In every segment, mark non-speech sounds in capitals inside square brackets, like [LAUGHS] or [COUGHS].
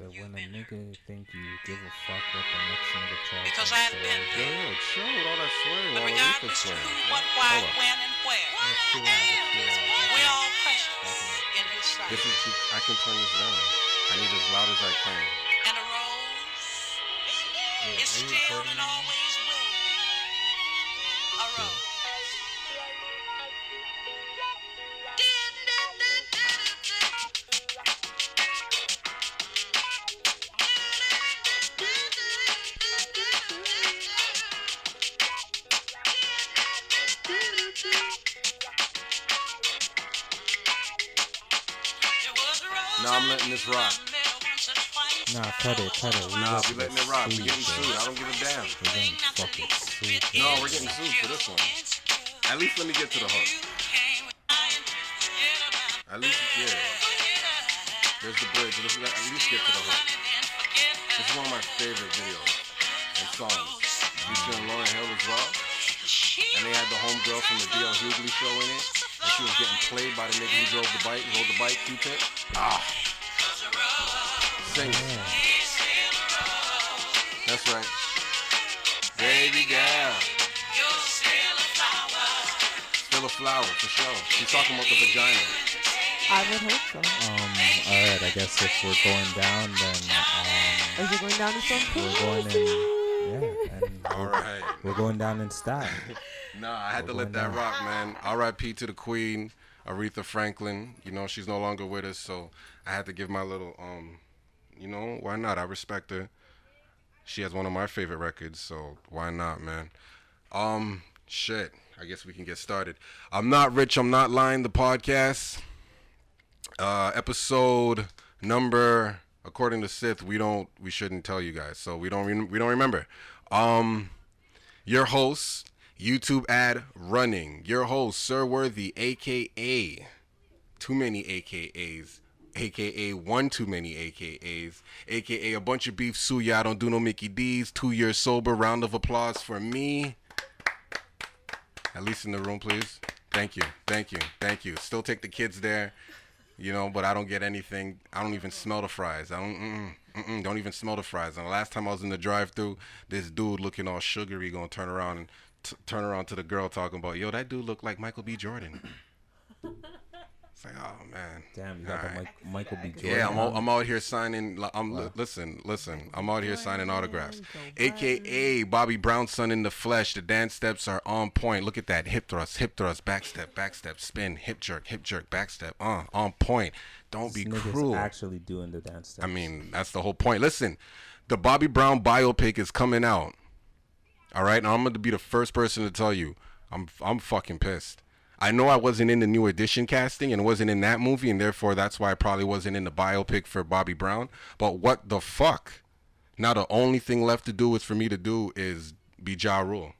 that when a nigga think you give a fuck what the next nigga tells Because I to been say, Yo, yo, chill with all that swing. But regardless of who, what, why, Hold when, and where, let's chill out, let's chill we're all precious in His sight. This is. I can turn this down. I need as loud as I can. And a rose Yeah, is still and always At least let me get to the hook. At least, yeah. There's the bridge. Let's at least get to the hook. This is one of my favorite videos and songs. Featuring Lauryn Hill as well. And they had the homegirl from the D.L. Hughley show in it. And she was getting played by the nigga who drove the bike, rode the bike, Q-tip. Ah. Sing it. That's right. Baby girl. Still a flower, for sure. She's talking about the vagina. I would hope so. Um, alright, I guess if we're going down, then, um, Is it going down to some we're going in, yeah, and All right. we're going down in style. [LAUGHS] Nah, I had to We're let that down. rock, man. R.I.P. to the Queen, Aretha Franklin. You know, she's no longer with us, so I had to give my little, um, you know, why not? I respect her. She has one of my favorite records, so why not, man? Um, shit. I guess we can get started. I'm not rich. I'm not lying. The podcast, uh, episode number, according to Sith, we don't, we shouldn't tell you guys, so we don't, re- we don't remember. Um, your host, YouTube ad running. Your host, Sir Worthy, aka too many AKAs, aka one too many AKAs, aka a bunch of beef suya. I don't do no Mickey D's. Two years sober. Round of applause for me. At least in the room, please. Thank you, thank you, thank you. Still take the kids there, you know, but I don't get anything. I don't even smell the fries. I don't. Mm-mm, mm-mm, don't even smell the fries. And the last time I was in the drive-through, this dude looking all sugary gonna turn around and t- turn around to the girl talking about, yo, that dude looked like Michael B. Jordan. [LAUGHS] It's like, oh man. Damn, you got the Alright. Mike, Michael B. Jordan. Yeah, I'm out. I'm out here signing. I'm li- listen, listen. I'm out here signing autographs. AKA Bobby Brown's son in the flesh. The dance steps are on point. Look at that hip thrust, hip thrust, back step, back step, spin, hip jerk, hip jerk, back step. Uh, on point. Don't be This nigga's cruel. actually doing the dance steps. I mean, that's the whole point. Listen, the Bobby Brown biopic is coming out. All right, now I'm going to be the first person to tell you, I'm I'm fucking pissed. I know I wasn't in the new edition casting and wasn't in that movie, and therefore that's why I probably wasn't in the biopic for Bobby Brown. But what the fuck? Now the only thing left to do is for me to do is be Ja Rule.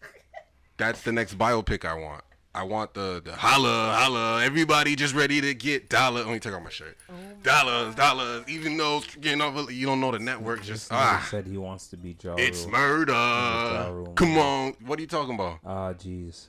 [LAUGHS] That's the next biopic I want. I want the, the holla, holla, everybody just ready to get dollar. Let me take off my shirt. dollars, dollars. Even though you know you don't know the network, just This nigga ah, said he wants to be Ja Rule. it's Rule. murder. Rule. Come on, what are you talking about? Ah, jeez.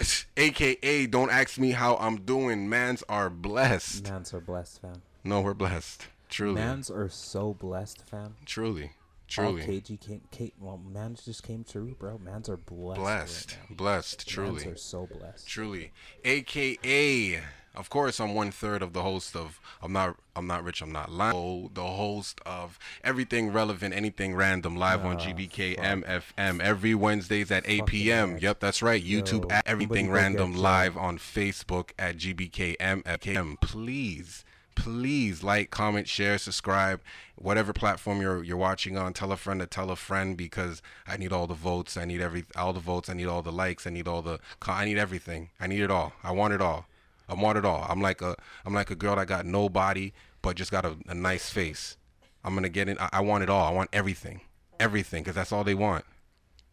[LAUGHS] AKA, don't ask me how I'm doing. Mans are blessed. Mans are blessed, fam. No, we're blessed. Truly, Mans are so blessed, fam. truly, All truly KG came, Kate, well, mans just came true, bro. Mans are blessed. blessed, Right blessed. Truly. Mans are so blessed. Truly. AKA of course I'm one third of the host of I'm not I'm not rich, I'm not lying. The host of everything relevant, anything random live on GBK. MFM every Wednesdays at 8 p.m. Yep, that's right. YouTube Yo, at everything random live on Facebook at GBK MFM. Please please like, comment, share, subscribe, whatever platform you're you're watching on. Tell a friend to tell a friend because I need all the votes. I need every all the votes. I need all the likes. I need all the. I need everything. I need it all. I want it all. I want it all. I'm like a I'm like a girl that got no body but just got a, a nice face. I'm gonna get in. I, I want it all. I want everything, everything, because that's all they want.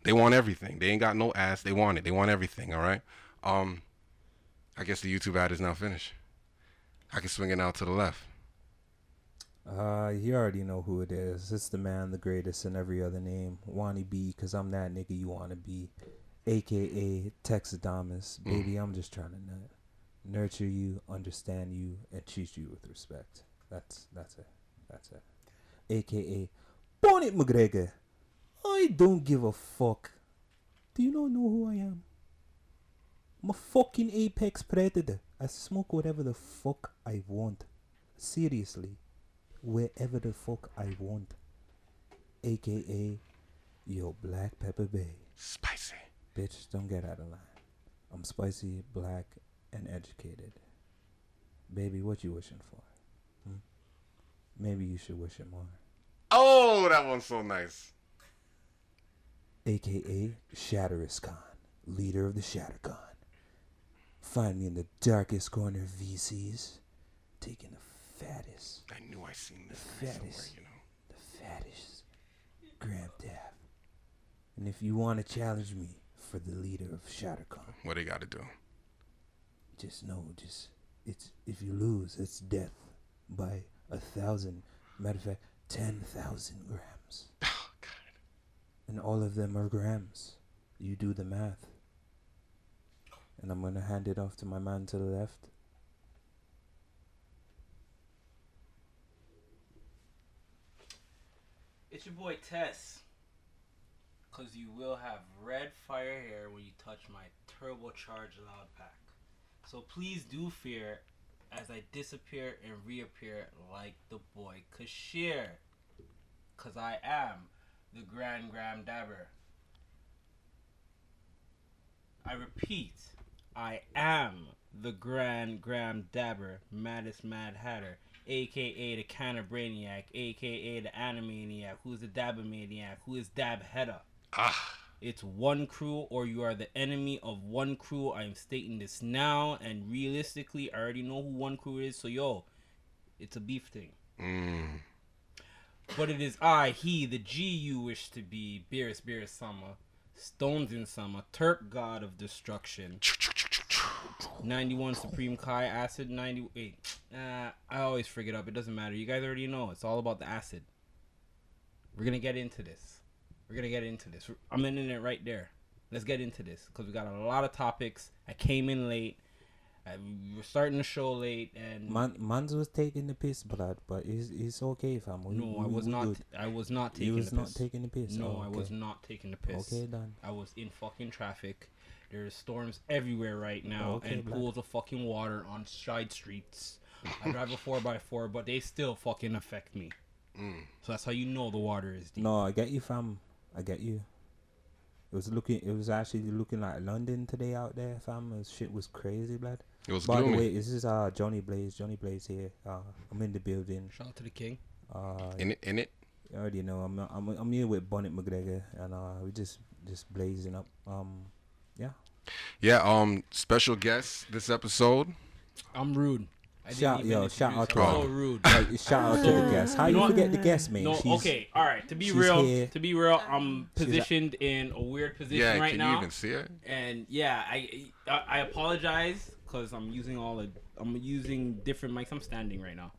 They want everything. They ain't got no ass. They want it. They want everything. All right. Um, I guess the YouTube ad is now finished. I can swing it out to the left. Uh, you already know who it is. It's the man, the greatest in every other name. Wanna be, cause I'm that nigga you wanna be. AKA Texadamus. Baby, I'm just trying to nut. Nurture you, understand you, and treat you with respect. That's that's it. That's it. AKA Bonnet McGregor. I don't give a fuck. Do you not know who I am? I'm a fucking apex predator. I smoke whatever the fuck I want. Seriously. Wherever the fuck I want. AKA your Black Pepper Bay. Spicy. Bitch, don't get out of line. I'm spicy, black, and educated. Baby, what you wishing for? Hmm? Maybe you should wish it more. Oh, that one's so nice. AKA Shatterus Khan, leader of the Shattercon. Find me in the darkest corner of VCs, taking the fattest, I knew I seen this guy Fattest. you know. the fattest gram dab. And if you want to challenge me for the leader of Shattercon, What do they got to do? Just know, just it's if you lose, it's death by a thousand. Matter of fact, ten thousand grams, [LAUGHS] Oh, God. and all of them are grams. You do the math, and I'm gonna hand it off to my man to the left. It's your boy Tess. Cause you will have red fire hair when you touch my turbocharged loud pack. So please do fear as I disappear and reappear like the boy Kashir. Cause I am the Grand Gram Dabber. I repeat, I am the Grand Gram Dabber, Maddest Mad Hatter, aka the Canna Brainiac, aka the Animaniac, who's the Dabber Maniac, who is Dab Hedda. Ah, It's one crew or you are the enemy of one crew. I am stating this now, and realistically, I already know who one crew is, so yo, it's a beef thing. mm. But it is I, he, the G you wish to be, Beerus Beerus Summer, Stones in Summer, Turk God of Destruction, 91 Supreme Kai Acid 98. Uh, I always freak it up. It doesn't matter. You guys already know. It's all about the acid. We're gonna get into this. We're gonna get into this. I'm in it right there. Let's get into this because we got a lot of topics. I came in late. I, we're starting the show late, and Man, Mans was taking the piss, blood, but it's, it's okay, fam. We, no, I we- was not. good. I was not He taking was the not piss. taking the piss. No, oh, I was not taking the piss. Okay, done. I was in fucking traffic. There's storms everywhere right now Okay, and black. pools of fucking water on side streets. I drive a 4x4, but they still fucking affect me. Mm. So that's how you know the water is deep. No, I get you, fam. I get you. It was looking. It was actually looking like London today out there, fam. Was- shit was crazy, blood. It was By the way, this is uh Johnny Blaze. Johnny Blaze here. Uh, I'm in the building. Shout out to the king. Uh, in it, in it. you already know I'm I'm I'm here with Bonnet McGregor, and uh, we just just blazing up. Um, yeah. Yeah. Um, special guest this episode. I'm rude. I Shout- even yo, shout out to I'm her. Oh, so rude. Like, shout out to the [LAUGHS] guest. How You you, forget the guest, man? No, She's- okay, all right. To be real, here. to be real, I'm um, She's a- positioned in a weird position Yeah. right can now. you even see it? and yeah, I I, I apologize because I'm using all the I'm using different mics. I'm standing right now,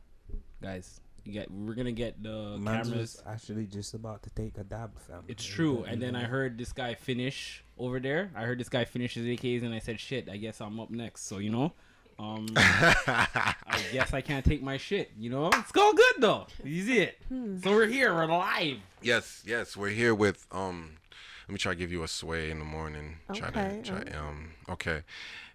guys. You get we're gonna get the Mans cameras. actually just about to take a dab, fam. It's true. And then I heard this guy finish over there. I heard this guy finish his AKs, and I said, "Shit, I guess I'm up next." So you know, um, [LAUGHS] I guess I can't take my shit. You know, it's all good though. You see it. So we're here. We're live. Yes, yes, we're here with um. Let me try to give you a sway in the morning. Try Okay, to try um. Okay,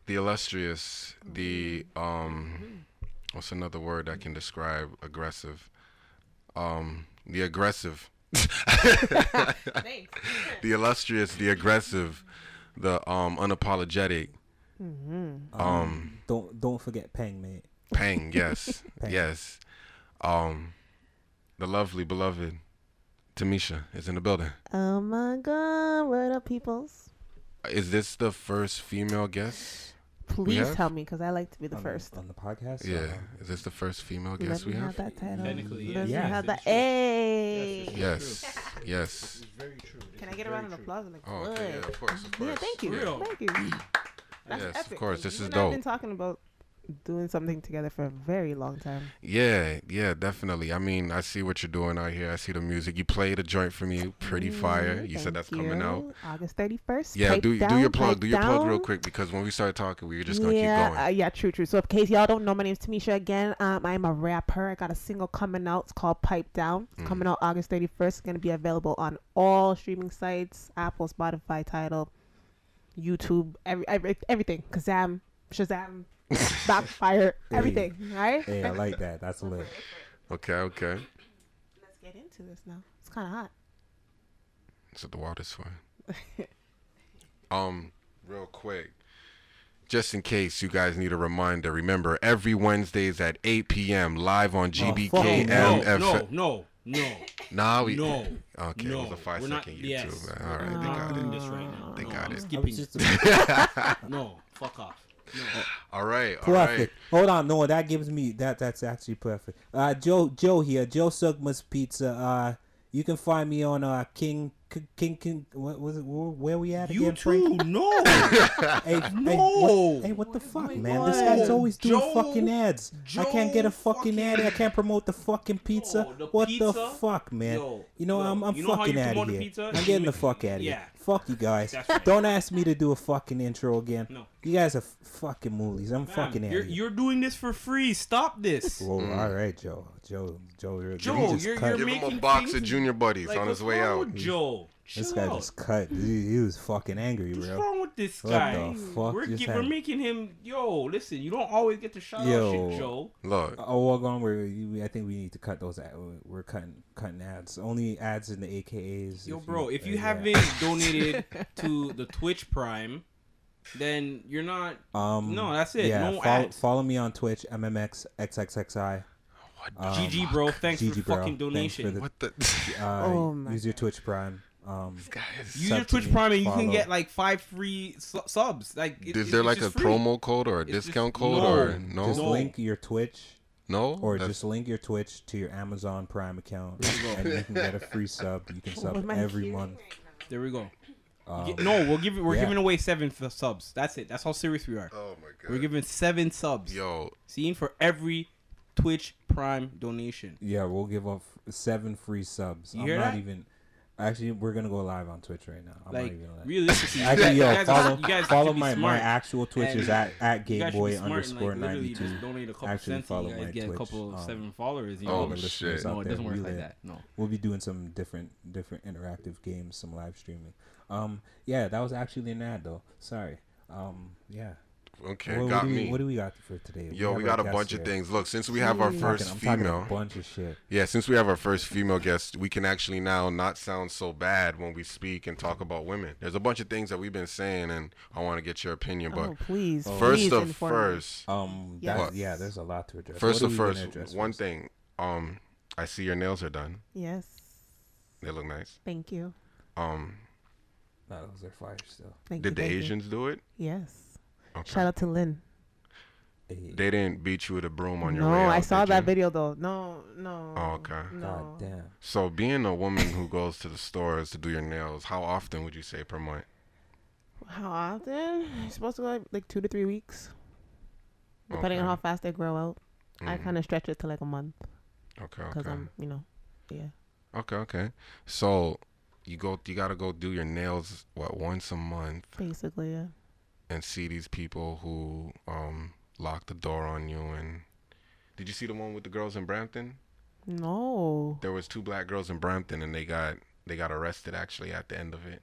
the illustrious, the um. What's another word I can describe aggressive? Um, the aggressive. [LAUGHS] Thanks. [LAUGHS] the illustrious, the aggressive, the um unapologetic. Um, Don't don't forget Peng, mate. Pang, yes, [LAUGHS] Pang. yes. Um, the lovely beloved Tamisha is in the building. Oh my god, what up, peoples? Is this the first female guest? Please tell me, because I like to be the on first. on the podcast. Yeah, Uh, is this the first female guest me we have have? that title. Technically, Let yeah. me have Yes, that. it's Hey. Yes, yes. very true. Can I get a round of applause? Like, Oh, okay, yeah, of course, of course. Yeah, thank you. Real. Thank you. [CLEARS THROAT] That's Yes, of course. this you is and I have dope. been talking about doing something together for a very long time. Yeah, yeah, definitely. I mean, I see what you're doing out here. I see the music. You played a joint for me, pretty fire. Mm, You said that's coming out. August 31st. Yeah, do do your plug. Do your plug real quick because when we started talking, we were just gonna yeah, keep Uh, yeah, true, true. So, in case y'all don't know, my name's Tamisha again. Um, I'm a rapper. I got a single coming out. It's called Pipe Down. It's Mm. coming out August 31st. It's going to be available on all streaming sites Apple, Spotify, Tidal, YouTube, every, every everything. Kazam, Shazam, [LAUGHS] Backfire, Hey. everything. All right? Hey, I like that. That's lit. Okay, okay. Let's get into this now. It's kind of hot. So the water's fine. [LAUGHS] um, real quick, just in case you guys need a reminder, remember every Wednesdays at 8 p.m. live on fuck GBKM. no, no, no, no, no, [LAUGHS] Nah, we. no. Okay, it was a five We're second not- YouTube. yes. man. All right, We're they not got it. doing this right now. They no, got I'm it. Skipping. was just No, fuck off. No. All right, all right. perfect. Hold on, no, that gives me that. That's actually perfect. Uh, Joe, Joe here, Joe Sugma's Pizza. Uh, you can find me on uh King King King. King what was it? Where, where we at You again, too? Frank? No. [LAUGHS] Hey, hey, No. what, hey, what the fuck, my man? This guy's always doing Joe- fucking ads. I can't get a fucking, ad. I can't promote the fucking pizza. Yo, the what the fuck, man? Yo, you know, yo, I'm, I'm you fucking you out of here. pizza? I'm getting the fuck out of yeah. here. Fuck you guys. Right. Don't ask me to do a fucking intro again. No. You guys are f- fucking moolies. I'm Fam, fucking out you're, you're doing this for free. Stop this. [LAUGHS] Whoa, mm. all right, Joe. Joe, Joe, you're, Joe, you're- cut. you're Give him a box things- of Junior Buddies Like, on his way wrong out. With Joe, this guy out. just cut. He, he was fucking angry, What's bro. What's wrong with this What guy? the fuck we're, just we're making him. Yo, listen, you don't always get to shout Yo. out shit, Joe. Look, Oh, well, gone. We're, we- I think we need to cut those. Ad, we're cutting cutting ads. Only ads in the AKAs. Yo, bro, if you uh, haven't [LAUGHS] donated [LAUGHS] to the Twitch Prime, then you're not. um, no, that's it. Yeah, No follow, ads. follow me on Twitch, MMX XXXI. Um, GG, bro. Thanks GG, for bro. fucking Thanks for donation. the- what the [LAUGHS] Uh, Oh my use your Twitch Prime. Um, guys? Use your Twitch Prime and you can get like five free su- subs. Like, it, Is it- there like a free. promo code or a It's just- discount code no. or no? just No. link your Twitch No, or That's- just link your Twitch to your Amazon Prime account, There you go. and you can get a free sub. You can [LAUGHS] sub every hearing month. There we go. Um, Gi- no, we'll give. We're yeah. giving away seven for subs. That's it. That's how serious we are. Oh my god. We're giving seven subs. Yo, Seeing for every Twitch Prime donation. Yeah, we'll give off seven free subs. You I'm hear not that? even. Actually, we're gonna go live on Twitch right now. I'm like not even gonna. realistically, you Actually, guys, yo, you guys, follow, you guys follow my, my actual Twitch And is at, at You guys should be Gameboy underscore like, ninety two. Donate a couple Actually, cents, follow and you my guys get a Twitch, couple um, seven followers. You Oh, know, all shit. no, it doesn't work we like lit. that. No. We'll be doing some different different interactive games, some live streaming. Um, yeah, that was actually an ad though. Sorry. Um, yeah. Okay, what, got what do me. we, what do we got for today? Yo, have we got a guest bunch of things. Look, since we have our first I'm female, a bunch of shit. yeah, since we have our first female guest, we can actually now not sound so bad when we speak and talk about women. There's a bunch of things that we've been saying, and I want to get your opinion. But oh, please. first please of inform first, Um, Yes. that, yeah, there's a lot to address. first What of are we first, address one first? thing. Um, I see your nails are done. Yes. They look nice. Thank you. Um, No, those are fire still. Thank did you. the thank you. Asians do it? Yes. Okay. Shout out to Lynn. They didn't beat you with a broom on your no, way out. I saw that you? video though. No, no. Oh, okay. God damn. So, being a woman who goes to the stores to do your nails, how often would you say per month? How often? You're supposed to go like, like two to three weeks, depending on how fast they grow out. I Mhm. kind of stretch it to like a month Okay, because okay. I'm, you know, yeah. Okay, okay. So, you go, you gotta go do your nails what once a month Basically, yeah. And see these people who um lock the door on you. And did you see the one with the girls in Brampton? No. There was two black girls in Brampton, and they got they got arrested actually at the end of it.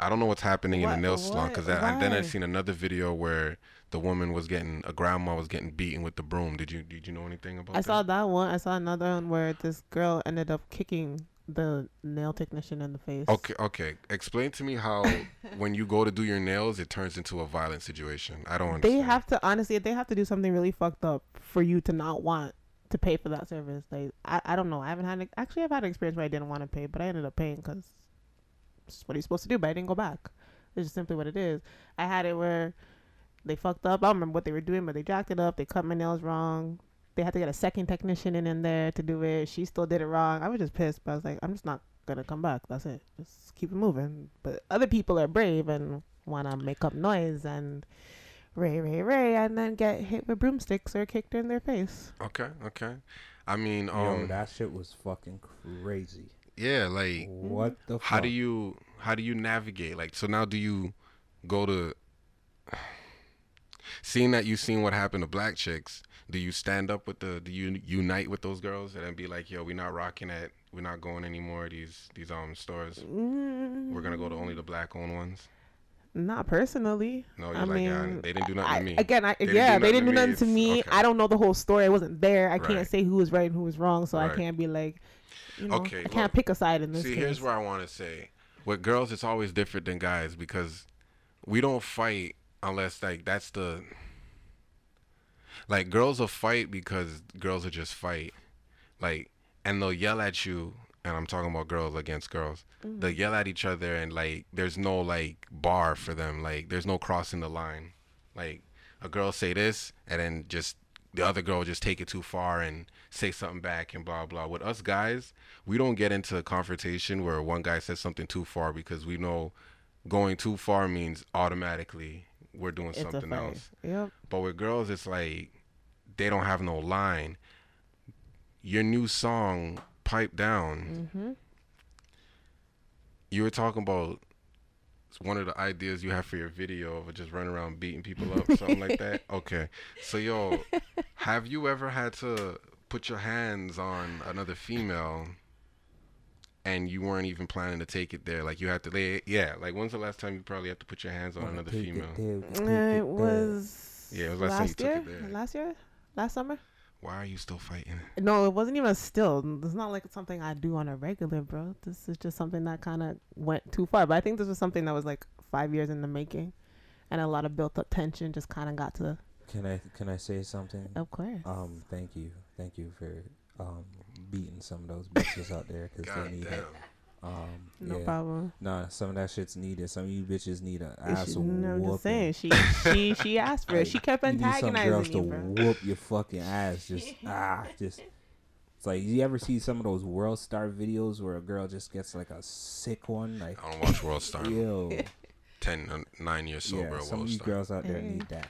I don't know what's happening in the nail salon because then I seen another video where the woman was getting a grandma was getting beaten with the broom. Did you did you know anything about that? I that? saw that one. I saw another one where this girl ended up kicking the nail technician in the face. Okay, okay. Explain to me how [LAUGHS] when you go to do your nails, it turns into a violent situation. I don't understand. They have to honestly, they have to do something really fucked up for you to not want to pay for that service. Like I, I don't know. I haven't had actually I've had an experience where I didn't want to pay, but I ended up paying because it's what are you're supposed to do. But I didn't go back. It's just simply what it is. I had it where they fucked up. I don't remember what they were doing, but they jacked it up. They cut my nails wrong. They had to get a second technician in, in there to do it. She still did it wrong. I was just pissed, but I was like, I'm just not gonna come back. That's it. Just keep it moving. But other people are brave and want to make up noise and Ray, Ray, Ray, and then get hit with broomsticks or kicked in their face. Okay, okay. I mean, Yo, um, that shit was fucking crazy. yeah, like What the? how do you how do you navigate? Like, so now do you go to [SIGHS] seeing that you've seen what happened to black chicks? Do you stand up with the? Do you unite with those girls and then be like, yo, we're not rocking at, we're not going anymore. These these um stores. Mm, We're gonna go to only the black owned ones. Not personally. No, you're I like, yeah, mean, they didn't do nothing I, to me. Again, I, They didn't yeah, they didn't do nothing to me. okay. I don't know the whole story. I wasn't there. I Right. can't say who was right and who was wrong, so Right. I can't be like, you know, Okay, I can't look, pick a side in this See, case. here's where I want to say, with girls, it's always different than guys because we don't fight unless like that's the like girls will fight because girls will just fight, like, and they'll yell at you. And I'm talking about girls against girls. Mm. They'll yell at each other, and like, there's no like bar for them. Like, there's no crossing the line. Like, a girl say this, and then just the other girl just take it too far and say something back and blah blah. With us guys, we don't get into a confrontation where one guy says something too far because we know going too far means automatically we're doing it's something else. Yep. But with girls, it's like they don't have no line. Your new song, "Pipe Down," hmm you were talking about one of the ideas you have for your video of just running around beating people up, something like that. [LAUGHS] Okay, so yo, have you ever had to put your hands on another female? And you weren't even planning to take it there. Like you had to lay, yeah. Like when's the last time you probably had to put your hands on another take it female? there, take It was. Yeah, it was last time you took year. Last year. Last summer. Why are you still fighting? No, it wasn't even still. It's not like something I do on a regular, bro. This is just something that kind of went too far. But I think this was something that was like five years in the making, and a lot of built up tension just kind of got to. Can I can I say something? Of course. Um, thank you, thank you for um beating some of those bitches out there because they need damn. it. Um, no yeah. problem. Nah, some of that shit's needed. Some of you bitches need a It's- ass no, I'm just saying. She [LAUGHS] she she asked for it. She kept antagonizing you need some girls to bro. whoop your fucking ass. Just [LAUGHS] ah, just. It's like you ever see some of those World Star videos where a girl just gets like a sick one, like I don't watch World Star. [LAUGHS] yo, Ten, uh, nine years sober. yeah. Some World of you Star. girls out there Hey. need that.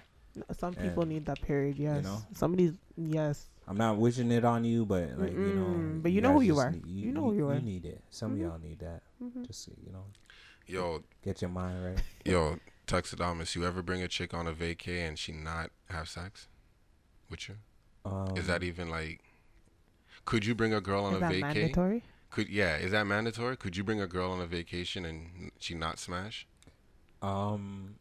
Some people And, need that period. Yes. know? Somebody's yes. I'm not wishing it on you, but like you know, but you know who you are. need- You know who you are. You need it. Some Mhm. of y'all need that. Mhm. Just you know, Yo, get your mind right. yo, Tuxedomus, you ever bring a chick on a vacay and she not have sex with you? Um, Is that even like? Could you bring a girl on Is a that vacay? mandatory? Could yeah, is that mandatory? Could you bring a girl on a vacation and she not smash? Um,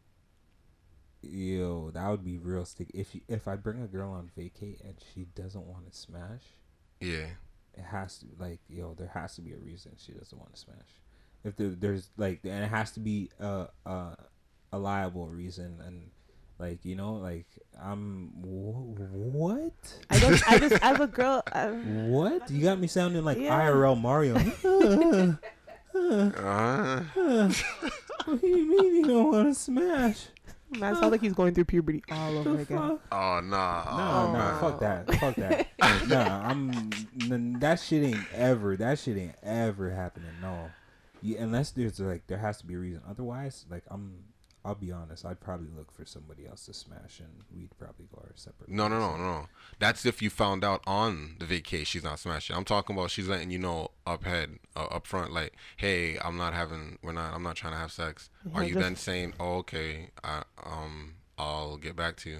yo, that would be real stick. If you, if I bring a girl on vacay and she doesn't want to smash, Yeah, it has to like yo, there has to be a reason she doesn't want to smash. If there, there's like, and it has to be a a, a liable reason, and like you know, like I'm wh- what I just I just as a girl. I, [LAUGHS] what you got me sounding like Yeah. IRL Mario. [LAUGHS] [LAUGHS] uh, what do you mean you don't want to smash? Man, sounds like he's going through puberty all over again. oh nah, No, oh, no, man. fuck that, fuck that. [LAUGHS] nah, I'm n- that shit ain't ever. That shit ain't ever happening. No, yeah, unless there's like there has to be a reason. Otherwise, like I'm, I'll be honest. I'd probably look for somebody else to smash, and we'd probably go our separate. No, no, no, no. That's if you found out on the vacay she's not smashing. I'm talking about she's letting you know up head, uh, up front, like, hey, I'm not having, we're not, I'm not trying to have sex. Are you just- then saying, oh, okay, I, um, I'll get back to you?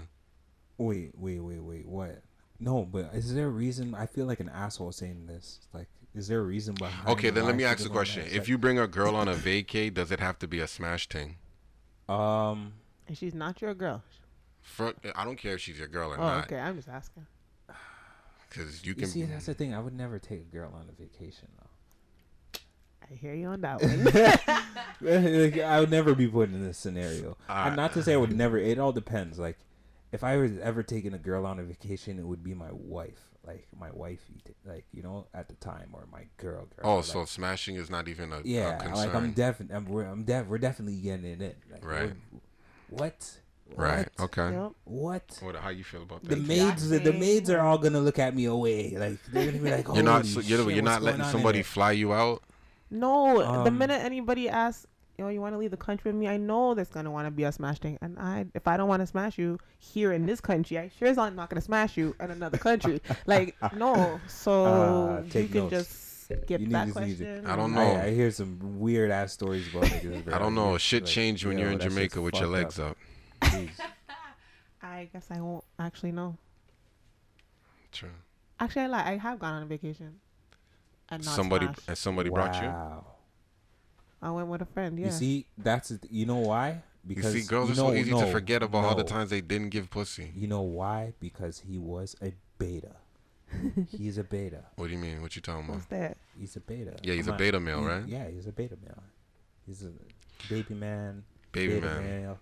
Wait, wait, wait, wait. What? No, but is there a reason? I feel like an asshole saying this. Like, is there a reason behind? Okay, then let me ask the question: If sex? you bring a girl on a vacay, does it have to be a smash thing? Um, And she's not your girl. For, I don't care if she's your girl or Oh, not, okay. I'm just asking. because you can. you can. see, that's the thing. I would never take a girl on a vacation though. I hear you on that [LAUGHS] one. [LAUGHS] like, I would never be put in this scenario. Uh, And not to say I would never. It all depends. Like, if I was ever taking a girl on a vacation, it would be my wife, like my wifey, t- like you know, at the time, or my girl. girl oh, like, so smashing is not even a, a yeah, concern. like I'm definitely, I'm, we're, I'm def- we're definitely getting it in. Like, Right. What? right? What? Okay. yep. What? What? How you feel about that? The maids, the, the maids are all gonna look at me away. Like they're gonna be like, you're not. So, you're, shit, you're not letting going on in somebody fly you out. No, the Um, minute anybody asks, yo, you want to leave the country with me? I know there's gonna want to be a smash thing, and I, if I don't want to smash you here in this country, I sure as I'm not gonna smash you in another country. [LAUGHS] like, no. So Uh, you can notes. just skip You that niggas need question. I don't know. I, I hear some weird ass stories about niggas. [LAUGHS] bro. I don't know. You're Shit like, changed when yo, you're in Jamaica with your legs up. up. [LAUGHS] I guess I won't actually know. True. Actually, I lie. I have gone on a vacation. And not Somebody smashed. and somebody brought you. Wow. I went with a friend. Yeah. You see, that's you know why? You Because see, girls you are so know- easy to no, forget about all the times they didn't give pussy. You know why? Because he was a beta. [LAUGHS] he's a beta. What do you mean? What you talking about? What's that? He's a beta. Yeah, he's Come a on. beta male, He- right? Yeah, he's a beta male. He's a baby man. Baby beta man. male.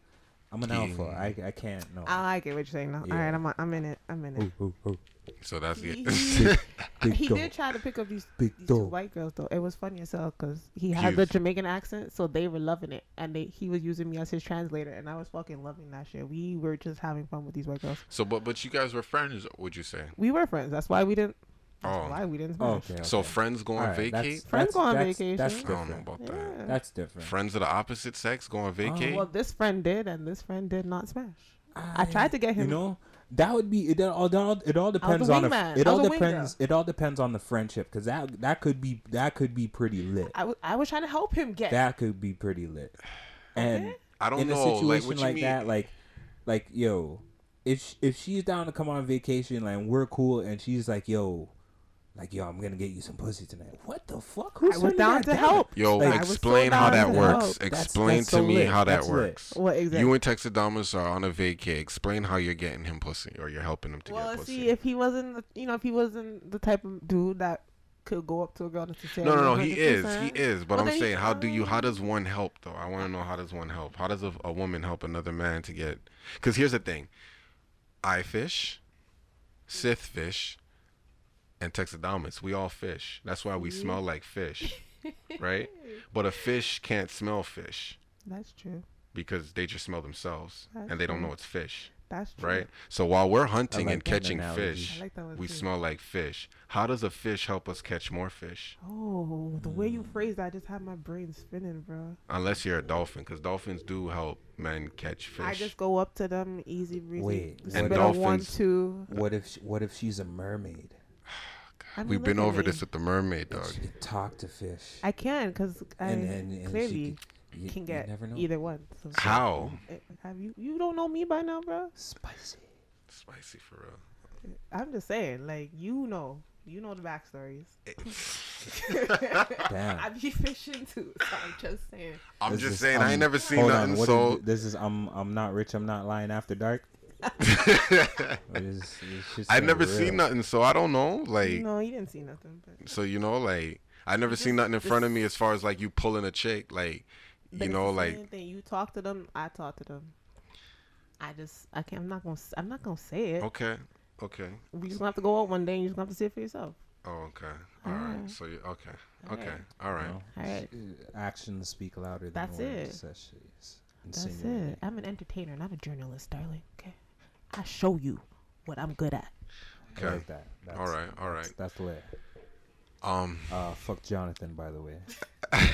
I'm an He- alpha. I I can't no. I like it. What you're saying now? Yeah. All right, I'm I'm in it. I'm in it. Ooh, ooh, ooh. So that's He, the. [LAUGHS] he- Big he dog. did try to pick up these, Big these two dog. white girls though. It was funny as hell because he had the Jamaican accent, so they were loving it, and they he was using me as his translator, and I was fucking loving that shit. We were just having fun with these white girls. so, but but you guys were friends. Would you say? We were friends. That's why we didn't. That's Oh. why we didn't Oh, smash. okay. So friends go on All right, that's- vacate. Friends that's- go on that's- vacation. That's I don't know about Yeah. that. That's different. Friends of the opposite sex go on oh. vacate. Well, this friend did, and this friend did not smash. I tried to get him- You know, that would be it. All, it all, it all depends on the. It all was a wing depends. It all depends on the friendship because that that could be that could be pretty lit. I, w- I was trying to help him get. That could be pretty lit. And I don't in know. a situation what you like that, like, like yo, if if she's down to come on vacation, like we're cool, and she's like, yo, like yo, I'm gonna get you some pussy tonight. What the fuck? Who's I was down that to down? help. Yo, Like, I so explain how that works. help. That's- Explain that's to so me lit. how that That's lit. works. What exactly? You and Texadamus are on a vacay. Explain how you're getting him pussy, or you're helping him to well, get pussy. Well, see, if he wasn't, the, you know, if he wasn't the type of dude that could go up to a girl and say, no, no, no. He is. He is. But well, I'm saying, how do you? How does one help though? I want to know how does one help? How does a, a woman help another man to get? Because here's the thing: I fish, Sith fish, and Texadamus. We all fish. That's why we smell like fish, [LAUGHS] right? But a fish can't smell fish That's true. because they just smell themselves That's and they don't true. know it's fish, That's true. right? So while we're hunting like and catching analogy. fish, like we too. smell like fish. How does a fish help us catch more fish? Oh, the way you phrased that, I just had my brain spinning, bro. Unless you're a dolphin, because dolphins do help men catch fish. I just go up to them, easy breezy. Wait, spit And a one, dolphins- two. What if what if she's a mermaid? I mean, We've been over this with the mermaid And dog. she could talk to fish. I can, because I and, and, and clearly she could, you, can get never know. either one. So How? Eh, Have you? You don't know me by now, bro. Spicy. Spicy for real. I'm just saying, like you know, you know the backstories. [LAUGHS] Damn. I be fishing too, so I'm just saying. I'm This just is, saying, I um, ain't never seen nothing on, so. is- this is I'm I'm not rich. I'm not lying after dark. Or is- is I never real? seen nothing, so I don't know. Like, no, you didn't see nothing, but. so you know, like, I never Just- seen nothing in front of me as far as like you pulling a chick, like, but you it's know, the like, same thing. you talk to them, I talk to them. I just, I can't. I'm not gonna. I'm not gonna say it. okay, okay, We just gonna have to go out one day, and you just gonna have to see it for yourself. oh, okay, all right. Alright. So you okay, Alright. okay, all right. No. Alright. Actions speak louder than That's words. it. That shit is That's it. I'm an entertainer, not a journalist, darling. Okay. I show you what I'm good at. I Okay. like that. That's, All right, all that's- right. That's lit. Um, Uh, fuck Jonathan, by the way. [LAUGHS]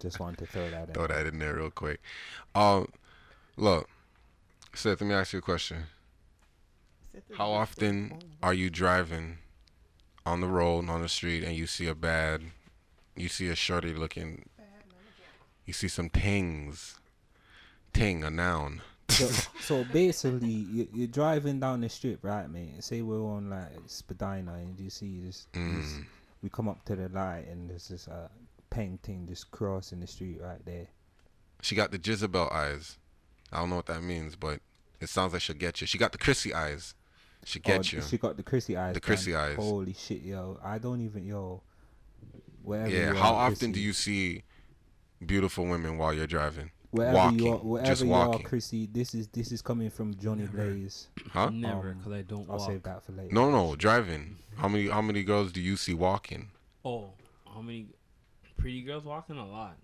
Just wanted to throw that in. throw that in there real quick. Um, look, Seth, let me ask you a question. How often are you driving on the road on the street and you see a bad, you see a shorty looking, you see some tings, ting a noun. So, so basically, you, you're driving down the strip, right, man? Say we're on like Spadina, and you see this, this Mm. we come up to the light, and there's this uh, painting just crossing the street right there. She got the Jezebel eyes. I don't know what that means, but it sounds like she'll get you. She got the Chrissy eyes. She get oh, you. She got the Chrissy eyes. The man. Chrissy eyes. Holy shit, yo! I don't even yo. Wherever Yeah. How often do you see beautiful women while you're driving? Wherever walking, you are, wherever just you are, walking. Chrissy, this is this is coming from Johnny Blaze. Huh? Never, Um, I don't I'll walk. save that for later. No, no, driving. How many how many girls do you see walking? Oh, how many pretty girls walking? A lot.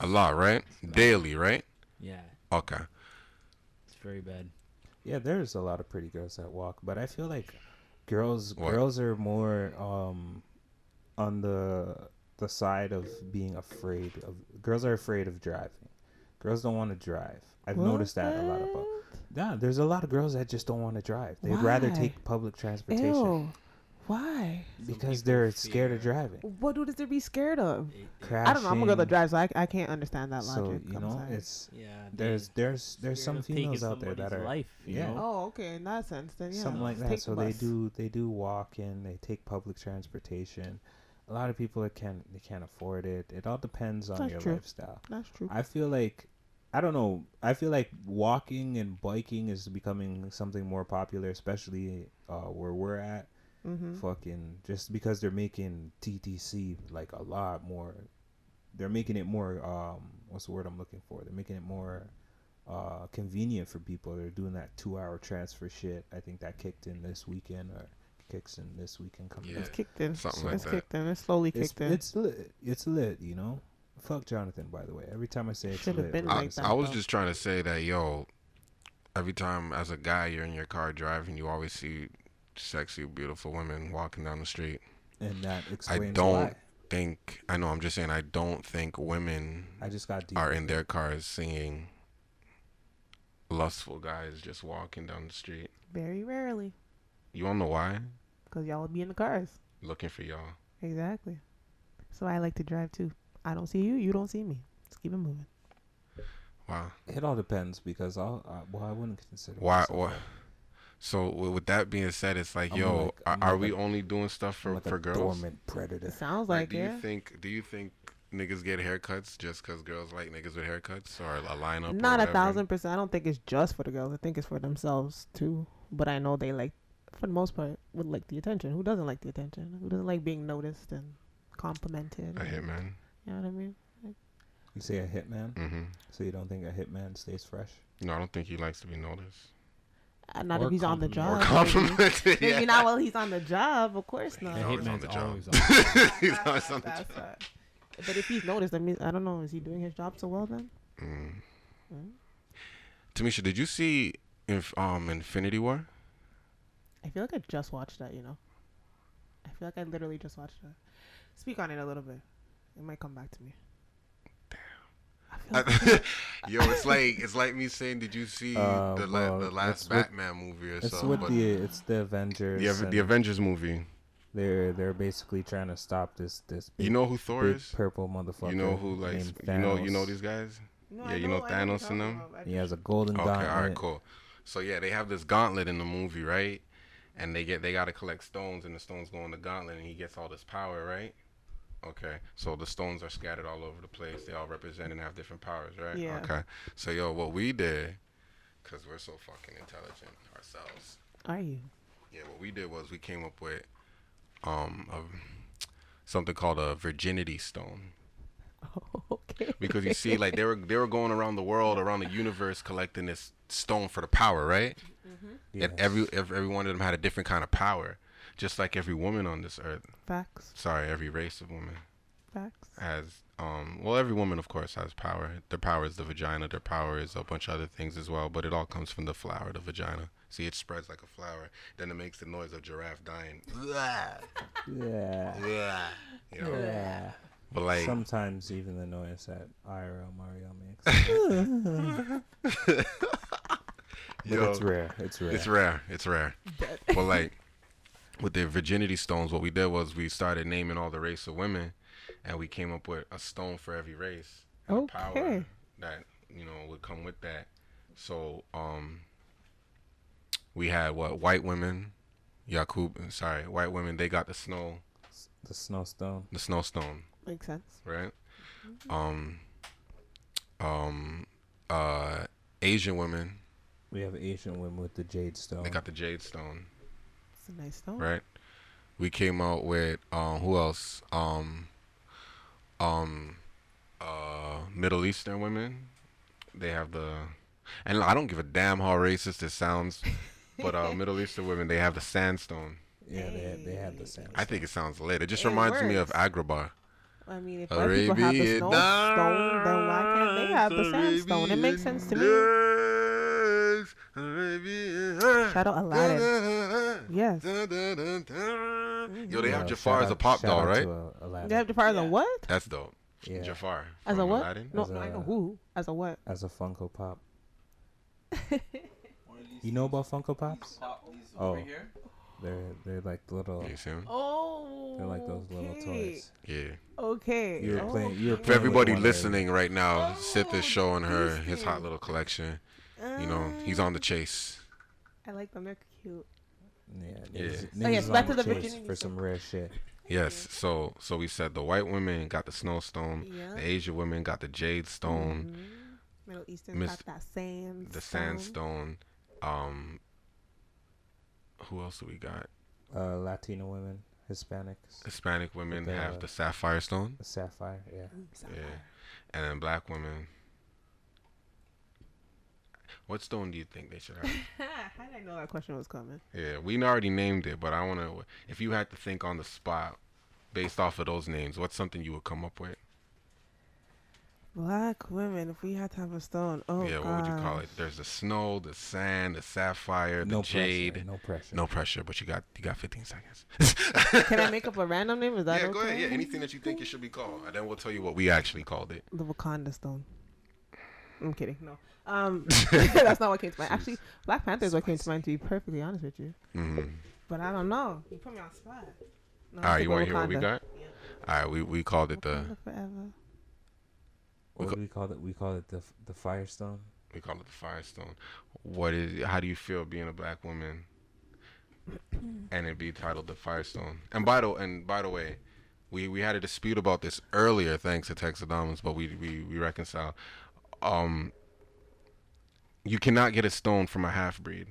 A lot, right? Daily, right? yeah, Okay. it's very bad. Yeah, there's a lot of pretty girls that walk, but I feel like girls What? girls are more um on the the side of being afraid of girls are afraid of driving. Girls don't want to drive. I've noticed that a lot about. What? Yeah, there's a lot of girls that just don't want to drive. They'd rather take public transportation Ew. Why? because they're scared of driving. What do they be scared of? Crashing. I don't know. I'm a girl that drives, so I, I can't understand that logic. So logic. you I'm know, it's Yeah. there's there's there's some females out there that are life. You yeah. Know? Oh, okay. In that sense, then yeah. something like that. So the they do they do walk in, they take public transportation. A lot of people that can't they can't afford it. It all depends on That's your true. lifestyle. That's true. I feel like I don't know. I feel like walking and biking is becoming something more popular, especially uh, where we're at. Mm-hmm. Fucking just because they're making TTC like a lot more. They're making it more. Um, what's the word I'm looking for? They're making it more uh, convenient for people. They're doing that two-hour transfer shit. I think that kicked in this weekend or kicks in this weekend coming. Yeah. It's kicked in. Something like it's that. kicked in. It's slowly It's kicked in. it's lit. It's lit. You know. Fuck Jonathan. By the way, every time I say it, Should've been I, like that, I was though. just trying to say that, yo, every time as a guy you're in your car driving, you always see sexy, beautiful women walking down the street. and that explains I don't why. think, I know, I'm just saying, I don't think women I just got deep. are in their cars singing lustful guys just walking down the street. Very rarely, You wanna know why? because y'all would be in the cars. Looking for y'all. Exactly. So I like to drive too. I don't see you. You don't see me. Let's keep it moving. Wow. It all depends because I'll. Uh, well, I wouldn't consider. Why? Why? So with that being said, it's like, I'm yo, like- are, are like we a- only doing stuff for like for a girls? dormant predator. It sounds Like, like, do yeah. you think? Do you think niggas get haircuts just because girls like niggas with haircuts or a lineup? or Not a thousand percent. I don't think it's just for the girls. I think it's for themselves too. But I know they like, for the most part, would like the attention. Who doesn't like the attention? Who doesn't like being noticed and complimented? A and- hitman. You know what I mean? You say a hitman, Mm-hmm. so you don't think a hitman stays fresh? No, I don't think he likes to be noticed. Uh, not Or if he's on the job. Or maybe. complimented. [LAUGHS] Maybe yeah. not while he's on the job. Of course not. A always on the job. always on. [LAUGHS] He's always on the job. right. But if he's noticed, I mean, I don't know. Is he doing his job so well then? Mm. Mm. Tamisha, did you see inf- um Infinity War? I feel like I just watched that. You know, I feel like I literally just watched that. Speak on it a little bit. It might come back to me. I feel like [LAUGHS] [LAUGHS] Yo, it's like it's like me saying, did you see Uh, the la- the it's last with- Batman movie or It's something? with But the it's the Avengers. the, the Avengers movie. They're they're basically trying to stop this this. Big, You know who Thor big is? purple motherfucker. You know who like you know you know these guys? No, Yeah, I you know I Thanos and them? about. He has a golden Okay, gauntlet. all right, cool. So yeah, they have this gauntlet in the movie, right? And they get they got to collect stones, and the stones go in the gauntlet, and he gets all this power, right? Okay, so the stones are scattered all over the place. They all represent and have different powers, right? Yeah. Okay, so yo, what we did, cause we're so fucking intelligent ourselves. Are you? Yeah, what we did was we came up with um a, something called a virginity stone [LAUGHS] okay. because you see like they were they were going around the world around the universe collecting this stone for the power right Yes. and every ev- every one of them had a different kind of power just like every woman on this earth Facts. sorry every race of woman. Facts. has um well every woman of course has power their power is the vagina their power is a bunch of other things as well but it all comes from the flower the vagina see it spreads like a flower then it makes the noise of giraffe dying [LAUGHS] yeah. you know Yeah. but like Sometimes even the noise that IRL Mario makes. [LAUGHS] but Yo. it's rare. It's rare. It's rare. It's rare. but like with the virginity stones, what we did was we started naming all the race of women, and we came up with a stone for every race. and a Okay. Power that you know would come with that. So um, we had what white women, Yakub. Sorry, white women. They got the snow, The snowstone. the snowstone, Makes sense. right? Um, um, uh, Asian women. We have Asian women with the jade stone. They got the jade stone. It's a nice stone. right? We came out with um who else? Um um uh Middle Eastern women. They have the and I don't give a damn how racist it sounds, [LAUGHS] but uh Middle Eastern women they have the sandstone. yeah, they they have the sandstone. I think it sounds lit. It just It reminds me of works. Agrabah. I mean, if white people have the snow stone, then why can't they have the nights, sandstone? It makes sense to me. Arabian days, Shout out Aladdin. Yes. Dun, dun, dun, dun. Yo, they have Yo, Jafar as a pop doll, right? to, uh, Aladdin. They have Jafar as a what? That's dope. Yeah. Jafar. As a what? Aladdin? No, As no, know a- who. As a what? as a Funko Pop. [LAUGHS] You know about Funko Pops? Oh. They're they're like little. You see him? Oh. They're like those little toys. Yeah. Okay. You were Oh, playing. You were For playing with everybody listening right now, Oh, Sith is showing her his hot little collection. You know, he's on the chase. I like them. They're cute. Already. Yeah. Yeah. niggas- Oh, yes, niggas back to the chase for some rare shit. Yes. So so we said the white women got the snowstone. Yeah. The Asian women got the jade stone, Mhm. Middle Eastern Miss- got that sand. the stone. sandstone. Um. Who else do we got? Uh, Latino women, Hispanics, Hispanic women The- have the sapphire stone. the sapphire. Yeah. Yeah. And then black women. What stone do you think they should have? How [LAUGHS] did I know that question was coming? Yeah, we already named it, but I want to. If you had to think on the spot, based off of those names, what's something you would come up with? Black women. If we had to have a stone, oh yeah, what would you call it? There's the snow, the sand, the sapphire, the No jade. pressure. No pressure. No pressure, but you got you got 15 seconds. [LAUGHS] Can I make up a [LAUGHS] random name? Is that yeah, okay? go ahead. Yeah, anything that you think it should be called, and then we'll tell you what we actually called it. The Wakanda stone. I'm kidding. No. Um, [LAUGHS] [LAUGHS] that's not what came to mind. Actually, Black Panther is what came to mind. To be perfectly honest with you, hmm but I don't know. You put me on spot. No, All right, you want to hear what we Wakanda. got? All right, we we called it the forever. What We do we call it? We call it the the Firestone. we call it the firestone. What is? How do you feel being a black woman? and it be titled the Firestone. And by the and by the way, we we had a dispute about this earlier, thanks to Texadamas, but we we we reconciled. Um, you cannot get a stone from a half breed.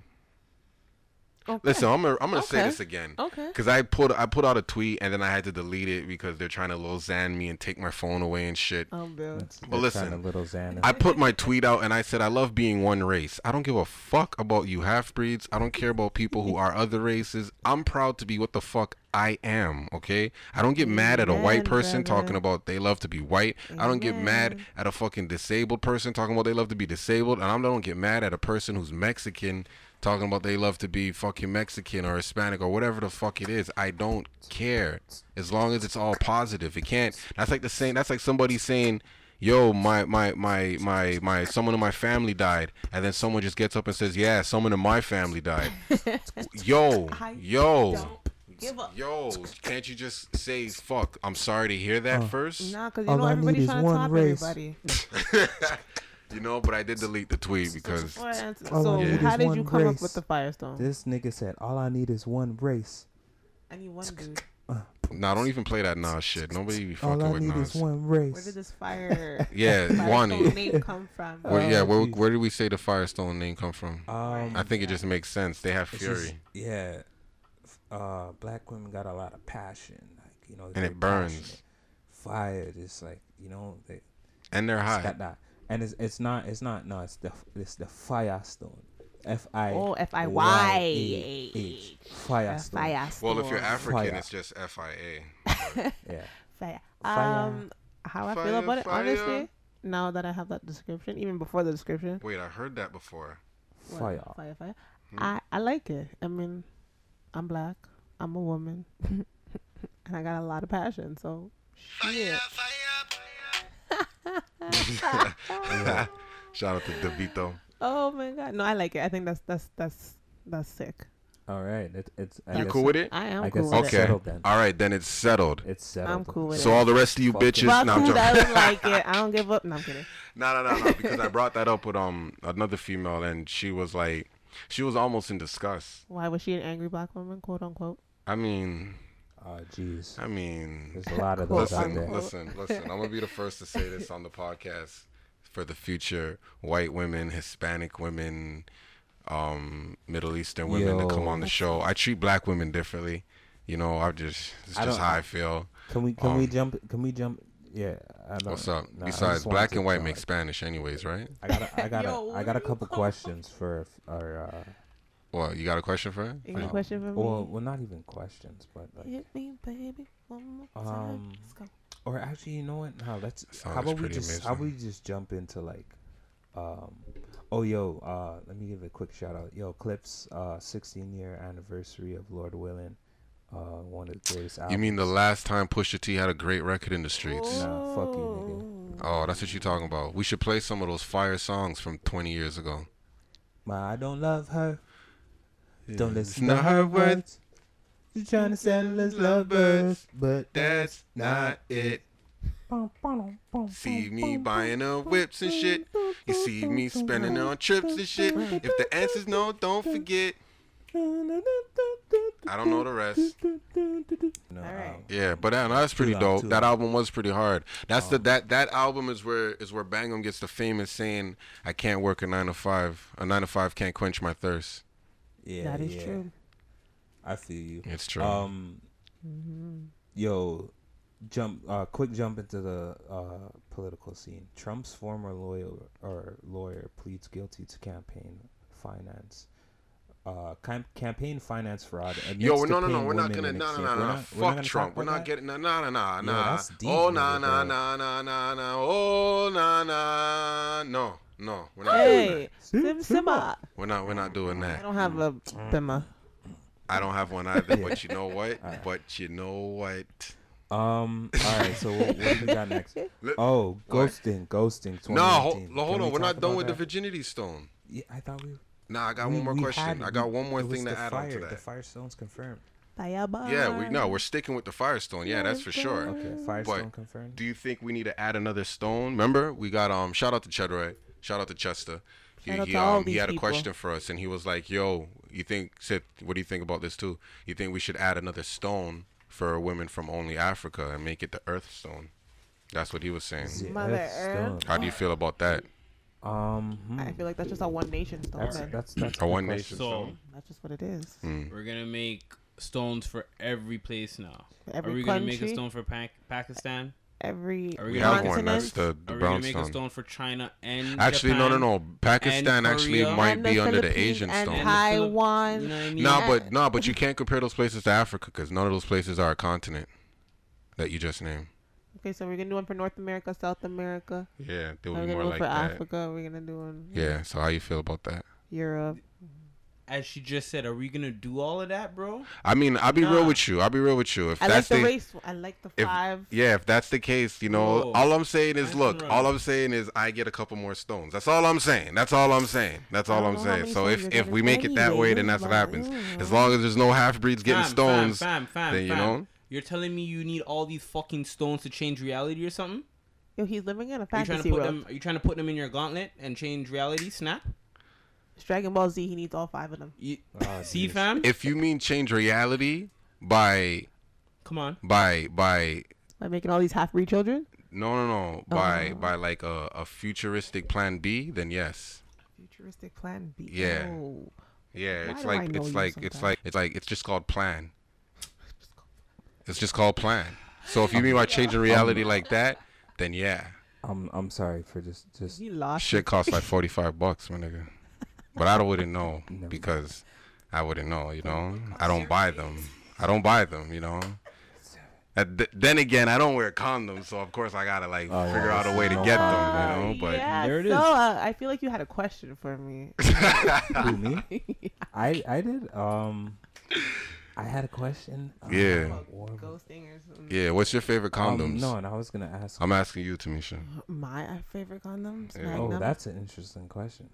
Okay. Listen, I'm gonna I'm gonna say this again. Okay. Cause I put I put out a tweet and then I had to delete it because they're trying to little zan me and take my phone away and shit. Um, Bill. But they're listen, trying to little Xana. I put my tweet out and I said I love being one race. I don't give a fuck about you half breeds. I don't care about people who are other races. I'm proud to be what the fuck I am, okay? I don't get mad at a white person brother. talking about they love to be white. I don't get mad at a fucking disabled person talking about they love to be disabled. And I don't get mad at a person who's Mexican talking about they love to be fucking Mexican or Hispanic or whatever the fuck it is. I don't care. As long as it's all positive. It can't that's like the same that's like somebody saying Yo, my, my, my, my, my, someone in my family died, and then someone just gets up and says, "Yeah, someone in my family died." [LAUGHS] yo, I yo, don't give up. yo, can't you just say "fuck"? I'm sorry to hear that Oh. first. Nah, because you All know I everybody's need is trying to one top race. everybody. [LAUGHS] [LAUGHS] You know, but I did delete the tweet because What So I need how is did you come up with the Firestone? This nigga said, "All I need is one race. I need one dude. nah, don't even play that Nas shit. Nobody be fucking All fucking I with need Nas. is one race. Where did this fire [LAUGHS] Yeah, Firestone Wani. name come from? Where, yeah, Oh, where, where did we say the Firestone name come from? Um, I think it just makes sense. They have fury, just- yeah, uh, black women got a lot of passion, like you know, and it burns, passionate. Fire, just like you know, they and they're it's high. got that, and it's it's not it's not no, it's the it's the Firestone, F I Oh, F I Y Y A H, Firestone. Firestone. Well, if you're African, Fire. it's just F I A. [LAUGHS] Yeah, Fire. Fire. Um, how I Fire, feel about it, honestly, now that I have that description, even before the description, Wait, I heard that before. what, fire. fire, fire. Hmm. I I like it. I mean, I'm black. I'm a woman, [LAUGHS] and I got a lot of passion. So, shit. [LAUGHS] Shout out to Devito. Oh my god, no, I like it. I think that's that's that's that's sick. All right, it, it's. I You guess cool with it? I am I cool with it's it. Okay. All right, then it's settled. It's settled. I'm cool with So it. So all the rest of you Fucking- bitches, But no, I'm who joking. doesn't like it? [LAUGHS] I don't give up. No, I'm kidding. No, no, no, no. Because I brought that up with um another female, and she was like, she was almost in disgust. Why was she an angry black woman, quote unquote? I mean, Oh, jeez. I mean, There's a lot of Quote, those out there. unquote. listen, listen. I'm gonna be the first to say this on the podcast for the future white women, Hispanic women, um, Middle Eastern women to come on the show. I treat black women differently. You know, I just it's I just don't- how I feel. Can we can we Um, jump? Can we jump? Yeah. I don't, What's up? no, Besides, just black and white make Spanish, anyways, right? I got a, I got Yo, a, I got a couple questions for our. Uh, Well, you got a question for her? Any Um, question for me? well, well, not even questions, but like, Hit me, baby, one more time. Um, Let's go. or actually, you know what? No, let's. Song How is about we pretty just? How amazing. we just jump into like Um, oh yo, uh, let me give a quick shout out. Yo, Clipse, uh, 16 year anniversary of Lord Willin', uh, one of the greatest albums. You mean the last time Pusha T had a great record in the streets? Nah, fuck you, nigga. Oh, that's what you're talking about. We should play some of those fire songs from 20 years ago. nigga. My, I don't love her. Don't It's listen to not her her words. words. She's trying to settle as lovers, but That's not it. See me buying her whips and shit. You see me spending on trips and shit. If the answer's no, don't forget. I don't know the rest. No, Alright. um, Yeah, but that, that's pretty dope. too That album was pretty hard. That's the that that album is where is where Bangum gets the famous saying, "I can't work a nine to five. A nine to five can't quench my thirst." Yeah, That is yeah. true. I feel you. It's true. Um, yo, jump, uh, quick jump into the uh, political scene. Trump's former lawyer or lawyer pleads guilty to campaign finance. Uh, cam- campaign finance fraud. admits Yo, to no, no, no, paying we're not gonna, in no, no, exchange- no, we're no, no. not- we're not Fuck gonna Trump. We're not getting, no, no, no, no, Yo, nah. that's deep, Oh, nigga, nah, nah, bro. nah, nah, nah, nah. Oh, nah, nah. No, no, we're not doing Hey, that. Sim Simba. We're not, we're not doing that. I don't have a Bima. I don't have one either. But you know what? But you know what? Um. All right. So what, what do we got next? [LAUGHS] Let- Oh, What? ghosting, ghosting. 2019. No, hold, hold on. We're not done about with the virginity stone. Yeah, I thought we. Nah, I got we- one more question. had- I got one more it was thing to the add fire, on to that. The that. Firestone's confirmed. Yeah, we no, we're sticking with the Firestone. Yeah, that's for sure. Okay, Firestone confirmed. Do you think we need to add another stone? Remember, we got um. Shout out to Chedroy. Shout out to Chester. He, he, um, he these had a question for us, and he was like, "Yo, you think? Said, what do you think about this too? You think we should add another stone for women from only Africa and make it the Earth Stone?" That's what he was saying. The Mother Earth Earth. How do you feel about that? Um, hmm, I feel like that's just a one nation stone. that's then. that's that's A one question. nation So stone. That's just what it is. Hmm. we're gonna make stones for every place now. Every Are we gonna make a stone for Pac- Pakistan? Every Are we We have make a one. That's continent. the, the Are we gonna make a stone. stone for China and Actually, no, no, no. Pakistan actually might be the under the Asian and stone. And the Taiwan. You know I mean? No, but no, but you can't compare those places to Africa because none of those places are a continent that you just named. Okay, so we're gonna do one for North America, South America. Yeah, they We're be gonna more do one like for that. Africa. We're gonna do one. Yeah. So how you feel about that? Europe. As she just said, are we gonna do all of that, bro? I mean, I'll be real with you. I'll be real with you. If I like that's the the, race. I like the if- five. yeah, if that's the case, you know, Whoa. all I'm saying is, That's look, right. all I'm saying is, I get a couple more stones. That's all I'm saying. That's all I'm saying. That's all I'm saying. So if if we make it that way, then that's what happens. As long as there's no half breeds getting Fam, stones, Fam, fam, fam, then you fam. know. You're telling me you need all these fucking stones to change reality or something? Yo, he's living in a Are you trying to fantasy put world. them? Are you trying to put them in your gauntlet and change reality? Snap. It's Dragon Ball Z. He needs all five of them. You, Oh, ah, [LAUGHS] see, fam. If you mean change reality by Come on. by by By making all these half breed children. no no no oh. by Oh. by like a, a futuristic plan B, then yes. Futuristic Plan B. Yeah. Oh. Yeah, Why it's like it's you like it's like it's like it's just called plan. It's just called plan. So if you mean by changing reality like that, then yeah, I'm I'm sorry for just just He lost. shit costs like [LAUGHS] forty five bucks, my nigga. But I don't wouldn't know [LAUGHS] Never. because I wouldn't know. You know, I don't buy them. I don't buy them. You know. Th- then again, I don't wear condoms, so of course I gotta like Oh, yeah, figure out a way to no get problem. them. You know, but yeah, There it so. Uh, I feel like you had a question for me. [LAUGHS] who me? I I did. Um, I had a question. Uh, Yeah. Ghosting or something. yeah, what's your favorite um, condoms? no, and I was gonna ask. I'm asking you, Tamisha. My favorite condoms. Yeah. oh, that's an interesting question.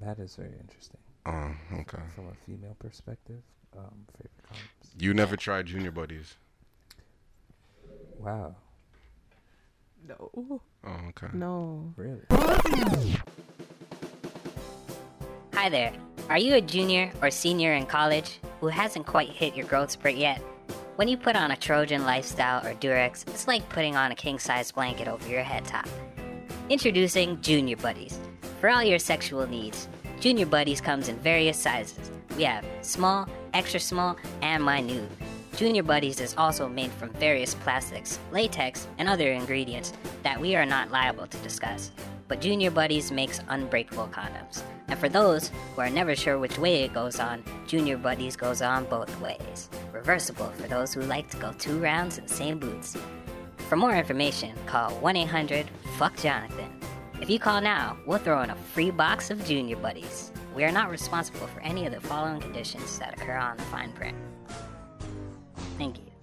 That is very interesting Oh, okay. from a female perspective. Um, favorite condoms. You never tried Junior Buddies. Wow, no, Oh, okay. no. really? [LAUGHS] [LAUGHS] Hi there. Are you a junior or senior in college who hasn't quite hit your growth spurt yet? When you put on a Trojan lifestyle or Durex, it's like putting on a king size blanket over your head top. Introducing Junior Buddies. For all your sexual needs, Junior Buddies comes in various sizes. We have small, extra small, and minute. Junior Buddies is also made from various plastics, latex, and other ingredients that we are not liable to discuss. But Junior Buddies makes unbreakable condoms. And for those who are never sure which way it goes on, Junior Buddies goes on both ways. Reversible for those who like to go two rounds in the same boots. For more information, call 1 800 Fuck Jonathan. If you call now, we'll throw in a free box of Junior Buddies. We are not responsible for any of the following conditions that occur on the fine print. Thank you.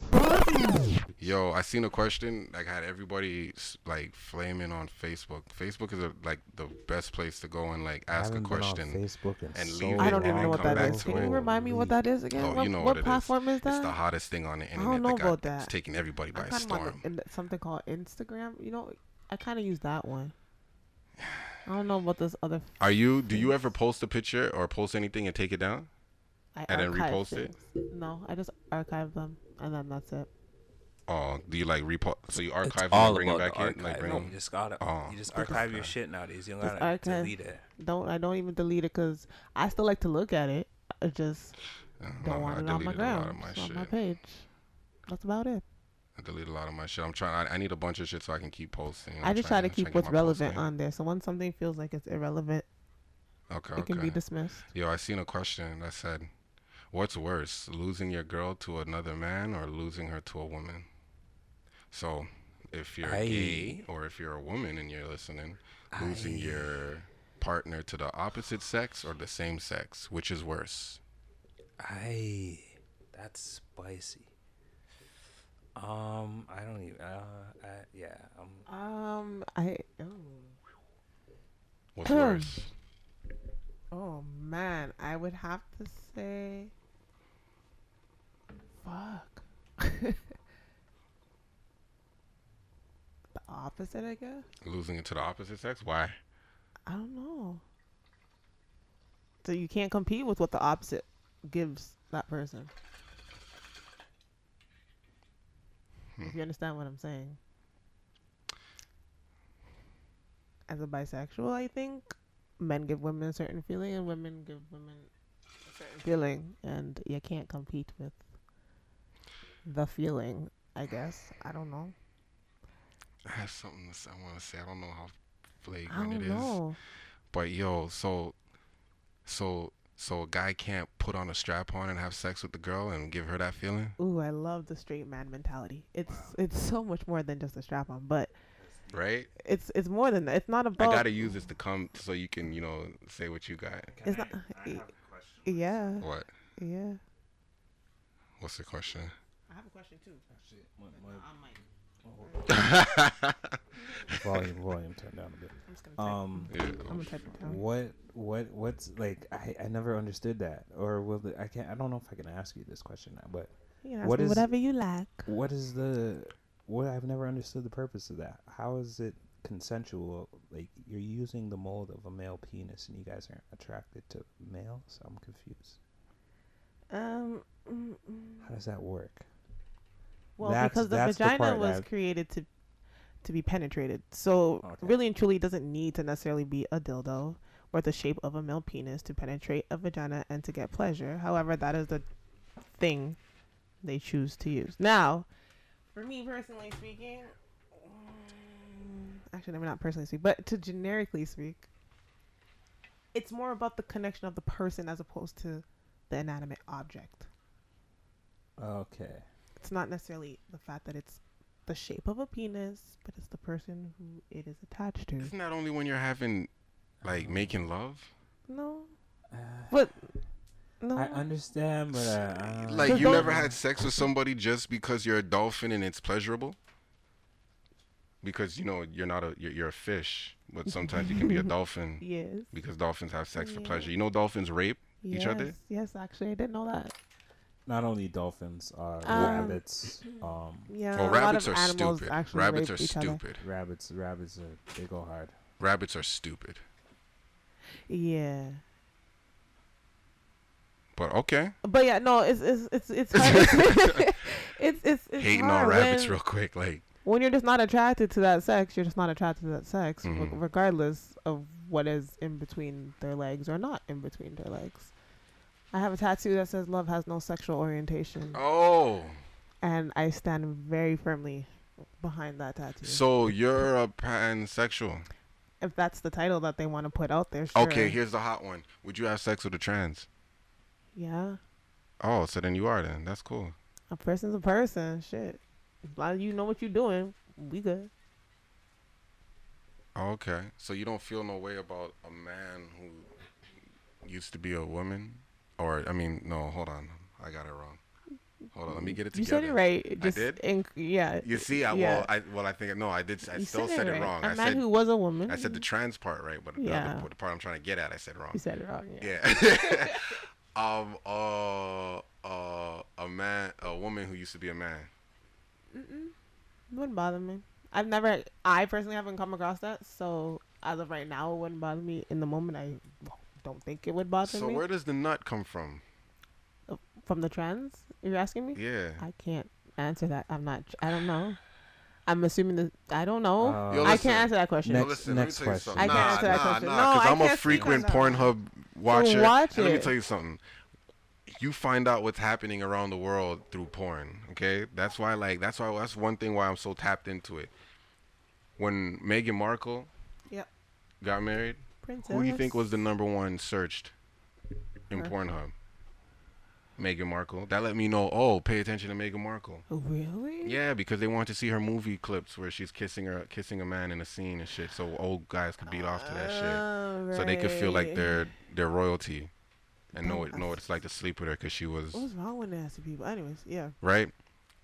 Yo, I seen a question like had everybody like flaming on Facebook. Facebook is a, like the best place to go and like ask a haven't been on question. Facebook and so leave I it don't and even know what come that back is. to Can you remind me what that is again? Oh, what you know what what, platform is, that? It's the hottest thing on the internet. I don't know that got, about It's taking everybody by I'm kind of on storm. the- something called Instagram. You know, I kind of use that one. I don't know about this other. Are you? Do you ever post a picture or post anything and take it down? I And then archive repost it? things. No, I just archive them and then that's it. Oh, do you like repost? So you archive It's them all and bring it back in, like bring no, them. you just gotta, Oh. you just archive your shit nowadays. You don't gotta archive. delete it. Don't I don't even delete it because I still like to look at it. I just don't no, want I it on my deleted a lot ground. of my on shit. my page. That's about it. I delete a lot of my shit. I'm trying. I, I need a bunch of shit so I can keep posting. I I'm just try to trying keep what's relevant in. on there. So when something feels like it's irrelevant, Okay, it can be dismissed. Yo, I seen a question that said, "What's worse, losing your girl to another man or losing her to a woman?" So, if you're gay Aye. or if you're a woman and you're listening, losing Aye. your partner to the opposite sex or the same sex, which is worse? Aye, that's spicy. Um, I don't even. Uh, I, yeah. Um, Um, I oh, What's worse? [CLEARS THROAT] oh man, I would have to say, fuck. [LAUGHS] the opposite, I guess. Losing it to the opposite sex? Why? I don't know. So you can't compete with what the opposite gives that person. If hmm. you understand what I'm saying. As a bisexual, I think men give women a certain feeling and women give women a certain feeling and you can't compete with the feeling, I guess. I don't know. I have something to s- I want to say. I don't know how I flagrant don't it is. know. But yo, so so so a guy can't put on a strap on and have sex with the girl and give her that feeling? Ooh, I love the straight man mentality. It's it's so much more than just a strap on, but Right? it's it's more than that. It's not about. I gotta use this to come so you can, you know, say what you got. It's not. Yeah, What? yeah. What's the question? I have a question too. I'm mighty. [LAUGHS] Volume, volume, turn down a bit. I'm just gonna type. Um, Yeah. I'm gonna type it down. what, what, what's like? I, I never understood that, or will the, I can't. I don't know if I can ask you this question now, but You can ask what me is- whatever you like. what is the? What I've never understood the purpose of that. How is it consensual? Like you're using the mold of a male penis, and you guys aren't attracted to males. So I'm confused. Um. mm, mm. How does that work? Well, That's- because the the vagina part was created to to be penetrated, so Okay. really and truly, it doesn't need to necessarily be a dildo or the shape of a male penis to penetrate a vagina and to get pleasure. However, that is the thing they choose to use. Now, for me personally speaking, mm, actually, maybe not personally speak, but to generically speak, it's more about the connection of the person as opposed to the inanimate object. Okay. It's not necessarily the fact that it's the shape of a penis, but it's the person who it is attached to. Isn't that only when you're having like making love? No, Uh, but no. I understand, but uh, Like you never had sex with somebody just because you're a dolphin and it's pleasurable? Because you know you're not a you're, you're a fish, but sometimes you can be a [LAUGHS] dolphin yes. because dolphins have sex for Yeah. pleasure. You know dolphins rape Yes. each other? Yes, actually, I didn't know that. Not only dolphins, uh, Um, rabbits, um, Yeah. Well, a lot rabbits of are animals stupid. actually Rabbits rape are each other. stupid. rabbits, rabbits are they go hard. Rabbits are stupid. Yeah. But okay, But yeah, no, it's it's it's it's [LAUGHS] hard. [LAUGHS] it's it's it's hating hard on rabbits when, real quick, like when you're just not attracted to that sex. You're just not attracted to that sex, re- Mhm. regardless of what is in between their legs or not in between their legs. I have a tattoo that says "Love has no sexual orientation," oh, and I stand very firmly behind that tattoo. so you're a pansexual. if that's the title that they want to put out there, sure. Okay, here's the hot one. Would you have sex with a trans? yeah, Oh, so then you are then. That's cool. a person's a person. Shit, as long as you know what you're doing, we good. Okay. So you don't feel no way about a man who used to be a woman, or I mean, no, hold on, I got it wrong. Hold on, let me get it You together. said it right. I did? inc- yeah. You see, I Yeah. well, I well, I think no, I did. I You still said, said, it it wrong. A I man said who was a woman. I said the trans part right, but the, Yeah. other, the part I'm trying to get at, I said wrong. You said it wrong. Yeah. Yeah. [LAUGHS] um. Uh. Uh. A man. A woman who used to be a man. Mm-mm. Wouldn't bother me. I've never, I personally haven't come across that. So as of right now, it wouldn't bother me. In the moment, I don't think it would bother So me. where does the nut come from? From the trends, you're asking me? Yeah. I can't answer that. I'm not. I don't know. I'm assuming that I don't know. Uh, Yo, I can't answer that question. Next- Well, listen, next let me tell you question. something. I can't nah, answer that nah, question. Nah, No, because I I'm a can't speak on frequent. Pornhub watcher. watch and let me tell you something. You find out what's happening around the world through porn. Okay, that's why. Like, that's why. That's one thing why I'm so tapped into it. When Meghan Markle Yep. got married, Princess. who do you think was the number one searched in Her. Pornhub? Meghan Markle. That let me know. Oh, pay attention to Meghan Markle. Oh, really? Yeah, because they want to see her movie clips where she's kissing her, kissing a man in a scene and shit, so old guys could beat off to that shit, Oh, right. so they could feel like they're they're royalty, and know Don't- know what it's like to sleep with her because she was What's wrong with nasty people? Anyways, yeah. right,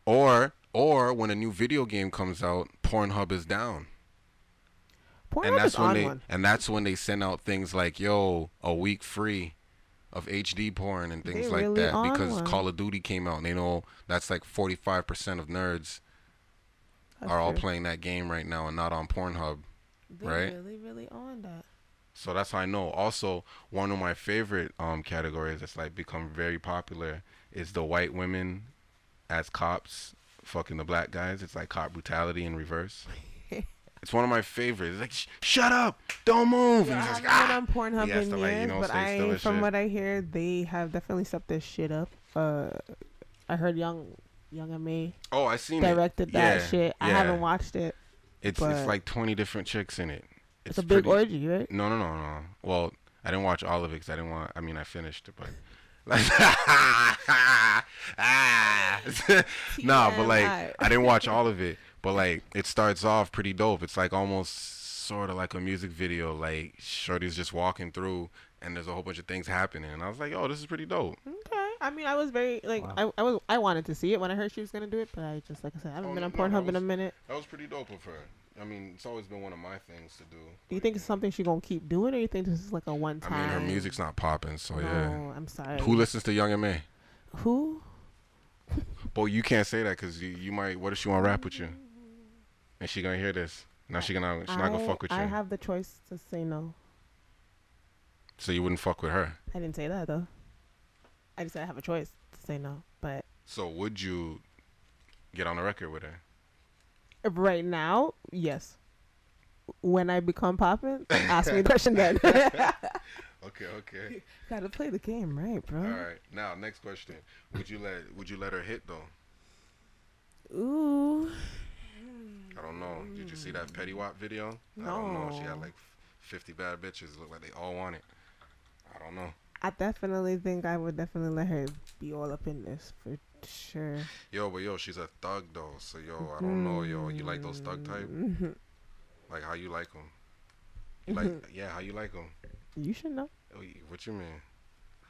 or or when a new video game comes out, Pornhub is down, Pornhub and that's is when on they one. and that's when they send out things like yo a week free. Of HD porn and things They like really that because one. Call of Duty came out and they know that's like 45% of nerds That's are all playing that game right now and not on Pornhub. They're right? really, really on that. So that's how I know. Also, one of my favorite um categories that's like become very popular is the white women as cops fucking the black guys. It's like cop brutality in reverse. [LAUGHS] it's one of my favorites. It's like "Sh- shut up, don't move. Yeah, and he's been "Ah!" on Pornhub in years, like, you know, but I, from shit. what I hear, they have definitely stepped their shit up. Uh, I heard Young Young M.A. Oh, I seen directed it. that Yeah, shit. I haven't watched it. It's it's like twenty different chicks in it. It's, a big pretty- orgy, right? No, no, no, no. Well, I didn't watch all of it because I didn't want. I mean, I finished it, but. Like [LAUGHS] [LAUGHS] Nah, but like I didn't watch all of it, but like it starts off pretty dope. It's like almost sort of like a music video. Like Shorty's just walking through, and there's a whole bunch of things happening, and I was like, "Oh, this is pretty dope." Okay. I mean, I was very like Wow. I, I was I wanted to see it when I heard she was gonna do it, but I just like I said, I haven't Oh, been on no, that Pornhub in a minute. That was pretty dope of her. I mean, it's always been one of my things to do. Do you think it's something she gonna keep doing, or you think this is like a one time? I mean, her music's not popping, so yeah. No, I'm sorry. Who listens to Young M.A? Who? Boy, you can't say that because you, you might. What if she want to rap with you? And she gonna hear this. Now she gonna she's not gonna fuck with you. I have the choice to say no. so you wouldn't fuck with her. I didn't say that though. I just said I have a choice to say no. But So would you get on the record with her? right now, yes. When I become poppin', [LAUGHS] ask me the question then. [LAUGHS] Okay, [LAUGHS] okay. Gotta play the game right, bro. All right. Now, next question. Would you let Would you let her hit though? Ooh. I don't know. Did you see that Petty Wap video? I don't know. She had like 50 bad bitches. Look like they all want it. I don't know. I definitely think I would definitely let her be all up in this for sure. Yo, but yo, she's a thug though. So yo, I don't know. Yo, you like those thug type? Mhm. Like how you like them? Like [LAUGHS] yeah, how you like them? You should know. What you mean?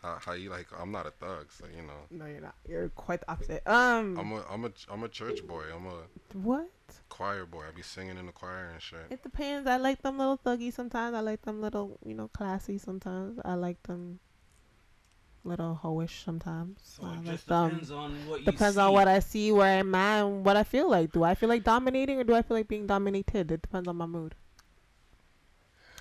How, how you like? I'm not a thug, so you know. No, you're not. You're quite the opposite. Um, I'm a I'm a I'm a church boy. I'm a what? choir boy. I be singing in the choir and shit. It depends. I like them little thuggy sometimes. I like them little, you know, classy sometimes. I like them little hoish sometimes. So I it like just them. depends on what you Depends see. on what I see, where I'm at, and what I feel like. Do I feel like dominating or do I feel like being dominated? It depends on my mood.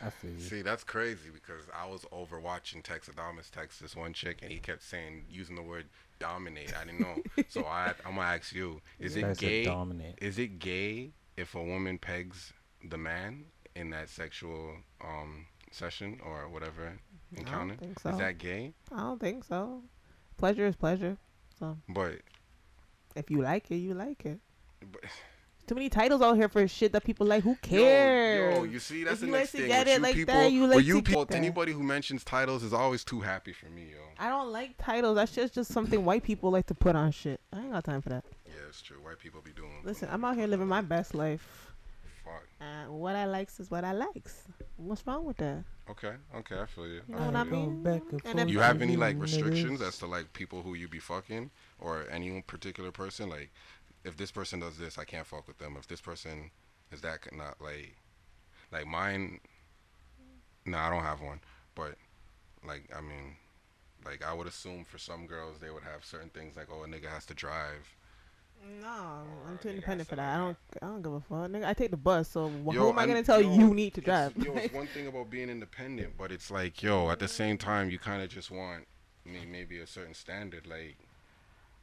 I feel you. See, that's crazy because I was over watching Texadamus text this one chick and he kept saying using the word dominate. I didn't know, [LAUGHS] so I I'm gonna ask you: Is I it gay? dominate. Is it gay if a woman pegs the man in that sexual um session or whatever encounter? think so. Is that gay? I don't think so. Pleasure is pleasure. So But, if you like it, you like it. but Too many titles out here for shit that people like. Who cares? Yo, you see, that's If the next like to thing. get with it you like people, that, you like you to people, that. anybody who mentions titles is always too happy for me, yo. I don't like titles. That's just just something white people like to put on shit. I ain't got time for that. Yeah, it's true. White people be doing. Listen, I'm out here living my best life. fuck. Uh, what I likes is what I likes. What's wrong with that? Okay, okay, I feel you. You know what I mean? Back and And You have any like restrictions niggas. as to like people who you be fucking or any particular person? Like, if this person does this, I can't fuck with them. If this person is that not like, like mine. No, I don't have one. But like, I mean, like I would assume for some girls they would have certain things like, oh, a nigga has to drive. No, I'm too independent for that. I don't. I don't give a fuck. Nigga, I take the bus, so Yo, who am I and- gonna tell yo, you need to drive? Yo, it's [LAUGHS] one thing about being independent, but it's like, yo, at the same time, you kind of just want me maybe a certain standard. Like,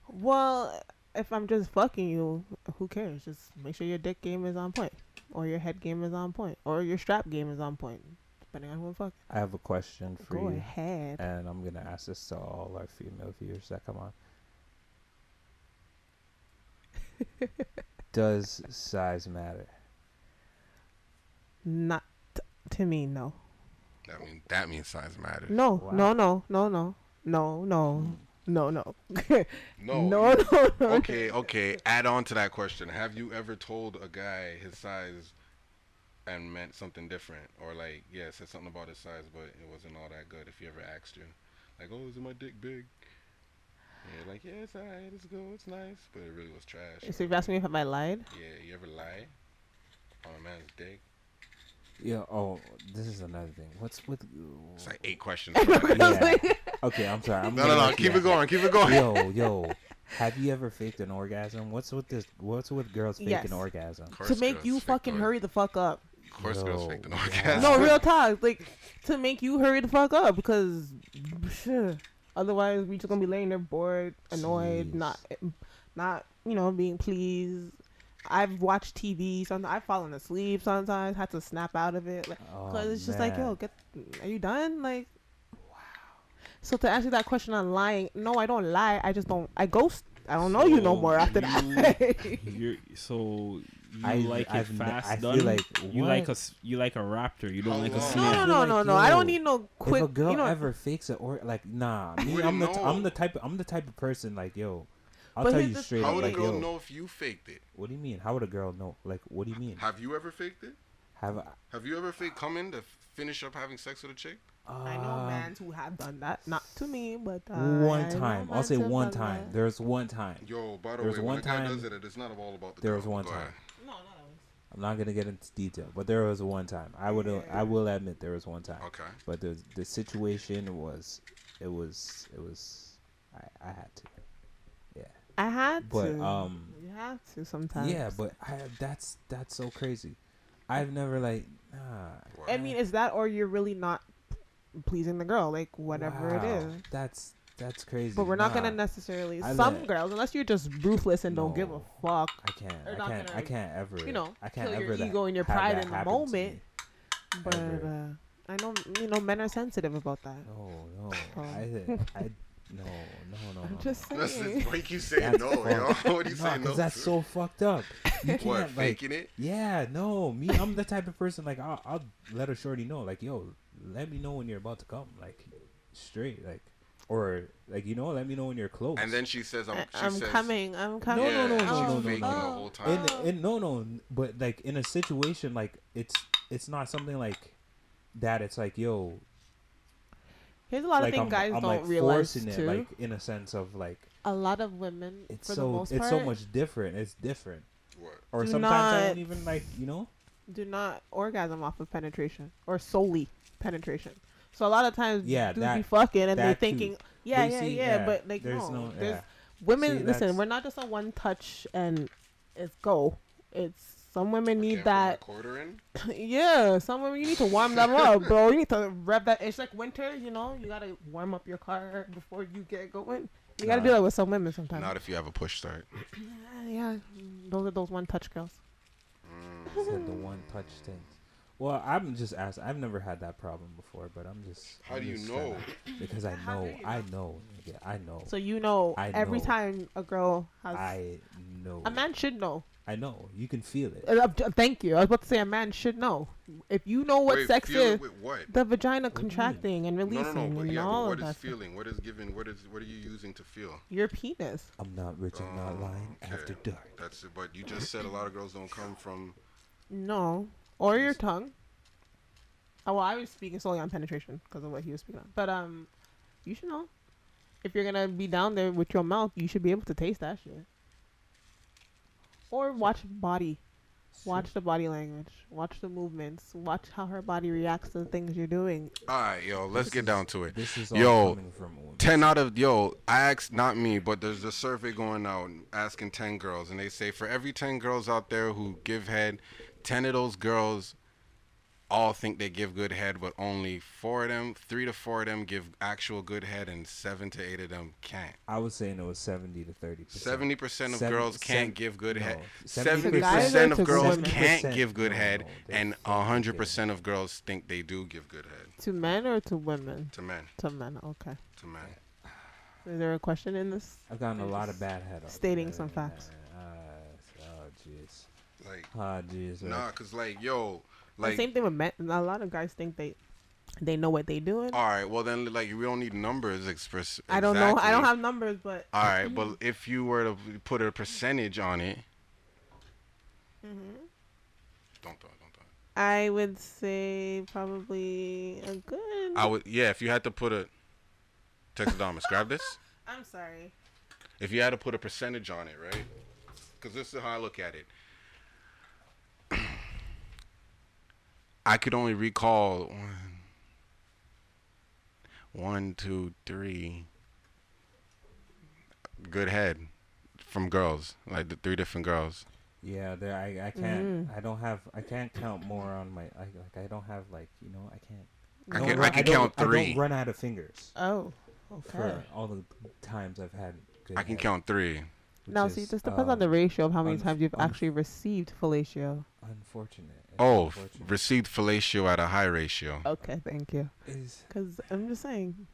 well, if I'm just fucking you, who cares? Just make sure your dick game is on point, or your head game is on point, or your strap game is on point, depending on who I'm fucking. I have a question for Go you, ahead. and I'm gonna ask this to all our female viewers that come on. [LAUGHS] Does size matter? Not to me, no. that mean that means size matters. No, Wow. no, no, no, no, no, no, no, no. No. [LAUGHS] no, no, no. Okay, okay. Add on to that question. Have you ever told a guy his size and meant something different, or like, yeah, said something about his size, but it wasn't all that good? If you ever asked you, like, oh, is my dick big? Yeah, like, yeah, it's alright, it's good, it's nice, but it really was trash. So you've asked me if I lied. Yeah, you ever lie on a man's dick? Yeah. Oh, this is another thing. What's with? It's like eight questions. [LAUGHS] no, yeah. Okay, I'm sorry. I'm [LAUGHS] no, gonna no. Keep it answer. going. Keep it going. Yo, yo. Have you ever faked an orgasm? What's with this? What's with girls faking Yes. orgasm? Of course To make girls you fake fucking the- hurry the fuck up. Of course, girls Yo, fake the wow. orgasm. No, real [LAUGHS] talk. Like to make you hurry the fuck up because, sure. Otherwise, we just gonna be laying there bored, annoyed, Jeez. not, not you know being pleased. I've watched TV. Sometimes I've fallen asleep. Sometimes had to snap out of it. Like, Oh, Cause it's just like, man. yo, get, are you done? Like, wow. So to answer that question on lying, no, I don't lie. I just don't. I ghost. I don't know you no more after that. [LAUGHS] You're so you I- like I've it fast I feel done. like, you like a you like a raptor. You don't How like a long? snail. no, no, no, like, no, no. I don't need no quick. if a girl you know, ever fakes it or like nah, me, I'm the t- I'm the type of, I'm the type of person like yo, I'll But tell here's you the straight How up would a like girl yo, know if you faked it? what do you mean? How would a girl know? Like what do you mean? Have you ever faked it? Have I, Have you ever faked coming to f- finish up having sex with a chick? I know men who have done that. Not to me, but uh, one time. I'll say one time. that. There's one time. Yo, by the There was way, one when a guy time- does it, it's not all about the there girl. was one Go time. ahead. No, not. I'm not gonna get into detail, but there was one time. I would I will admit there was one time. Okay. But the the situation was it was it was I, I had to. Yeah. I had But to. um you have to sometimes. yeah, but I that's that's so crazy. I've never like nah. Wow. I mean, is that or you're really not pleasing the girl, like whatever it wow, is. That's that's crazy. But we're not Nah, gonna necessarily. I some let- girls, unless you're just ruthless and don't give a fuck, I can't. I can't. I gonna, can't ever. you know, I can't kill your ever that- ego and your pride in the moment. but uh, I know you know men are sensitive about that. No, no. Oh. [LAUGHS] I, I, no, no, no. I'm no, just no. That's saying. why you keep saying no, fucked. yo. [LAUGHS] What are you No, saying no? that's to? so fucked up. You [LAUGHS] can't What, like, faking it? yeah, no, me, I'm the type of person like I'll, I'll let a shorty know, like, yo, let me know when you're about to come, like, straight, like, or like, you know, let me know when you're close. And then she says, "I'm." I- She I'm says, coming. I'm no, coming. no, no, Yeah, no, she's no, no, no. the whole time. in, in no, no, but like in a situation like it's it's not something like that. It's like, yo, Here's a lot like of things I'm, guys I'm don't like realize forcing too. it, like in a sense of like a lot of women, it's for so the most it's part, so much different. It's different. What? Or Do sometimes I not- don't even like, you know. do not orgasm off of penetration or solely penetration. So a lot of times, Yeah, dudes that- be fucking and they're that too. thinking, yeah, yeah, see, yeah, yeah, but like there's no, no- there's yeah. women. See, listen, we're not just a one touch and it's go. It's some women need Can't put my that. quarter in. [LAUGHS] yeah, some women you need to warm them up, bro. You need to rev that. It's like winter, you know. You gotta warm up your car before you get going. You gotta Nah. do that with some women sometimes. Not if you have a push start. [CLEARS THROAT] yeah, yeah, those are those one touch girls. Mm. Said the one touch things. Well, I'm just asking. I've never had that problem before, but I'm just. How I'm do you just know? tryna- Because I How do know. I know? know. nigga, I know. So you know, I every know. time a girl has I know. a man should know. I know. You can feel it. Uh, uh, thank you. I was about to say a man should know. If you know what Wait, sex feel is, it with what? the vagina do you mean? contracting and releasing no, no. But yeah, but all what of that. stuff. feeling? What is giving? What is? What are you using to feel? Your penis. I'm not rich and not lying okay. after dark. That's it. But you just said a lot of girls don't come from No, or your tongue. Oh, well, I was speaking solely on penetration because of what he was speaking on. But um, you should know if you're gonna be down there with your mouth, you should be able to taste that shit. Or watch body, watch the body language, watch the movements, watch how her body reacts to the things you're doing. All right, yo, let's get down to it. This is all Yo, coming from 10 out of yo i asked not me but there's a survey going out asking 10 girls and they say for every 10 girls out there who give head 10 of those girls all think they give good head but only four of them three to four of them give actual good head and seven to eight of them can't I was saying it was seventy to thirty percent. 70% of Seven- girls can't seven- give good no, head 70% 70% of to girls women. can't give good No, head no, they and fucking 100% of girls think they do give good head To men or to women? to men To men. Okay. to men [SIGHS] Is there a question in this? I've gotten a lot of bad head. on stating some facts. Uh, oh jeez. like Ah jeez. like, nah cuz like yo the same thing with men. A lot of guys think they they know what they're doing. All right. Well, then, like, we don't need numbers. Express. I don't know. I don't have numbers, but All right, [LAUGHS] but if you were to put a percentage on it, Mhm. don't throw it. Don't throw it. I would say probably a good. I would. Yeah. If you had to put a. Texadomus, grab this. [LAUGHS] I'm sorry. If you had to put a percentage on it, right? Because this is how I look at it. I could only recall one, one, two, three. Good head from girls, like the three different girls. Yeah, there. I, I can't. Mhm. I don't have. I can't count more on my. I like. I don't have like. You know. I can't. I don't can- I run- can don't- count I three. don't run out of fingers Oh, okay. for all the times I've had. Good I can head, count three. which Now, see, is, this depends on the um, ratio of how many unf- times you've unf- actually received fellatio. Unfortunate. It's Oh, unfortunate. received fellatio at a high ratio. Okay, thank you. Because I'm just saying.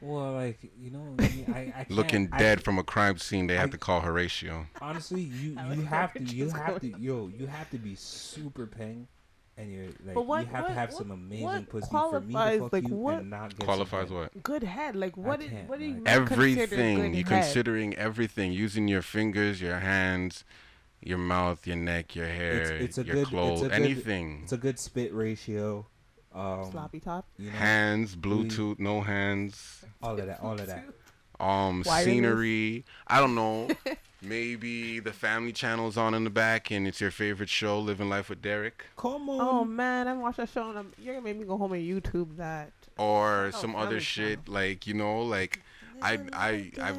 well, like you know, me, I, I can't, Looking I- dead from a crime scene, they have to call Horatio. Honestly, you you have to you have to yo you have to be super peng, and you're like what- you have what- to have what- some amazing pussy for me to fuck like, you what and not get some Qualifies what? Good head. Like, what is, can't, what do you like- consider Everything. good You head? considering everything, using your fingers, your hands, your mouth, your neck, your hair, it's a your good- it's clothes, a good- anything. It's a good spit ratio. Um, Sloppy top. you know, hands, Bluetooth, no hands, all of that, all of that. um, Wireless. scenery. I don't know. [LAUGHS] Maybe the family channel's on in the back, and it's your favorite show, Living Life with Derek, Come on. Oh man, I watched that show and I'm, you're gonna make me go home and YouTube that. or Oh, some other Family shit like you know, like I I I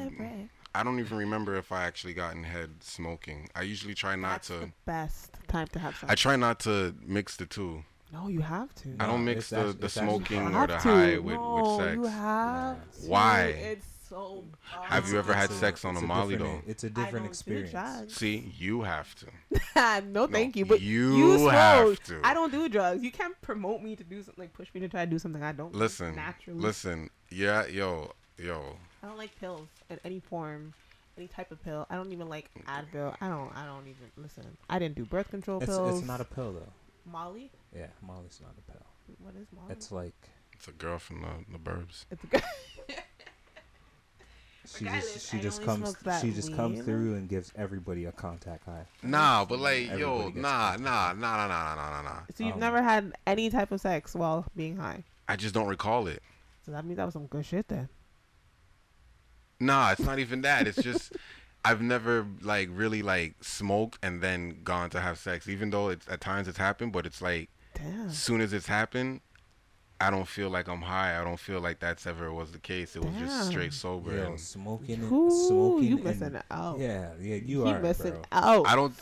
I don't even remember if I actually got in head smoking. I usually try not That's to. the best time to have sex. I try not to mix the two. no, you have to. I don't mix it's the, actu- the it's actually smoking or have the to. high with, no, with You sex. have to. Why? It's so. Have you ever had a- sex on it's a Molly different- though? It's a I different don't do experience. drugs. See, you have to. [LAUGHS] no, thank you. But you you, smoke. have to. I don't do drugs. You can't promote me to do something, like push me to try to do something I don't. do Listen, naturally. listen. Yeah, yo, yo. I don't like pills in any form, any type of pill. I don't even like Advil. I don't. I don't even listen. I didn't do birth control It's, pills. it's not a pill though. Molly. Yeah, Molly's not a pill. What is Molly? It's like It's a girl from the, the burbs. It's a good. [LAUGHS] she Regardless, just she I just comes she just comes through and gives everybody a contact high. Nah, but like, yo, Everybody gets nah, fucked. nah, nah, nah, nah, nah, nah, nah. So you've Um, never had any type of sex while being high. I just don't recall it. So that means that was some good shit then. Nah, it's not even that. It's just [LAUGHS] I've never like really like smoked and then gone to have sex. Even though it's at times it's happened, but it's like Damn. as soon as it's happened, I don't feel like I'm high. I don't feel like that's ever was the case. It was just straight sober. Yo, and smoking, and, Ooh, smoking, you and- missing out. Yeah, yeah, you he are, missing bro. out. I don't.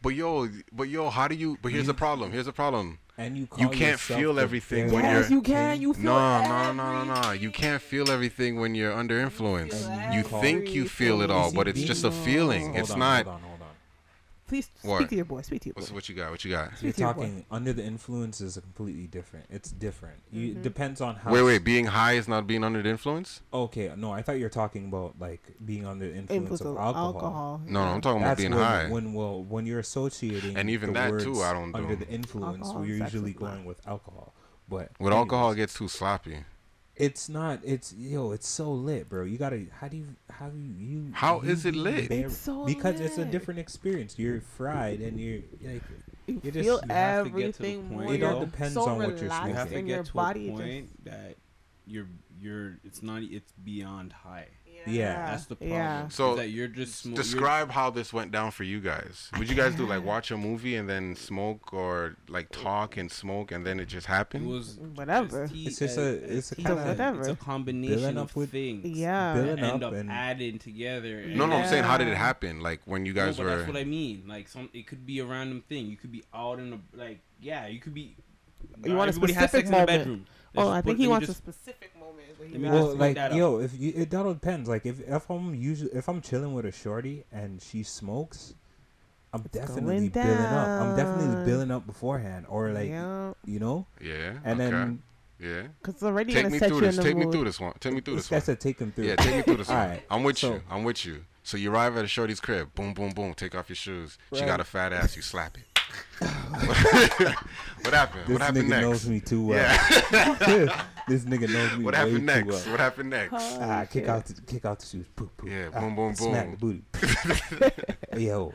But yo, but yo, how do you? But here's the problem. Here's the problem. And you You can't feel everything very when yes, you're- you can. You feel no, no, no, no, no. You can't feel everything when you're under influence. feel You think you feel it all, but it's just a feeling. It's not. Hold on, hold on. Please What? speak to your boy. Speak to your boy. What's what you got? What you got? You're Speak to your boy. talking under the influence is completely different. It's different. You Mhm. depends on how. Wait, wait. Being high is not being under the influence. Okay, no, I thought you were talking about like being under the influence, Influence of of alcohol. alcohol. No, no, I'm talking about being when, high. when well when you're associating And even the that, words too, I don't under do. the influence. Alcohol we're usually going with alcohol, but With alcohol, it gets too sloppy. It's not. It's yo, it's so lit, bro. You gotta. How do you? How you? you How you is it lit? bear- It's so because it's a different experience. You're fried and you're like you You just- feel you have to get to the everything point, more. It all You're depends so on what you're relaxed you have smoking. to get your to body a point just that you're you're it's not it's beyond high. Yeah. That's the problem. Yeah. So, that you're just smoking. Describe how this went down for you guys. Would you guys do like watch a movie and then smoke, or like talk and smoke and then it just It happened? was Whatever. as T- It's just as- a- it's a T kinda- said, It's a combination of with- things. Yeah. that Building end up up and- adding together. No, no, I'm saying how did it happen? Like when you guys no, were. that's what I mean. Like some, it could be a random thing. You could be out in a like, yeah, you could be. You want a specific moment. in the bedroom. Oh, I think he wants just- a specific moment. is what he Let me wants. Well, like that yo, if you it that all depends. Like if if I'm usually if I'm chilling with a shorty and she smokes, I'm It's definitely going building up. I'm definitely down. building up beforehand, or like yeah, you know, yeah. and okay. then yeah. because it's already Take me set through you in this. the Take me through this one. Take me through this this guy one. said take him through. Yeah, take me through [LAUGHS] this one. Alright, I'm with so- you. I'm with you. So you arrive at a shorty's crib. Boom, boom, boom. Take off your shoes. She got a fat ass. You slap it. [LAUGHS] what happened? This what happened next? This nigga next? knows me too well. Yeah. [LAUGHS] this nigga knows me what way happened too next? well. What happened next? Ah, kick out, the, kick out the shoes. Poop, poop. Yeah, Ah, boom, boom, Smack the booty. [LAUGHS] Yo,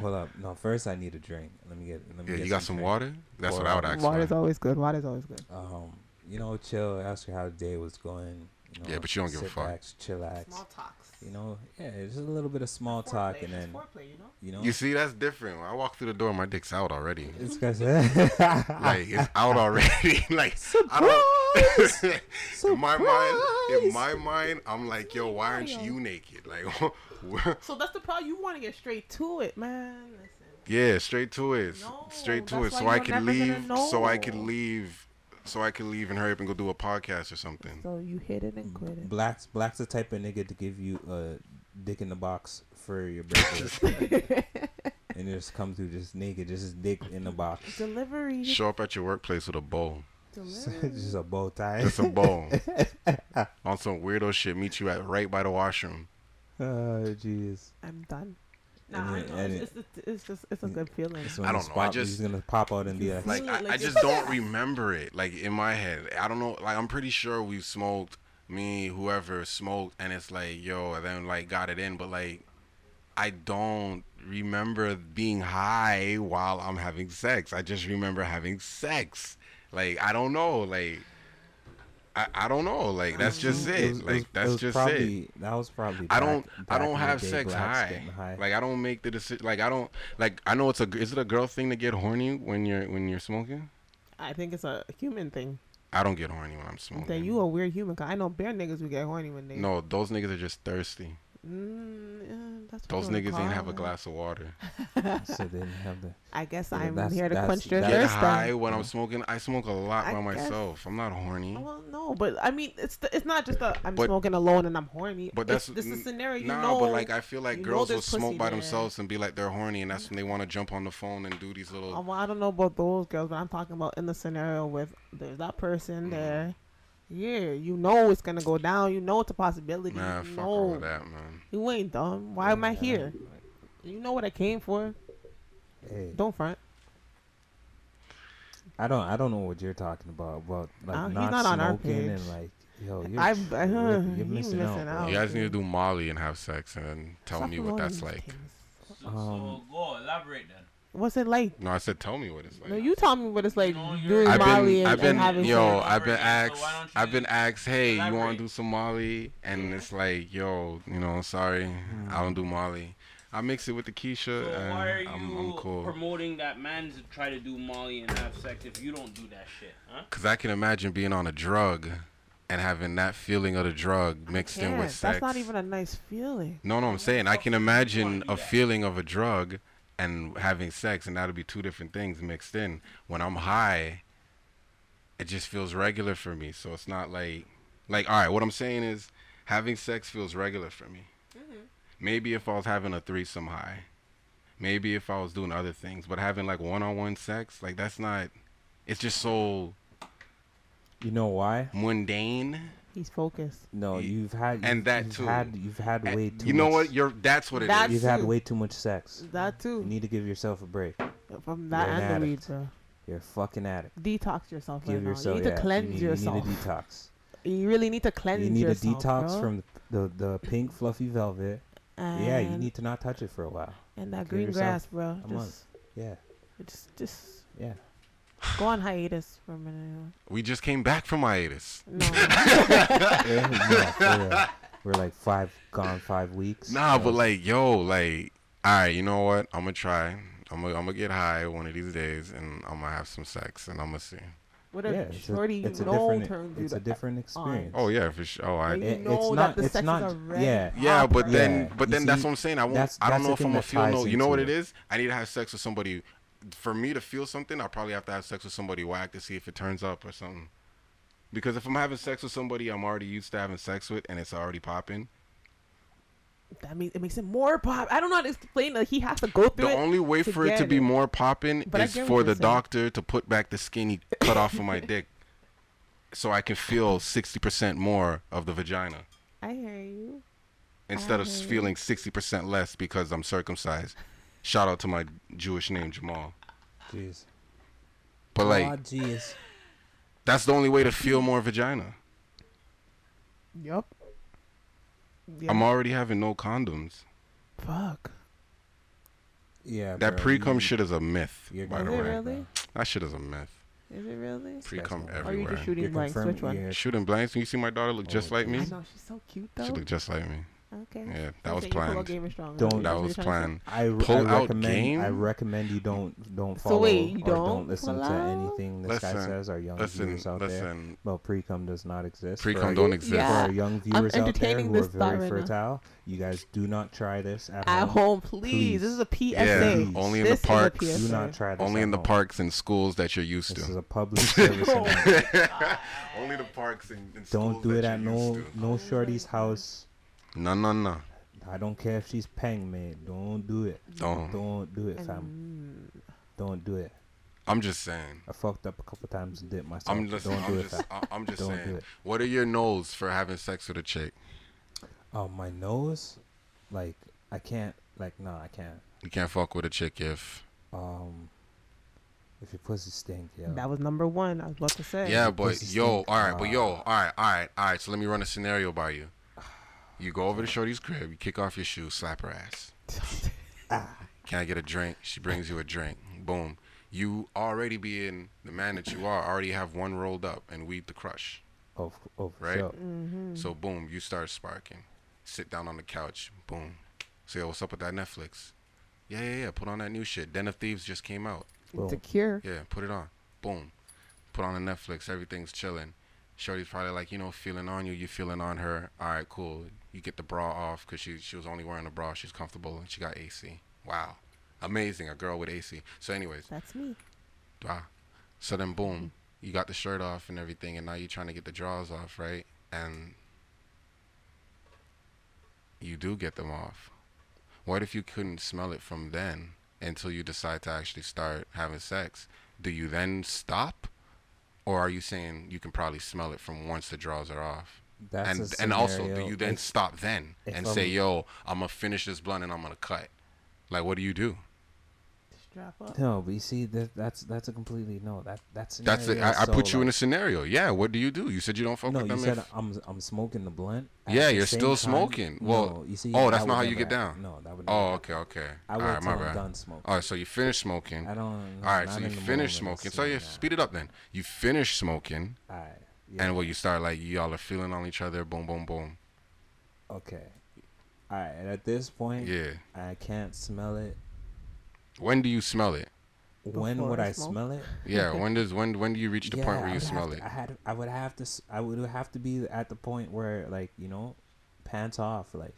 hold up. No, first I need a drink. Let me get. Let me Yeah, get you got some drink. water? That's Pour what I would out. ask. Water's for. always good. Water's always good. Um, you know, chill. Ask her how the day was going. You know, Yeah, but you don't give a fuck. Back, chillax. talks. You know, yeah, it's just a little bit of small talk, and then foreplay, you know. you know, You see, that's different. When I walk through the door, my dick's out already. this guy [LAUGHS] Like it's out already. [LAUGHS] like I don't. [LAUGHS] in my mind, in my mind, I'm like, yo, why aren't you naked? Like, So that's the problem. You want to get straight to it, man. Listen. yeah, straight to it, No, straight to it. So why I you're can leave. So I can leave. So I can leave and hurry up and go do a podcast or something. So you hit it and mm. quit it. Black's Black's the type of nigga to give you a dick in the box for your birthday, [LAUGHS] [LAUGHS] and just come through just naked, just dick in the box, Delivery. Show up at your workplace with a bowl. Delivery. [LAUGHS] just a bow tie. just a bow, on some weirdo shit. Meet you at right by the washroom. Oh jeez. I'm done. And Nah, I know. and It's, it's, it's just it's a mm, good feeling. It's I don't know, I just- he's gonna pop out and be like, like I, I just don't [LAUGHS] remember it like in my head i don't know like i'm pretty sure we smoked me whoever smoked and it's like yo and then like got it in but like i don't remember being high while i'm having sex i just remember having sex like i don't know like I, I don't know like that's just It it was- like that's it was just it That was probably. I don't. I don't have sex high. high. Like I don't make the decision. Like I don't. Like I know it's a. Is it a girl thing to get horny when you're when you're smoking? I think it's a human thing. I don't get horny when I'm smoking. That you a weird human. 'cause I know bare niggas who get horny when they. No, those niggas are just thirsty. Mm, yeah, that's what Those you wanna niggas ain't have a glass of water. so [LAUGHS] [LAUGHS] they didn't have the. I guess Yeah, I'm that's- here to that's- quench your that's- Get thirst. high when I'm smoking. I smoke a lot I by guess- myself. I'm not horny. Well, no, but I mean, it's the, it's not just a I'm But- smoking alone and I'm horny. But It's- that's this is a scenario. You nah, know, but like I feel like girls will smoke by there. themselves and be like they're horny, and that's when they want to jump on the phone and do these little. Oh, well, I don't know about those girls, but I'm talking about in the scenario with there's that person Mm-hmm. there. Yeah, you know it's gonna go down. You know it's a possibility. Nah, you fuck know all that, man. you ain't dumb. Why am I here? You know what I came for. Hey, Don't front. I don't. I don't know what you're talking about. About like Uh, he's not, not on our smoking page. and like, yo, you're, I- tr- I- you're, uh, you're he missing, out. out. You guys need to do Molly and have sex and then tell Stop me what that's like. things. So, Um, so go elaborate then. What's it like? No, I said tell me what it's like. No, you tell me what it's like know, you're- doing I've Molly been, and, I've been, and having yo, sex. I've been Elaborate, so asked, why don't you I've been asked, hey, you want to do some Molly? And it's like, yo, you know, sorry, I don't do Molly. I mix it with the Keisha, So and why are you I'm, I'm cool. promoting that man to try to do Molly and have sex if you don't do that shit, huh? Cause I can imagine being on a drug and having that feeling of the drug mixed in with sex. That's not even a nice feeling. No, no, I'm saying I can imagine a feeling of a drug and having sex, and that'll be two different things mixed in. When I'm high, it just feels regular for me. So it's not like, like, all right, what I'm saying is having sex feels regular for me. Mm-hmm. Maybe if I was having a threesome high, maybe if I was doing other things, but having like one-on-one sex, like that's not. It's just so You know why? mundane. He's focused. No, you've had and you've- that you've too. Had, you've had And way too. you know much, what? You're that's what it is. That's- You've had way too much sex. That too. You need to give yourself a break. From that You're and the weed, bro. You're a fucking addict. Detox yourself. Give right yourself. Now. You need yeah, to cleanse you need, yourself. You need a detox. You really need to cleanse yourself. you need yourself. a detox bro. from the, the the pink fluffy velvet. And, yeah, you need to not touch it for a while. and that give green grass, bro. a Just month. Yeah. Just, just Yeah. Go on hiatus for a minute. We just came back from hiatus. No, [LAUGHS] Yeah, no. We're like five gone five weeks. Nah, so- but like, yo, like, all right, you know what? I'm gonna try. I'm gonna, I'm gonna get high one of these days, and I'm gonna have some sex, and I'm gonna see. what yeah, a it's a, shorty it's a no different it's a different experience. Oh yeah, for sure. Oh, I. You It- know it's that not the it's sex not yeah Yeah, but then, Yeah, but you then that's what I'm saying. I won't. that's- I don't know if I'm thing gonna feel no. You know what it. is? I need to have sex with somebody. For me to feel something, I probably have to have sex with somebody whack to see if it turns up or something. Because if I'm having sex with somebody I'm already used to having sex with and it's already popping, That means it makes it more pop. I don't know how to explain that. He has to go through the only way for it to be it. more popping But is for the saying. doctor to put back the skin he cut off of my [LAUGHS] dick, so I can feel 60% more of the vagina I hear you. instead of feeling 60% less because I'm circumcised. Shout out to my Jewish name Jamal. Jeez. But like, oh, jeez. that's the only way to feel more vagina. Yup. Yep. I'm already having no condoms. Fuck. Yeah. That bro, pre cum shit is a myth. you're By Is the it way, really? that shit is a myth. Is it really? Pre cum Or you just Or are you just shooting You're blanks? Which one? yeah. Shooting blanks. Can you see my daughter look just Oh, like I me. know she's so cute though. She look just like me. Okay. Yeah, that Okay, was you pull out planned. Game is strong. Don't- That was you're trying planned. I, r- Pull I out recommend game? I recommend you don't don't So follow wait, you or don't don't listen to out? anything this guy says. Our young Listen, viewers out there. Well, pre cum does not exist. Pre For cum don't exist. Yeah. For Yeah. our young viewers out there who are very right now. fertile, you guys do not try this at, At home. home, please. This is a PSA. Yeah, Please. only in This the parks. Do not try this. Only at in the parks and schools that you're used to. This is a public [LAUGHS] service. Oh only the parks and, and Don't do it at no no shorty's house. No, no, no. I don't care if she's peng me. Don't do it. Don't. Don't do it, fam. Mm, Don't do it. I'm just saying. I fucked up a couple times and did myself. I'm just. don't do I'm it, just. fam. I- I'm just Don't do it. What are your no's for having sex with a chick? Oh, my nose, like I can't. Like no, I can't. You can't fuck with a chick if. Um, if your pussy stink, yeah. That was number one. I was about to say. Yeah, the but yo, stink. all right, but yo, all right, all right, all right. So let me run a scenario by you. You go over to Shorty's crib, you kick off your shoes, slap her ass. [LAUGHS] Can I get a drink? She brings you a drink. Boom. You already being the man that you are, already have one rolled up and weed the crush. Oh, f- oh, Right? sure. Mm-hmm. So boom, you start sparking. Sit down on the couch. Boom. Say, oh, what's up with that Netflix? Yeah, yeah, yeah. Put on that new shit. Den of Thieves just came out. Boom. cure. Yeah, put it on. Boom. Put on the Netflix. Everything's chilling. Shorty's probably like, you know, feeling on you. You feeling on her. All right, cool. You get the bra off because she she was only wearing a bra. She's comfortable and she got AC. Wow, amazing. A girl with AC. So, anyways, That's me. wow. So then, boom, you got the shirt off and everything, and now you're trying to get the drawers off, right? And you do get them off. What if you couldn't smell it from then until you decide to actually start having sex? Do you then stop? Or are you saying you can probably smell it from once the draws are off? That's and and also, do you then if- stop then and say, I'm- "Yo, I'm gonna finish this blunt and I'm gonna cut"? Like, what do you do? Strap up. No, but you see, that that's that's a completely no. That that's That's it. I, I put you in a scenario. Yeah. What do you do? You said you don't fuck No, with you said if- I'm I'm smoking the blunt. Yeah, you're still time? smoking. Well, no, you see, oh, that's that not how you get happen. down. No, that would. Oh, okay, okay. I All wait my bad. done smoking. All right, so you finish smoking. I don't. All right, so you finish smoking. So you speed it up then. You finish smoking, All right. Yeah. and when you start like y'all are feeling on each other, boom, boom, boom. okay. All right. And at this point, Yeah. I can't smell it. When do you smell it? when Before would I I smoke? smell it? Yeah. when does when when do you reach the Yeah, point where you smell to- it? I had. I would have to. s- I would have to be at the point where, like, you know, pants off, like,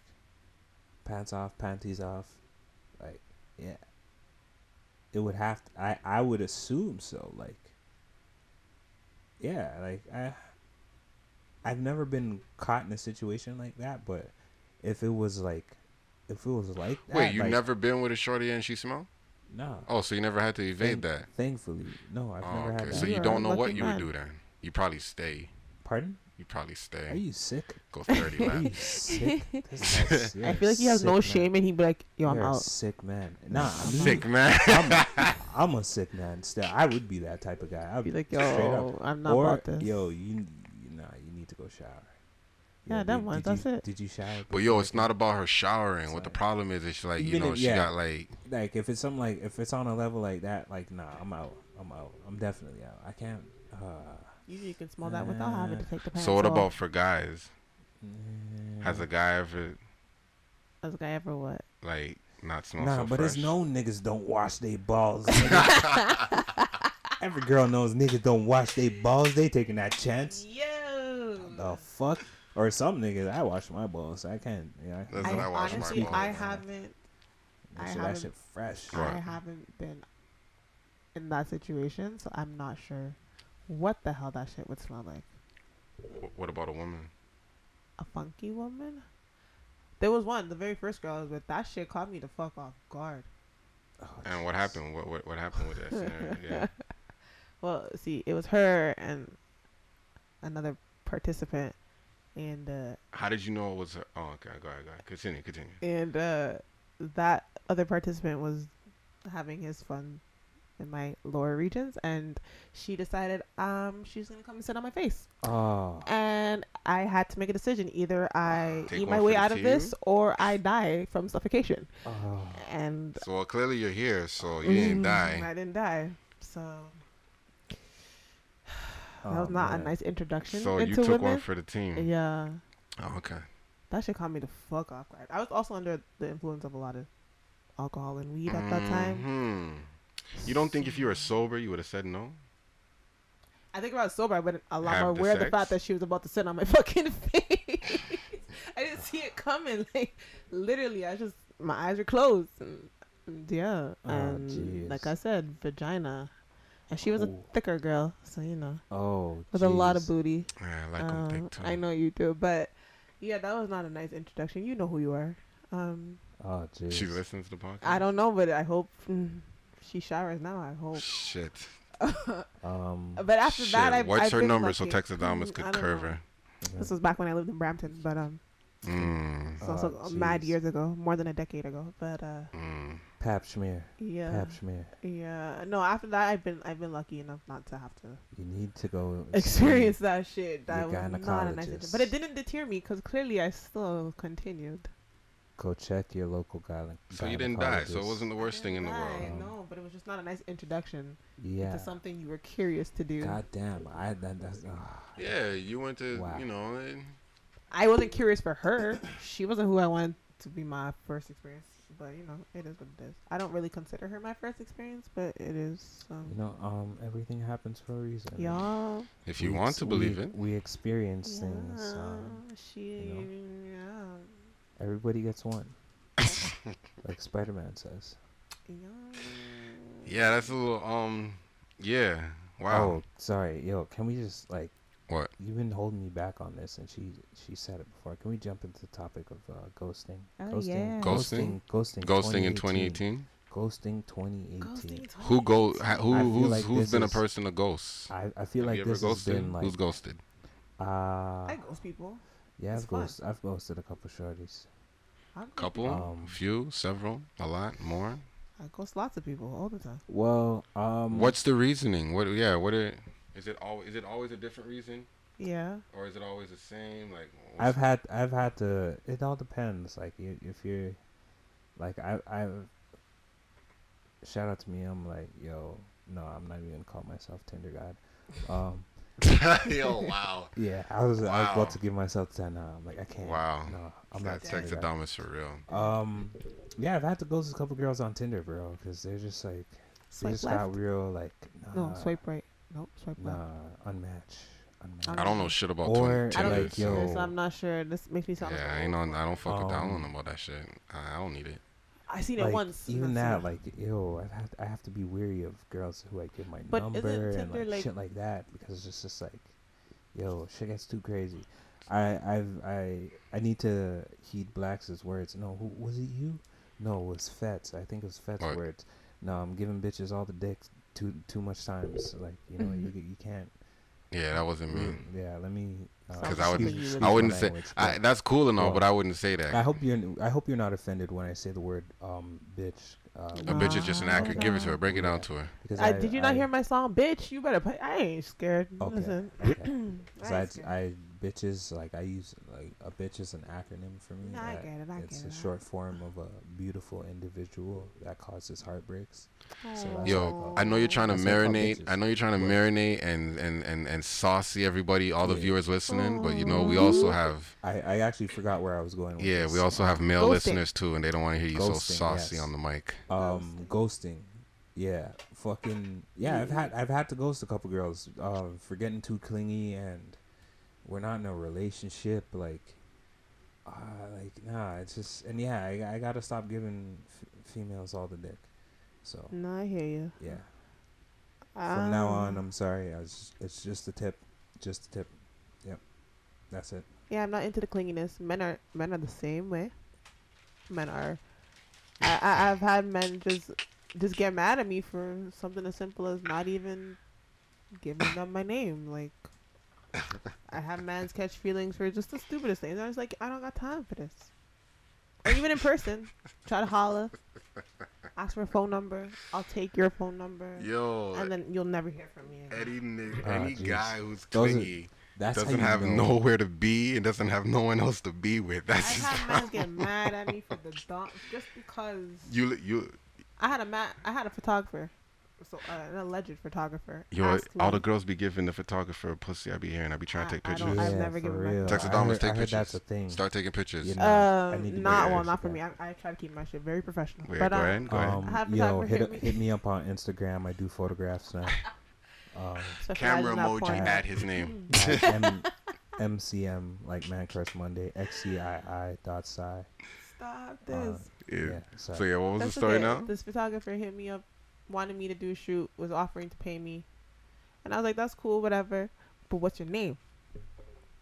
pants off, panties off, like, yeah. It would have. To, I. I would assume so. Like. Yeah. Like I. I've never been caught in a situation like that, but if it was like, if it was like that, Wait, you like, never been with a shorty and she smell? No. Oh, so you never had to evade Thank- that? Thankfully, no. I've Oh, never had okay. that. So You you are don't know what lucky you would man. do then? You probably stay. Pardon? You probably stay. Are stay. you sick? Go thirty [LAUGHS] Are you laps. sick? This guy's- [LAUGHS] you're I a feel like he has no sick shame man. and he'd be like, yo, I'm You're a out. sick man. Nah, I'm Sick man. I'm, [LAUGHS] I'm a sick man. Still, I would be that type of guy. I'd Be like, yo. I'm not or about this. yo, you, you nah, you need to go shower. Yeah, did- that one, did that's you, it. Did you shower? But yo, it's not about her showering. What the problem is, it's she like you Even know if- she yeah. got like like if it's something like if it's on a level like that, like nah, I'm out. I'm out. I'm definitely out. I can't. Uh, Usually you can smell that without having to take the pants So what off. about for guys? mm, Has a guy ever Has a guy ever what? like not smelled Nah, so but fresh? it's no niggas don't wash their balls. [LAUGHS] Every girl knows niggas don't wash their balls. They taking that chance. Yo. The fuck? Or some niggas, I wash my balls. I can't. Yeah, That's I, when I wash honestly, my balls. I haven't. I I shit, that haven't- shit fresh. Right. I haven't been in that situation, so I'm not sure what the hell that shit would smell like. Wh- What about a woman? A funky woman? There was one, the very first girl I was with. That shit caught me the fuck off guard. Oh, And what happened? What what, what happened with that [LAUGHS] scenario? Yeah. Well, see, it was her and another participant, and uh, How did you know it was her? Oh, okay. Go ahead. Go ahead. Continue. Continue. and uh, that other participant was having his fun in my lower regions, and she decided um she's gonna come and sit on my face, Oh, and I had to make a decision: either I Take eat my way the out of this, or I die from suffocation. oh. And So well, clearly you're here, so you didn't Mm, die. I didn't die, so that Oh, was not man. a nice introduction So you took women. one for the team. yeah. Oh, okay. That shit caught me the fuck off guard. I was also under the influence of a lot of alcohol and weed at that time. Mhm. You don't think if you were sober you would have said no? I think about sober, I but a lot Have more aware of the fact that she was about to sit on my [LAUGHS] fucking face. [LAUGHS] I didn't see it coming. [LAUGHS] Like literally, I just my eyes were closed. And, yeah, Oh, and like. I said, vagina, and she was Ooh. a thicker girl, so you know, Oh, with a lot of booty. Yeah, I like 'em Um, thick too. I know you do, but yeah, that was not a nice introduction. You know who you are. Um, Oh, jeez. She listens to the podcast. I don't know, but I hope mm, she showers now. I hope. Shit. [LAUGHS] Um, But after Shit. that, I've, What's I've her been number so lucky. Texas Damas Mm, could curve know. her? This was back when I lived in Brampton, but um, Mm. it's also Oh, mad years ago, more than a decade ago. But uh, Mm. Pap smear. yeah, Pap smear. yeah. No, after that, I've been I've been lucky enough not to have to You need to go experience that shit. That was not a nice. gynecologist. But it didn't deter me because clearly I still continued. Go check your local gyne- So you didn't die, so it wasn't the worst thing in the I world. No, but it was just not a nice introduction Yeah. to something you were curious to do. God damn. I that, that's. ah. Yeah, you went to, Wow. you know, I wasn't curious for her. She wasn't who I wanted to be my first experience. But you know, it is what it is. I don't really consider her my first experience, but it is. Um, You know, um, everything happens for a reason. y'all. if you We want ex- to believe we, it. We experience things. Um, Yeah, she. you Yeah. everybody gets one. [LAUGHS] like Spider Man says. Yeah. Yeah, that's a little, um, yeah. Wow. Oh, sorry. Yo, can we just like What? you've been holding me back on this and she she said it before. Can we jump into the topic of uh, ghosting? Oh, ghosting, yeah. Ghosting? Ghosting. Ghosting. Ghosting in 2018. 2018? Ghosting 2018. Who go? ha- Who I feel who's like who's this been a person to ghost? I, I feel Have like you ever this has been like Who's ghosted? uh I ghost people. yeah It's I've fun. ghosted I've ghosted a couple shorties. I ghost Couple, Um, few, several, a lot, more. I ghost lots of people all the time. Well, um, What's the reasoning? What? Yeah. What? Are, is it always? Is it always a different reason, Yeah. or is it always the same? Like I've had I've had to. It all depends. Like you, if you're, like I I've. Shout out to me. I'm like, yo, no, I'm not even gonna call myself Tinder God. Um, [LAUGHS] Yo, [LAUGHS] wow. yeah, I was I was about to give myself ten. Nah, I'm like, I can't. Wow. No, I'm That not Tinder God. Texadamus for real. Um, yeah, I've had to go to a couple girls on Tinder, bro, because they're just like they just left. got real like nah, no, swipe right. Nope, swipe left. nah, unmatch, unmatch. I'm don't know shit about Or, Tinder. I don't like, like, yo- this. I'm not sure. This makes me sound. yeah, like I ain't on. I don't fuck with that. I don't Um, know about that shit. I, I don't need it. I seen it like once. and even that's that, like, ew, I have I have to be weary of girls who I give my But number and like, like- shit like that because it's just like, yo, shit gets too crazy. I I've I I need to heed Black's words. No, who was it? You? No, it was Fets. I think it was Fets' What? words. No, I'm giving bitches all the dicks too too much times. Like you know, Mm-hmm. you you can't. Yeah, that wasn't me. Yeah, let me. uh, Because Sounds I would, excuse, I wouldn't say language, I, that's cool and all, Well, but I wouldn't say that. I that. hope you're. I hope you're not offended when I say the word um bitch. Uh, A bitch is just an Nah, actor. Give it to her. Break it down Yeah. to her. because I, did you not hear my song, bitch? You better play. I ain't scared. Okay. Listen, Okay. 'Cause [LAUGHS] I I, ain't scared. I bitches like I use like a bitch is an acronym for me. No, I get it, I it's get a it. short form of a beautiful individual that causes heartbreaks. So Yo, like, I know you're trying to That's like how marinate. I know you're trying to work. marinate and and and and saucy everybody, all the Yeah. viewers listening. But you know, we also have I, I actually forgot where I was going. With yeah, this. we also have male Ghosting. listeners too, and they don't want to hear you so saucy yes. on the mic. um ghosting yeah fucking yeah i've had i've had to ghost a couple girls uh for getting too clingy and we're not in a relationship like uh like nah it's just and yeah i, I gotta stop giving f- females all the dick so No, I hear you. yeah from now on Um, i'm sorry I was, it's just a tip just a tip yep that's it Yeah, I'm not into the clinginess. Men are men are the same way. Men are. I, I I've had men just just get mad at me for something as simple as not even giving them my name. Like I have mans catch feelings for just the stupidest things. I was like, I don't got time for this. Or even in person, try to holla, ask for a phone number. I'll take your phone number, Yo, and then you'll never hear from me. Again. Any nigga, Ah, any jeez. guy who's Those are- clingy that's how doesn't have know. nowhere to be and doesn't have no one else to be with. I That's just had mans get [LAUGHS] mad at me for the dumb just because. you. You. I had a ma- I had a photographer, so uh, an alleged photographer. Yo, all me- the girls be giving the photographer a pussy. I be hearing. I be trying to take pictures. don't- I've Yeah, never for given my- real. Text I Adamas, take I pictures. that's a thing Start taking pictures. You know. Uh, I need to be not well, not for can. me. I, I try to keep my shit very professional. Wait, but go um, ahead. Go ahead. Um, I yo, hit, hit me. hit me up on Instagram. I do photographs now. [LAUGHS] Um, specialize Camera emoji porn. at his name. [LAUGHS] at [LAUGHS] M- MCM like Man Crush Monday XCII dot sci. Stop this. Uh, Yeah. yeah, sorry. So yeah, what was That's the story okay. now? This photographer hit me up, wanted me to do a shoot, was offering to pay me, and I was like, "That's cool, whatever." But what's your name?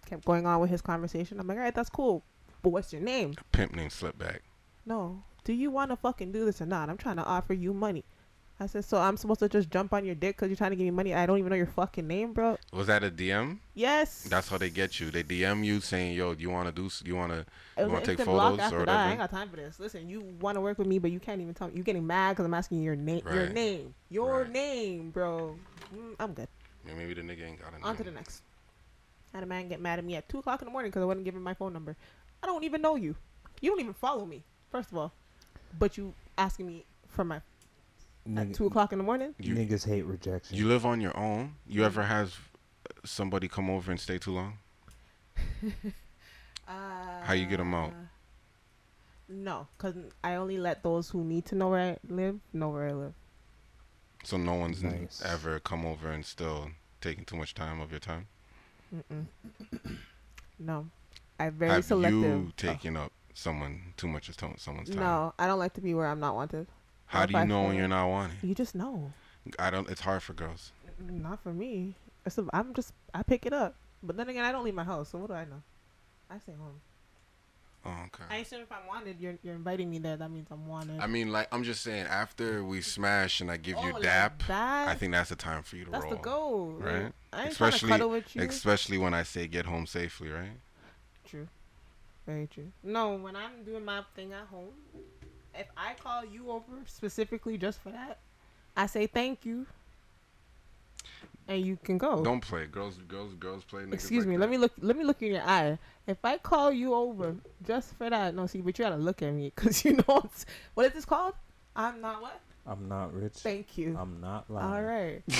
Kept going on with his conversation. I'm like, "All right, that's cool, but what's your name?" A Pimp name named Slipback. No. Do you want to fucking do this or not? I'm trying to offer you money. I said, so I'm supposed to just jump on your dick because you're trying to give me money. I don't even know your fucking name, bro. Was that a DM? Yes. That's how they get you. They DM you saying, "Yo, do you want to do? You want to? You want to take photos or that. I ain't got time for this. Listen, you want to work with me, but you can't even tell me. You're getting mad because I'm asking you your name. Your name. Your Right. name, bro. Mm, I'm good. Yeah, maybe the nigga ain't got a name. On to the next. Had a man get mad at me at 2 o'clock in the morning because I wouldn't give him my phone number. I don't even know you. You don't even follow me, first of all. But you asking me for my at 2 o'clock in the morning? You- niggas hate rejection. You live on your own. You ever have somebody come over and stay too long? [LAUGHS] How you get them out? Uh, No, because I only let those who need to know where I live know where I live. So no one's Nice. ever come over and still taking too much time of your time. Mm-mm. [COUGHS] no, I'm very have selective. you Oh. up someone too much of someone's time? No, I don't like to be where I'm not wanted. How do you know when you're not wanted? You just know. I don't. It's hard for girls. Not for me. It's a, I'm just I pick it up. But then again, I don't leave my house, so what do I know? I stay home. Oh, okay. I assume if I'm wanted, you're you're inviting me there. That means I'm wanted. I mean, like I'm just saying. After we smash and I give you Oh, like dap? I think that's the time for you to that's roll. That's the goal, right? I ain't Especially- trying to cuddle with you. Especially when I say get home safely, right? True. Very true. No, when I'm doing my thing at home, if I call you over specifically just for that, I say thank you. And you can go. Don't play. Girls, girls, girls play. niggas. Excuse like me. that. Let me look. Let me look in your eye. If I call you over just for that, no, see, but you gotta look at me because you know it's, what is this called? I'm not what? I'm not rich. Thank you. I'm not lying. all right. [LAUGHS]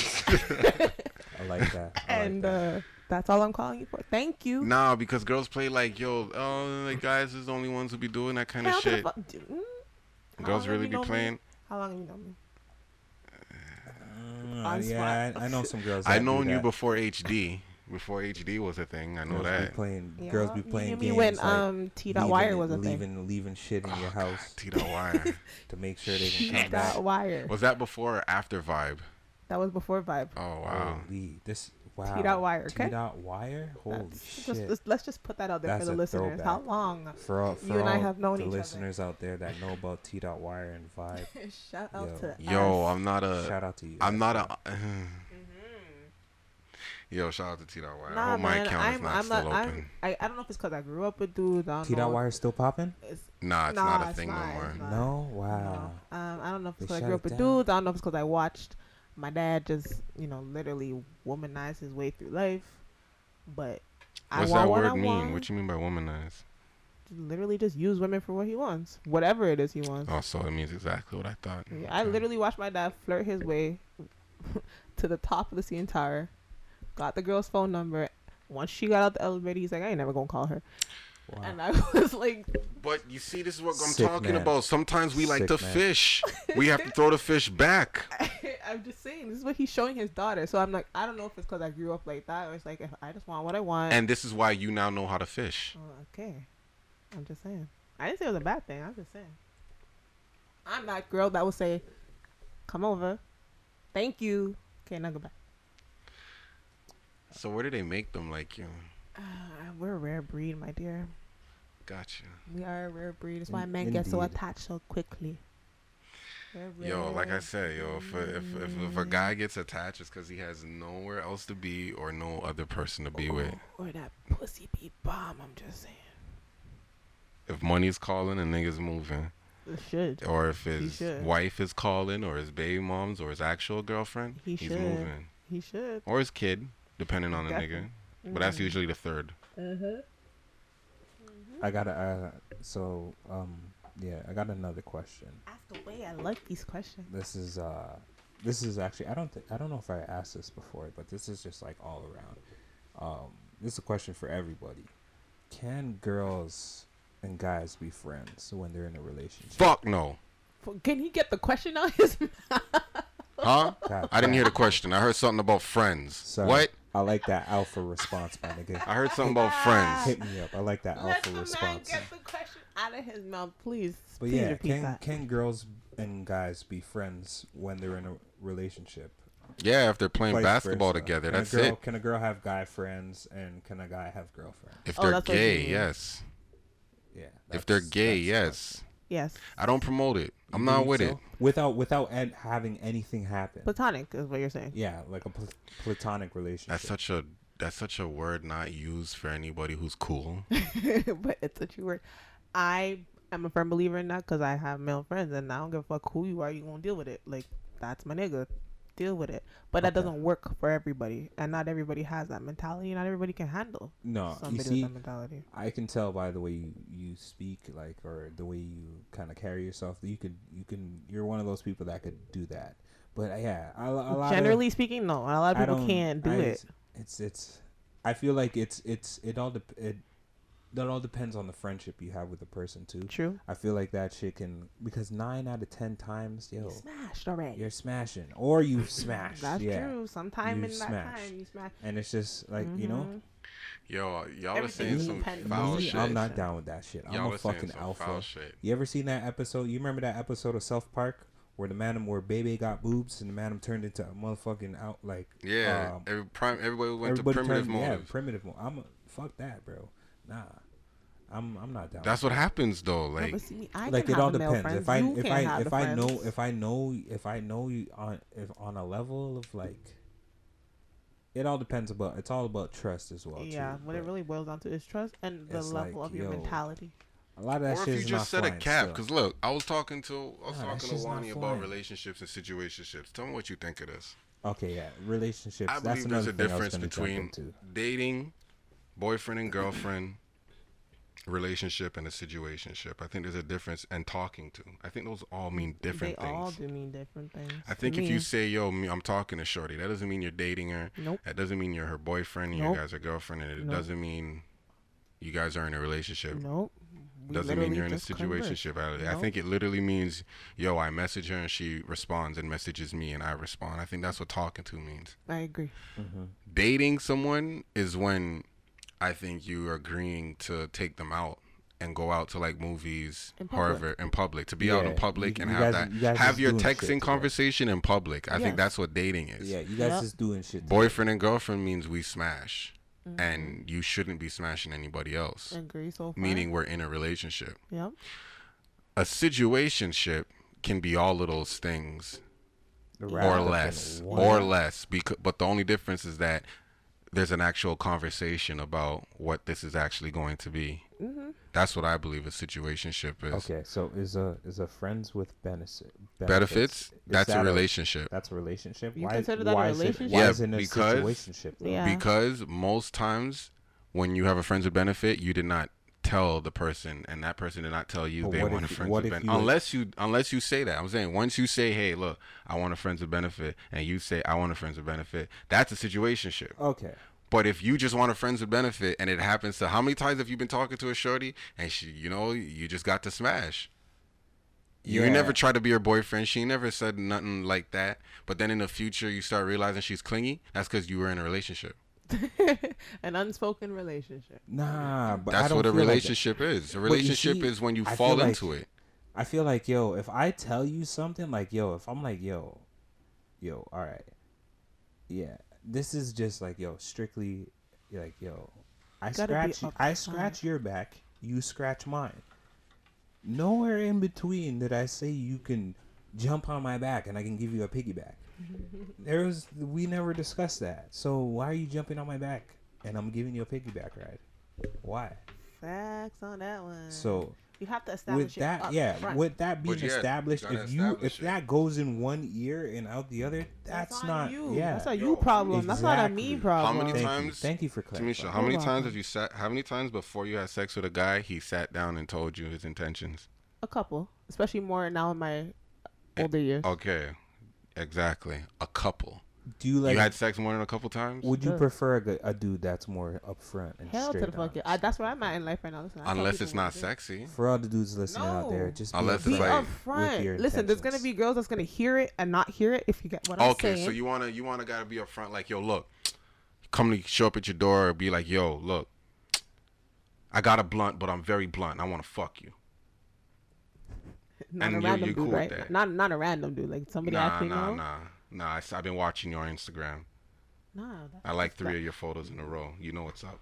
I like that. I and like that. uh, that's all I'm calling you for. Thank you. Nah, because girls play like, yo, oh, the guys is the only ones who be doing that kind of Hell to shit. fu- dude, mm, how Girls really be known me? playing. How long have you known me? On yeah. I, I know some girls. I that known you before HD. Before HD was a thing. I know girls that. Be playing, Yeah. Girls be You playing hear me games when like um T dot wire was a thing. leaving, leaving shit in your Oh, God, house T dot wire. [LAUGHS] [LAUGHS] to make sure they T can come back. dot wire. was that before or after Vibe? That was before Vibe. Oh wow. Holy, this wow. T dot wire, okay? T dot wire. Holy That's shit. just, just- let's just put that out there That's for the a listeners. How long? for all, for you and I have known the each other. listeners out there that know about T dot wire and vibe, [LAUGHS] Shout out Yo. to Yo, us. I'm not a. shout out to you. I'm guys, not man. a. [SIGHS] Yo, shout out to T dot wire. I Nah, hope my account is I'm, not I'm still not. open. I'm, I, I don't know if it's because I grew up with dudes. I don't T dot know. wire still popping? It's, Nah, it's Nah, not a it's thing not, no more. No, wow. no. Um, I don't know if it's because I grew up with down. dudes. I don't know if it's because I watched my dad just, you know, literally womanize his way through life. But I What's want that what word I mean? want. What you mean by womanize? Literally just use women for what he wants, whatever it is he wants. Oh, so it means exactly what I thought. Yeah, I literally watched my dad flirt his way [LAUGHS] to the top of the CN Tower, got the girl's phone number. Once she got out the elevator, he's like, I ain't never gonna call her. Wow. And I [LAUGHS] was like, But you see, this is what I'm Sick talking man. about. Sometimes we like Sick to man. fish. we have to throw the fish back. [LAUGHS] I'm just saying, this is what he's showing his daughter. So I'm like, I don't know if it's because I grew up like that or it's like, if I just want what I want. And this is why you now know how to fish. Oh, okay. I'm just saying. I didn't say it was a bad thing. I'm just saying. I'm that girl that will say, come over. Thank you. Okay, now go back. So where do they make them like you? Uh, we're a rare breed, my dear. Gotcha. We are a rare breed. That's why In- men get so attached so quickly. Yo, like I rare said, yo, if a, if, if, if a guy gets attached, it's because he has nowhere else to be or no other person to be with. Or that pussy be bomb. I'm just saying. If money's calling and niggas moving, It should. or if his wife is calling, or his baby moms, or his actual girlfriend, He he's should. moving. He should. Or his kid, depending on the nigga. Definitely. But that's mm-hmm. usually the third. Mm-hmm. I got a uh, so um yeah, I got another question. Ask away. I like these questions. This is uh this is actually I don't think I don't know if I asked this before, but this is just like all around. Um this is a question for everybody. Can girls and guys be friends when they're in a relationship? Fuck no. Can he get the question out his [LAUGHS] mouth? Huh? God, I didn't hear the question. I heard something about friends. Sorry. What? I like that alpha response, my nigga. I heard something about friends. Hit me up. I like that Let alpha the man response. get the question out of his mouth, please. But please yeah, can that. can girls and guys be friends when they're in a relationship? Yeah, if they're playing Vice basketball versa. together, Can that's girl, it. Can a girl have guy friends and can a guy have girlfriend? If Oh, they're that's gay, yes. Yeah. If they're gay, that's- yes. Yes, I don't promote it. I'm not with so? it. Without without ed- having anything happen. platonic is what you're saying. yeah, like a pl- platonic relationship. That's such a that's such a word not used for anybody who's cool. [LAUGHS] [LAUGHS] but it's a true word. I am a firm believer in that because I have male friends, and I don't give a fuck who you are. You gonna deal with it. Like that's my nigga. Deal with it. But that Okay. doesn't work for everybody, and not everybody has that mentality. Not everybody can handle no, you see, that mentality. I can tell by the way you, you speak, like, or the way you kind of carry yourself. that You could, you can, you're one of those people that could do that. But uh, yeah, a, a lot of- Generally speaking, no. A lot of people can't do I- it. It's it's. I feel like it's it's it all dep- it. That all depends on the friendship you have with the person too. True. I feel like that shit can because nine out of ten times, yo, Smashed already. you're smashing or you [LAUGHS] smashed. That's yeah. true. Sometime You in that time, you smash. And it's just like you know, Mhm. Yo, y'all are saying some foul me, shit. I'm not down with that shit. I'm Y'all a are saying fucking some alpha. foul shit. You ever seen that episode? You remember that episode of South Park where the madam where baby got boobs and the madam turned into a motherfucking out like Yeah, um, every prime, everybody went everybody to primitive turned, yeah, primitive. Mo- I'm a, fuck that, bro. Nah, I'm I'm not down. That's what happens though. Like, but see, me, I like it all have the male depends. friends. If I you if I if the I know if I know if I know you on if on a level of like, it all depends about. It's all about trust as well. yeah, too, what it really boils down to is trust and the level like, of your yo, mentality. A lot of that or shit if you not just set a cap. Because look, I was talking to I was Nah, that talking to shit's not Wani about relationships and situationships. Tell me what you think of this. Okay, yeah, relationships. I that's believe there's a thing difference between dating, boyfriend and girlfriend, relationship, and a situationship. I think there's a difference, and talking to. I think those all mean different they things. all do mean different things. I think if me. you say, "Yo, I'm talking to Shorty," that doesn't mean you're dating her. Nope. That doesn't mean you're her boyfriend. Nope. You guys are girlfriend, and it Nope. doesn't mean you guys are in a relationship. Nope. We doesn't mean you're in a just converse. situationship. I, I think it literally means, yo, I message her and she responds and messages me and I respond. I think that's what talking to means. I agree. Mm-hmm. Dating someone is when I think you are agreeing to take them out and go out to like movies, In public. however, in public, to be out in public you- and you have guys- that, you have your doing shit texting together. conversation in public. I Yes. think that's what dating is. Yeah, you guys Yep. just doing shit. Boyfriend and girlfriend means we smash, Mm-hmm. and you shouldn't be smashing anybody else. Agree so far. Meaning we're in a relationship. Yep. a situationship can be all of those things together. or less or less because but the only difference is that there's an actual conversation about what this is actually going to be Mm-hmm. that's what i believe a situationship is Okay, so is a is a friends with benefit benefits is that's a that relationship That's a relationship. You why consider that a why is it, relationship? why Yeah, is it a because- situationship? though? Yeah. because most times when you have a friends with benefit, you did not tell the person, and that person did not tell you But they want a friends with benefit. you- Unless you unless you say that, I'm saying once you say, "Hey, look, I want a friends with benefit," and you say, "I want a friends with benefit," that's a situationship. Okay. But if you just want a friends with benefit, and it happens to how many times have you been talking to a shorty, and she, you know, you just got to smash. You Yeah. never tried to be her boyfriend. She never said nothing like that. But then in the future, you start realizing she's clingy. That's because you were in a relationship. [LAUGHS] An unspoken relationship. Nah, but I That's don't what a feel like relationship is. A relationship see, is when you I fall like- into it. I feel like yo, if I tell you something like yo, if I'm like yo, yo, all right, yeah, this is just like yo, strictly like yo, I Gotta scratch, I scratch your back, you scratch mine. Nowhere in between did I say you can jump on my back and I can give you a piggyback. [LAUGHS] there was we never discussed that. So why are you jumping on my back and I'm giving you a piggyback ride? Why? Facts on that one. So you have to establish with that, up yeah, front. with that being yeah, established, gotta if you establish if it. that goes in one ear and out the other, that's, That's not you. yeah. That's a you problem. That's not a me problem. How many Thank times- You. Thank you for clarifying. Tamisha, how many Hold times on. have you sat? How many times before you had sex with a guy, he sat down and told you his intentions? A couple, especially more now in my eh, older years. Okay, exactly. A couple. Do you like? you had sex more than a couple times? would you Sure. prefer a, gu- a dude that's more upfront and Hell to straight the fuck yeah. I, that's where I'm at in life right now. Listen, I tell Unless people it's what not to do. sexy. For all the dudes listening out there, No. just Unless be it's Be like- upfront with your. Listen, there's gonna intentions. be girls that's gonna hear it and not hear it if you get what I'm Okay, saying. so you wanna you wanna gotta be upfront, like yo, look, come to show up at your door, or be like, yo, look, I got a blunt, but I'm very blunt. I want to fuck you. Not and a you're- random you're dude, cool with right? Not not a random dude, like somebody Nah, actually nah, know. nah, nah. I, have been watching your Instagram. Nah, that's I like three that- of your photos in a row. You know what's up.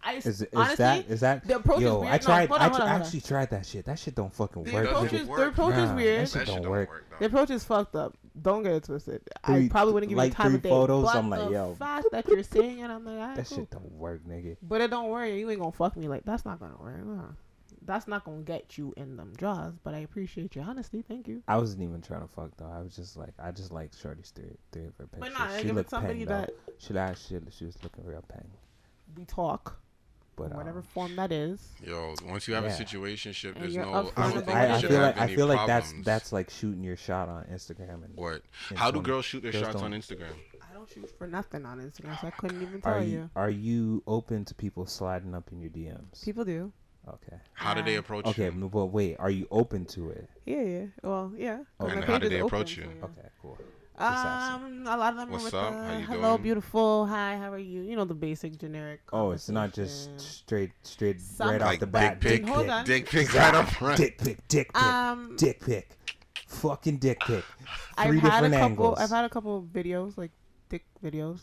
I Is, is honestly, that is that the approach is yo? weird. I No, tried. hold I on, tr- hold on, hold on. actually tried that shit. That shit don't fucking The work. approach nigga. is work. the approach is Nah, weird. that shit don't work. The approach is fucked up. Don't get it twisted. Three- I probably wouldn't give like you time three of day. photos, but I'm like, the yo. fact that you're saying it, I'm like, alright, That cool. shit don't work, nigga. But it don't worry, you ain't gonna fuck me like that's not gonna work. Nah. That's not gonna get you in them jaws. But I appreciate your honesty. Thank you. I wasn't even trying to fuck though. I was just like, I just like Shorty's three, three of her pictures. But nah, she looked somebody peng, though. that She actually she was looking real peng. we talk, But whatever um, form that is. Yo, once you have Yeah. a situationship, And there's no. I don't think I, I feel have like I feel like that's problems. that's like shooting your shot on Instagram and what. and How do girls shoot their girls shots on Instagram? I don't shoot for nothing on Instagram, so I couldn't even tell Are you. you are you open to people sliding up in your DMs? People do. Okay. How do they approach Okay, you? no, but wait, are you open to it? Yeah, yeah. Well, yeah. 'cause And how page do they approach so you? Okay, cool. Um, a lot of them What's are with up? the hello, doing?" beautiful. Hi, how are you? You know the basic generic. Oh, it's not just straight straight Some- right off the bat. dick pic, dick Hold on. dick pic right up front. Dick pic, dick pic, Um, dick pic, fucking dick pic. I've Three had a different couple. angles. I've had a couple of videos, like dick videos,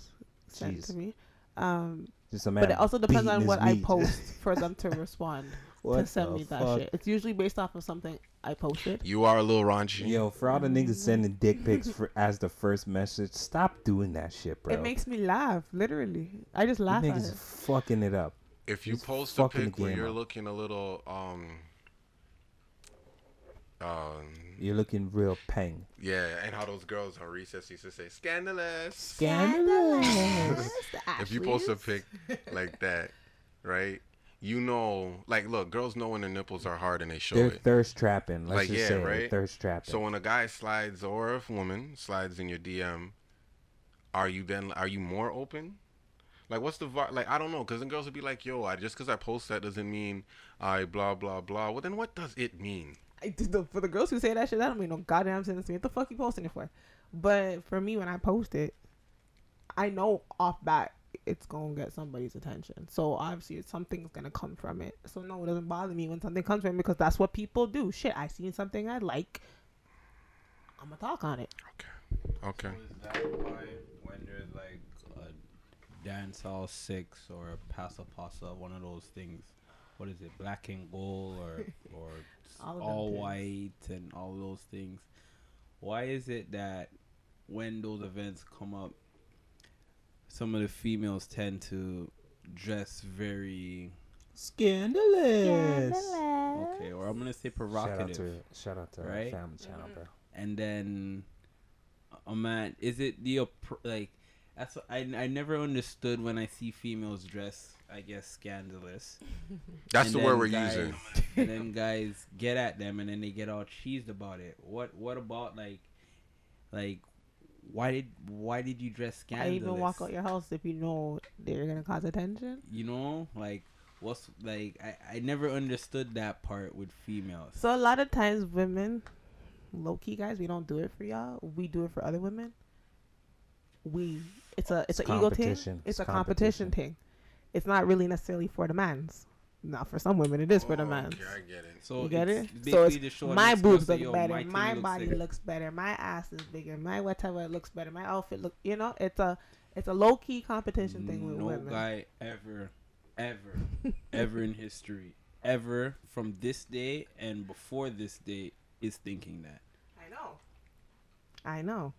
sent Jeez. to me. Um, Just a man but it also depends on his what I post [LAUGHS] for them to respond [LAUGHS] to send me that fuck? shit. It's usually based off of something I posted. You are a little raunchy. Yo, for all the Mm-hmm. niggas sending dick pics [LAUGHS] for as the first message, stop doing that shit, bro. It makes me laugh, literally. I just You laugh at niggas it. fucking it up. If you Just post a fucking pic where you're up. looking a little um um You're looking real peng. yeah, and how those girls on recess used to say scandalous. Scandalous. [LAUGHS] if you post a pic like that, right? You know, like, look, girls know when their nipples are hard and they show They're it. thirst trapping. Let's Like, just yeah, say it, right? thirst trapping. So when a guy slides or a woman slides in your DM, are you then are you more open? Like what's the vi- like I don't know because then girls would be like, yo, I just because I post that doesn't mean I blah blah blah. Well then what does it mean? I did the, for the girls who say that shit, that don't mean no goddamn sense to me. What the fuck you posting it for? But for me, when I post it, I know off bat it's gonna get somebody's attention. So obviously something's gonna come from it. So no, it doesn't bother me when something comes from it because that's what people do. Shit, I seen something I like. I'm gonna talk on it. Okay. So is that why when there's like a dancehall six or a pasa pasa, one of those things, what is it, black and gold or [LAUGHS] or All all white and all those things? Why is it that when those events come up, some of the females tend to dress very Scandalous. okay, or I'm gonna say Shout out provocative? to shout out to our right? family channel, bro. and then uh, a man is it the like That's what I I never understood when I see females dress. I guess scandalous. [LAUGHS] That's And the word we're guys- using. [LAUGHS] and then guys get at them, and then they get all cheesed about it. What what about like, like, why did why did you dress I scandalous? even walk out your house if you know they're gonna cause attention. You know, like what's like I I never understood that part with females. So a lot of times, women, low key guys, we don't do it for y'all. We do it for other women. We, it's a it's, It's an ego thing. competition. It's, It's a competition, competition. thing. It's not really necessarily for the man's. Not for some women, it is for the Oh, man's. Okay, I get it. So You get it? So it's just my this boobs look better. titty My looks body sick." looks better. My ass is bigger. My whatever looks better. My outfit look. You know, it's a it's a low key competition thing with no women. guy ever, ever, ever in history, ever from this day and before this day is thinking that. I know. I know.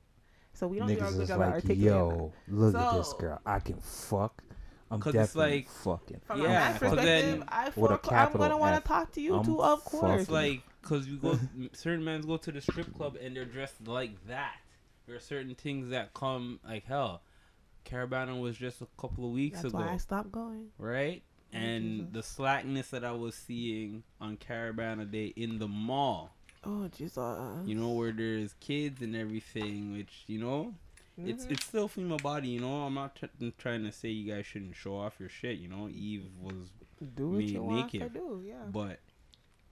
So we don't do our Niggas good job like, articulating yo, look at this girl. I can fuck. I'm 'Cause it's like- fucking. From Yeah, a man's 'cause perspective, then- I fuck, I'm gonna want to talk to you I'm too, of course. It's like because you go, [LAUGHS] certain men go to the strip club and they're dressed like that. There are certain things that come like hell. Caribana was just a couple of weeks That's ago, why I stopped going. right? And Jesus. the slackness that I was seeing on Caribana Day in the mall, Oh Jesus! you know, where there's kids and everything, which you know, it's Mhm. it's still female body. You know, I'm not tr- trying to say you guys shouldn't show off your shit. You know, Eve was do what me you want to naked. do. Yeah, but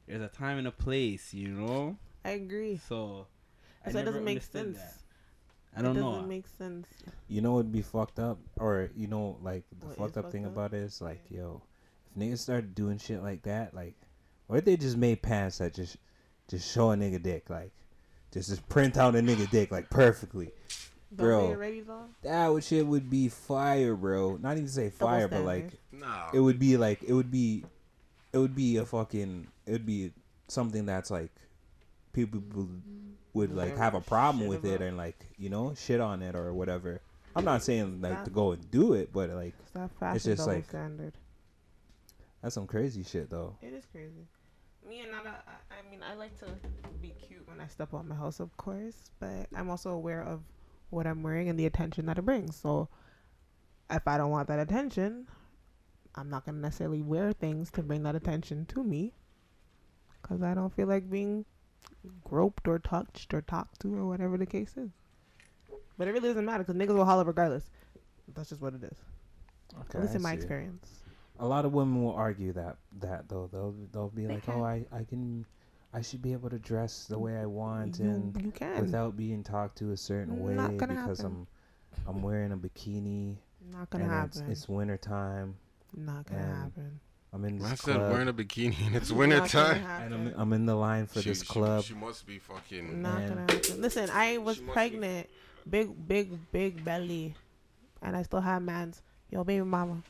there's a time and a place, you know. I agree. So I So it doesn't make sense. that. I don't it know. doesn't make sense. You know it'd be fucked up, or you know, like the What is fucked up fucked thing up? about it is like, yo, if niggas started doing shit like that, like, what if they just made pants that just, just show a nigga dick, like, just just print out a nigga dick like perfectly. Don't Bro. they already? That would shit would be fire, bro. Not even say fire, but like standard. Nah. it would be like it would be, it would be a fucking, it would be something that's like, people would- would like have a problem Shit with it about. and like you know shit on it or whatever. I'm not saying like That- to go and do it, but like It's just like- standard. that's some crazy shit though. It is crazy. Me and Nana, I, I mean, I like to be cute when I step out my house, of course, but I'm also aware of what I'm wearing and the attention that it brings. So if I don't want that attention, I'm not going to necessarily wear things to bring that attention to me because I don't feel like being groped or touched or talked to or whatever the case is. But it really doesn't matter because niggas will holler regardless. That's just what it is. Okay, At least I in my see. experience. A lot of women will argue that that though they'll they'll be They like, can. oh, I I can, I should be able to dress the way I want You, and you can. without being talked to a certain way Not gonna because happen. I'm I'm wearing a bikini Not gonna it's, happen. it's winter time. Not gonna happen. I'm in this I said club wearing a bikini and it's Not winter time. and I'm. I'm in the line for She- this club. She, must be fucking. Not Man. gonna happen. Listen, I was She must be- pregnant, big, big, big belly, and I still have mans. Yo, baby mama.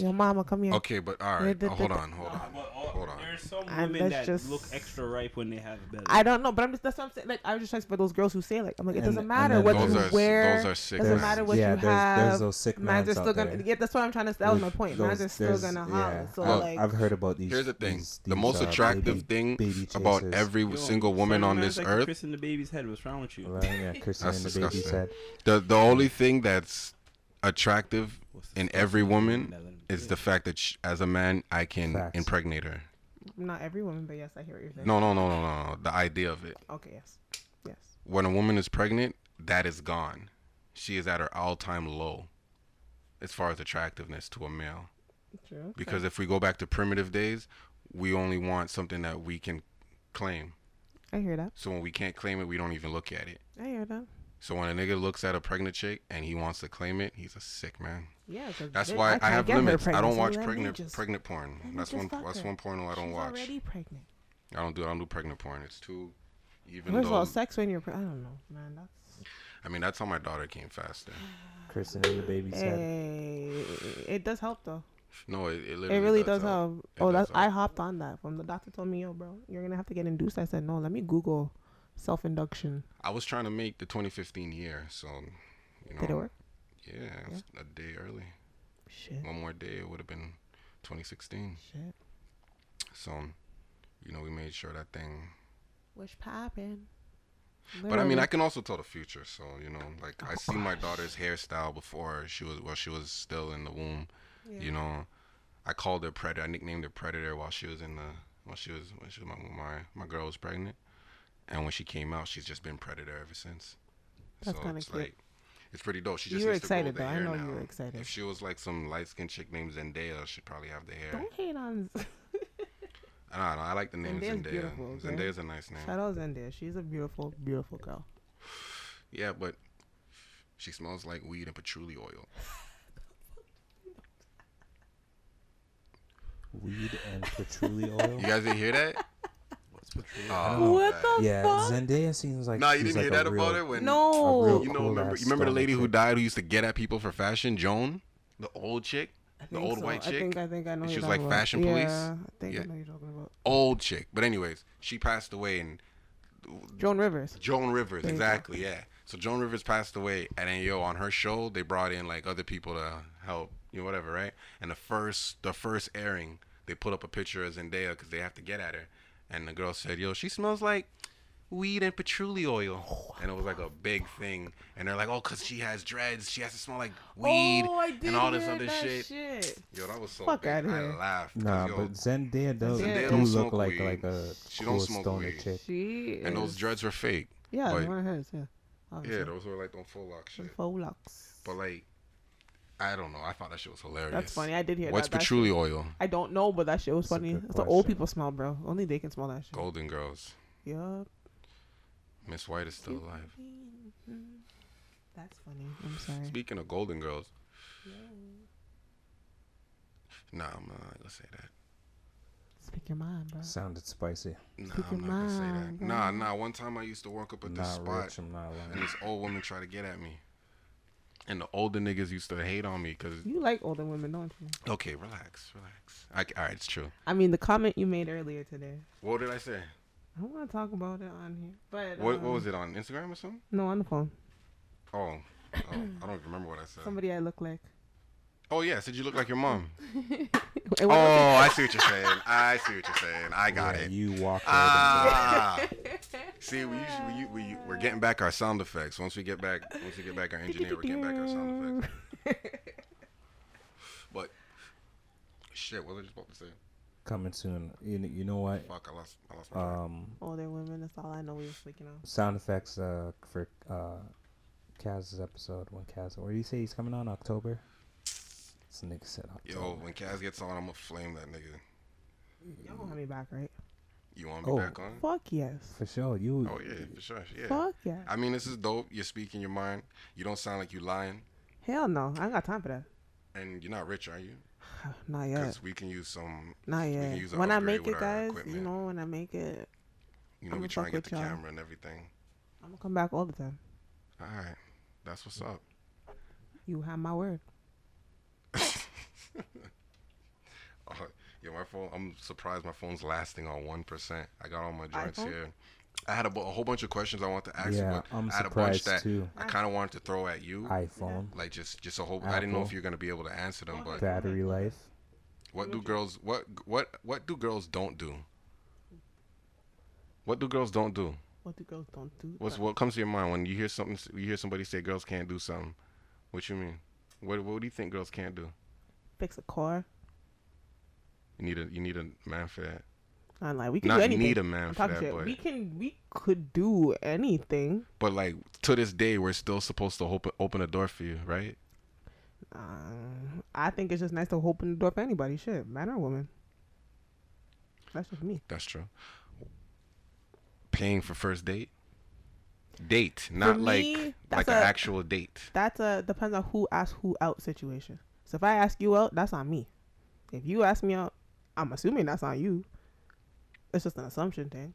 Yo, mama, come here. Okay, but all Yeah, right. the- uh, hold on, hold on, hold on. There's some And women that just- look extra ripe when they have a belly. I don't know, but I'm just that's what I'm saying. Like I was just trying for those girls who say like I'm like it And- doesn't and matter then what Those you are wear. those are sick. doesn't matter what yeah, you there's, there's have. those sick Mans mans are still gonna. there. Yeah, that's what I'm trying to. That was my There's- point. Mans are still gonna yeah, holler. So I've- like, I've heard about these. Here's the thing: these- the these, most uh, attractive baby- thing baby about every Yo, single woman on this like earth, Chris in the baby's head. What's wrong with you? Right, yeah, Kristen and the baby disgusting. said. the the only thing that's attractive in every woman that little is baby? the fact that sh as a man I can Facts. impregnate her. not every woman, but yes, I hear what you're saying. No, no, no, no, no, no. The idea of it. Okay, yes, yes. When a woman is pregnant, that is gone. She is at her all-time low, as far as attractiveness to a male. True. Because if we go back to primitive days, we only want something that we can claim. I hear that. So when we can't claim it, we don't even look at it. I hear that. So when a nigga looks at a pregnant chick and he wants to claim it, he's a sick man. Yeah, 'cause That's bitch, why I, can't have limits. I don't watch pregnant just- pregnant porn. That's one fuck that's her. one porno I don't She's watch. already pregnant. I don't do I don't do pregnant porn. It's too even First of all, sex when you're pre- I don't know, man. That's I mean that's how my daughter came faster. Kristen and the baby said. Hey, eh, it does help though. No, it, it It really does, help. It oh, does that's I hopped on that from the doctor told me, yo, bro, you're gonna have to get induced. I said, no, let me Google self induction. I was trying to make the 2015 year, so you know. Did it work? Yeah, it's a day early. Shit, One more day, it would have been 2016. shit. So, you know, we made sure that thing. What's poppin'? But I mean, I can also tell the future. So you know, like I see my daughter's hairstyle before she was well, she was still in the womb. Yeah. You know, I called her predator. I nicknamed her predator while she was in the while she was when she was my my, my girl was pregnant, and when she came out, she's just been predator ever since. That's so kinda it's cute. like it's pretty dope. She You just were needs excited, though. I hair know you now. were excited. If she was like some light skinned chick named Zendaya, she'd probably have the hair. Don't hate on. I don't know. I like the name Zendaya's Zendaya. beautiful, okay? Zendaya's a nice name. Shout out Zendaya. She's a beautiful, beautiful girl. Yeah, but she smells like weed and patchouli oil. Weed and patchouli oil. You guys didn't hear that? [LAUGHS] What's? Oh, what man. the yeah, fuck? Zendaya seems like. Nah, you didn't like hear that real- about it when No. you know cool remember you remember the lady who died who used to get at people for fashion, Joan, the old chick, the old so. white I chick, think I think I know. And she was like talking about. fashion police? Yeah, I think Yeah. I know you're talking about. old chick. But anyways, she passed away and Joan Rivers. Joan Rivers, There exactly, yeah. So Joan Rivers passed away, and then yo, on her show, they brought in like other people to help, you know, whatever, right? And the first, the first airing, they put up a picture of Zendaya because they have to get at her, and the girl said, "Yo, she smells like weed and patchouli oil," oh, and it was like a big thing. And they're like, "Oh, cause she has dreads, she has to smell like oh, weed oh, I did and all this other that shit." shit. Yo, that was so Fuck big. outta I here. laughed. 'cause, Nah, yo, but Zendaya does Zendaya do don't look like weed. like a She don't smoke stoner weed. chick. She and those dreads were fake. Yeah, but- one of hers. Yeah. Yeah, those were like them full lock shit. Faux locks. But like, I don't know. I thought that shit was hilarious. That's funny. I did hear What's that. What's patchouli oil? I don't know, but that shit was That's funny. good It's the old people smell, bro. Only they can smell that shit. Golden Girls. Yup. Miss White is still alive. That's funny. I'm sorry. Speaking of Golden Girls. Yeah. Nah, I'm not gonna say that. Speak your mind, bro. Sounded spicy. Nah, Speak I'm your not gonna say mind, that. bro. Nah, nah. One time I used to work up at this Not spot, rich. I'm not and this old woman tried to get at me. And the older niggas used to hate on me because. You like older women, don't you? Okay, relax, relax. I, all right, it's true. I mean, the comment you made earlier today. What did I say? I don't want to talk about it on here, but What, what um, was it on Instagram or something? No, on the phone. Oh, oh I don't remember what I said. Somebody I look like. Oh yeah, I said you look like your mom. [LAUGHS] Oh, I see what you're saying. I see what you're saying. I got Yeah, it. You walk. Ah. [LAUGHS] See, we usually we, we we're getting back our sound effects. Once we get back, once we get back our engineer, we're getting back our sound effects. [LAUGHS] But shit, what was I just about to say? coming soon. You know, you know what? Fuck, I lost, I lost my. track. Um, older women. That's all I know. We were speaking of. sound effects uh for uh Kaz's episode when Kaz. Where do you say he's coming on October? This nigga said October. Yo, when Kaz gets on, I'm gonna flame that nigga. Y'all gonna have me back, right? You want me Oh. back on? Fuck yes. For sure. You. Oh yeah, for sure. Yeah. Fuck yeah. I mean, this is dope. You're speaking your mind. You don't sound like you're lying, Hell no. I ain't got time for that. and you're not rich, are you? [SIGHS] Not yet. Because we can use some. Not we can yet. use an When I make with it, our guys, you know, when I make it, You know, I'ma we try and get the y'all. camera and everything. I'm gonna come back all the time. All right, that's what's up. You have my word. [LAUGHS] Oh, yeah, my phone. I'm surprised my phone's lasting on one percent. I got all my joints iPhone? here. I had a, a whole bunch of questions I want to ask Yeah, you, but I'm I had a bunch surprised that too. I kind of wanted to throw at you. iPhone, like just, just a whole. I didn't know if you're gonna be able to answer them, but battery life. what do girls? What, what, what do girls don't do? What do girls don't do? What do girls don't do? What's what comes to your mind when you hear something? You hear somebody say girls can't do something. What you mean? What What do you think girls can't do? Fix a car. You need a you need a man for that. I'm like, we can Not do anything. need a man I'm for that, shit. but We can, we could do anything. but like to this day, we're still supposed to open open a door for you, right? Uh, I think it's just nice to open the door for anybody. Shit, man or woman. That's just me. That's true. Paying for first date. Date, not like me, like that's an actual date. That's a depends on who asks who out situation. So if I ask you out, that's on me. If you ask me out, I'm assuming that's on you. It's just an assumption thing.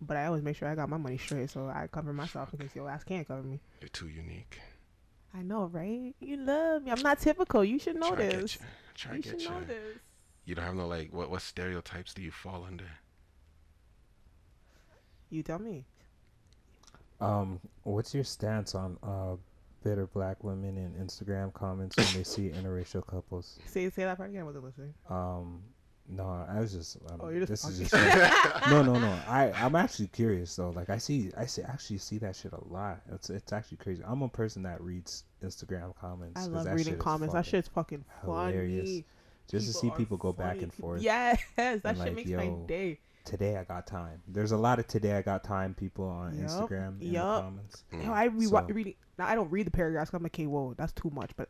But I always make sure I got my money straight, so I cover myself in case your ass can't cover me. You're too unique. I know, right? You love me. I'm not typical. You should know Try to this. get you. Try You should you. know this. You don't have no like what what stereotypes do you fall under? You tell me. Um, what's your stance on uh bitter black women in Instagram comments when they see interracial couples? [LAUGHS] Say say that part again. I wasn't listening. Um, No, I was just. Um, Oh, you're just this is just. no, no, no. [LAUGHS] I I'm actually curious though. Like I see, I see actually see that shit a lot. It's it's actually crazy. I'm a person that reads Instagram comments. I love reading comments. That shit's fucking hilarious. funny. Just to see people go back and forth. Yes, that And, shit like, makes my day. Today I got time. There's a lot of today I got time people on Yup, Instagram in yup. the comments. Yo, I re- So- reading. Now, I don't read the paragraphs. I'm like, okay, whoa, that's too much. But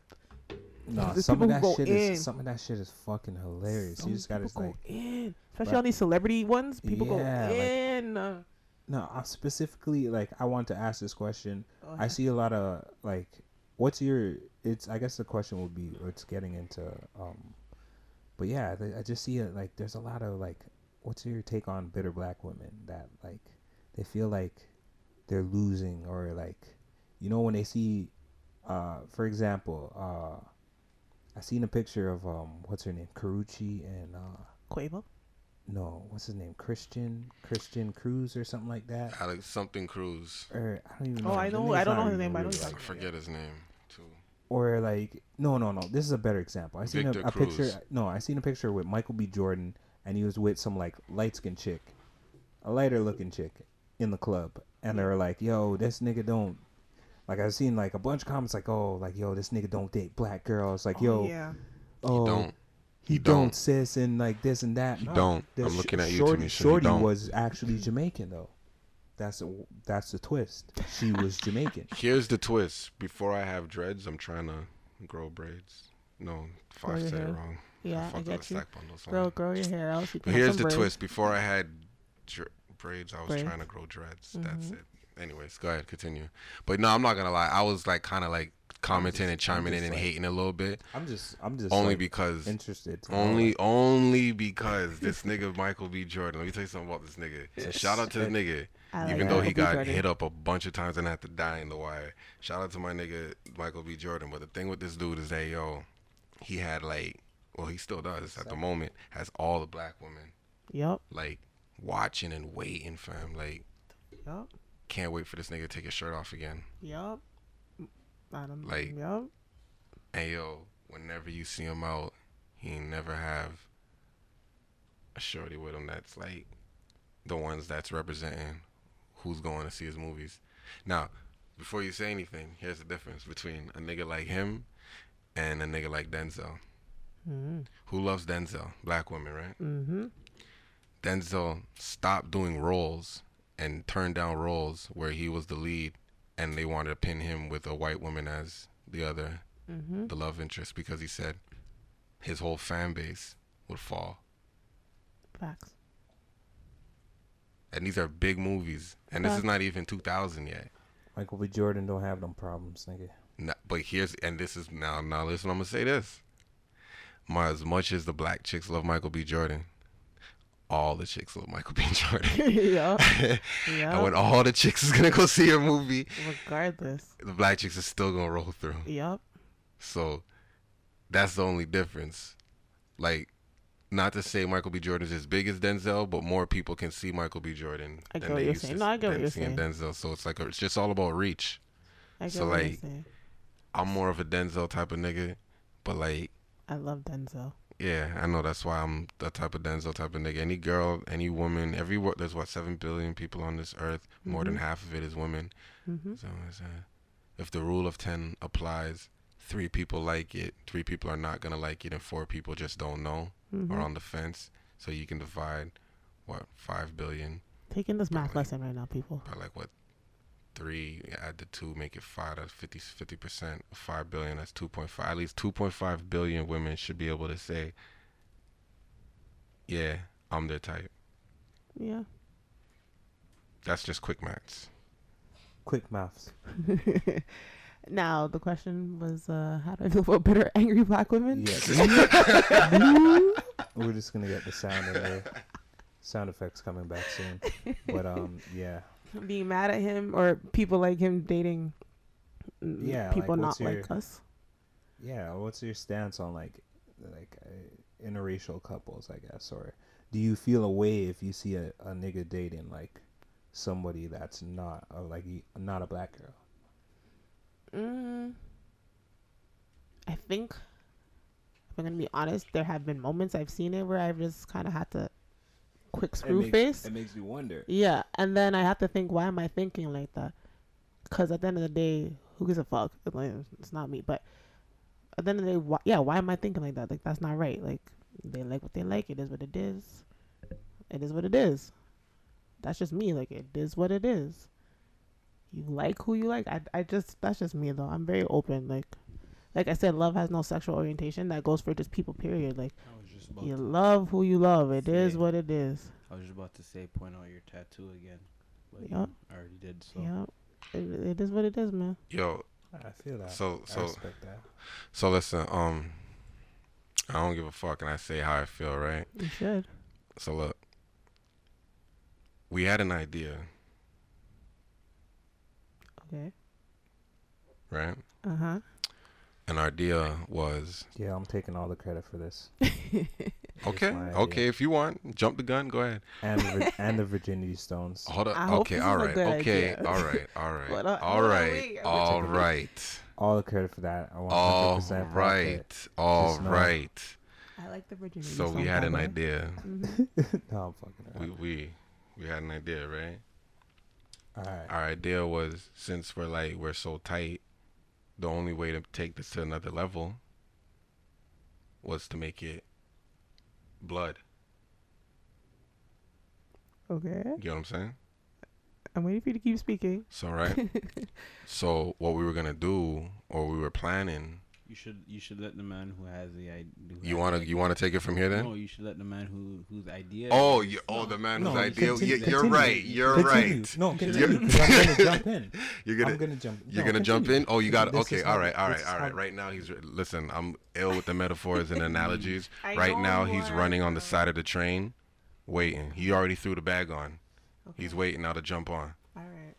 No, There's some of that shit in. is some of that shit is fucking hilarious. some you just gotta people like go in, especially Right. on these celebrity ones. People Yeah, go like- in. uh, No, I'm specifically like I want to ask this question. Go I ahead. see a lot of like, what's your? It's I guess the question would be, or it's getting into, um, but yeah, I just see it like there's a lot of like, what's your take on bitter black women that like they feel like they're losing or like, you know, when they see, uh, for example, uh, I seen a picture of um, what's her name, Karrueche and uh, Quavo. no, what's his name, Christian Christian Cruz or something like that. Alex something Cruz. Or I don't even Oh, know. I know- I don't know his name, but I know really he's I forget his name too. Or like, no, no, no. This is a better example. I seen a, Victor a picture. No, I seen a picture with Michael B. Jordan, and he was with some like light skinned chick, a lighter looking chick, in the club, and they were like, "Yo, this nigga don't." Like I've seen like a bunch of comments like, "Oh, like yo, this nigga don't date black girls." Like, oh, yo, Oh, yeah. oh, don't. he He don't, don't. sis, and like this and that. He No, don't. the I'm looking at you, Shorty, Tamisha. Shorty don't. was actually Jamaican though. That's a, that's the twist. She was Jamaican. Here's the twist. Before I have dreads, I'm trying to grow braids. No, if Grow I your said it wrong. Yeah, I fucked up get you. stack bundle song. Grow, grow your hair out. But here's the braids. twist. Before I had dr- braids, I was Braids. trying to grow dreads. That's Mhm. it. Anyways, go ahead, continue. But no, I'm not gonna lie. I was like kind of like commenting just- and chiming in just and like- hating a little bit, I'm just I'm just only like, because interested. To know, only only because this nigga Michael B. Jordan. Let me tell you something about this nigga. So shout out to the nigga. I like Even though he B. got Jordan. hit up a bunch of times and had to die in the wire. Shout out to my nigga Michael B. Jordan. But the thing with this dude is that yo, he had like, well, he still does at the moment, has all the black women Yep. like watching and waiting for him. Like, yep. can't wait for this nigga to take his shirt off again. Yep. I don't Like- Yup. And yo, whenever you see him out, he never have a shorty with him that's like the ones that's representing who's going to see his movies. Now, before you say anything, here's the difference between a nigga like him and a nigga like Denzel. Mm-hmm. Who loves Denzel? Black women, right? Mm-hmm. Denzel stopped doing roles and turned down roles where he was the lead and they wanted to pin him with a white woman as the other Mm-hmm. the love interest because he said his whole fan base would fall. Facts. And these are big movies. And this is not even 2000 yet. Michael B. Jordan don't have them problems, nigga. No- but here's and this is now now listen I'm gonna say this. My, as much as the black chicks love Michael B. Jordan, all the chicks love Michael B. [LAUGHS] Jordan. [LAUGHS] [LAUGHS] yup. and when all the chicks is gonna go see a movie, Regardless. the black chicks are still gonna roll through. Yep. So that's the only difference. Like, not to say Michael B. Jordan is as big as Denzel, but more people can see Michael B. Jordan I than get what they you're used saying. to No, I get what you're seeing saying. Denzel. So it's like a, it's just all about reach. I get So, what you're saying. I'm more of a Denzel type of nigga, but like, I love Denzel. yeah, I know that's why I'm the type of Denzel type of nigga. Any girl, any woman, every wo- there's what seven billion people on this earth. More than Mhm. half of it is women. Mm-hmm. So uh, if the rule of ten applies, three people like it, three people are not gonna like it, and four people just don't know Mm-hmm. or on the fence. So you can divide what five billion Taking this math Probably. lesson right now, people. by like what three add the two make it five that's 50 percent of five billion that's 2.5 at least 2.5 billion women should be able to say yeah i'm their type Yeah. that's just quick maths Quick maths. [LAUGHS] now the question was, uh, how do I feel about bitter, angry black women? Yeah. [LAUGHS] [LAUGHS] We're just gonna get the sound in there. Sound effects coming back soon. But um, yeah, Being mad at him or people like him dating Yeah, people what's not your- like us. yeah. What's your stance on like, like uh, interracial couples? I guess, or do you feel a way if you see a, a nigga dating like somebody that's not a, like not a black girl? Mm, I think if I'm gonna be honest, there have been moments I've seen it where I've just kind of had to quick It screw makes- face. It makes me wonder. Yeah, and then I have to think, why am I thinking like that? Because at the end of the day, who gives a fuck? It's like, It's not me. But at the end of the day, why, yeah, why am I thinking like that? Like that's not right. Like they like what they like. It is what it is. It is what it is. That's just me. Like it is what it is. You like who you like. I, I just that's just me though. I'm very open. Like like I said, love has no sexual orientation. That goes for just people. Period. Like I was just about you to, love who you love. It is Say. what it is. I was just about to say point out your tattoo again. But Yup. you already did so. Yeah. It, it is what it is, man. Yo, I feel that. so I so respect that. so listen. Um, I don't give a fuck, and I say how I feel, right? You should. So look, we had an idea, Okay. right? Uh huh. And our idea was Yeah, I'm taking all the credit for this. [LAUGHS] okay, okay. If you want, jump the gun. Go ahead. And the, vir- [LAUGHS] and the virginity stones. Hold up. I okay, this all is a right. good Okay, idea. all right, all right, [LAUGHS] Hold on, all hold on, right, wait, I'm all checking this. right, All the credit for that. I want 100% all profit. right, all Just know. right. I like the virginity. Stones. So we had an idea. Mm-hmm. no, I'm fucking We we we had an idea, right? All right. Our idea was since we're like we're so tight, the only way to take this to another level was to make it blood. Okay. You know what I'm saying? I'm waiting for you to keep speaking. So right. [LAUGHS] so what we were gonna do, or we were planning. You should you should let the man who has the idea. You wanna you wanna take it from here then? No, you should let the man who whose idea. Oh, you, oh, the man No, whose idea. continue- you- You're continue. right. You're Continue. right. No, You're- continue. 'cause I'm gonna jump in. [LAUGHS] You're gonna I'm gonna jump. You're no, gonna jump in. Oh, you got This okay. All right, all right, all this right, is all how- right. Right now, he's listen. I'm ill with the metaphors and [LAUGHS] analogies. Right now, he's are, running on the side of the train, waiting. He already threw the bag on. Okay. He's waiting now to jump on. All right.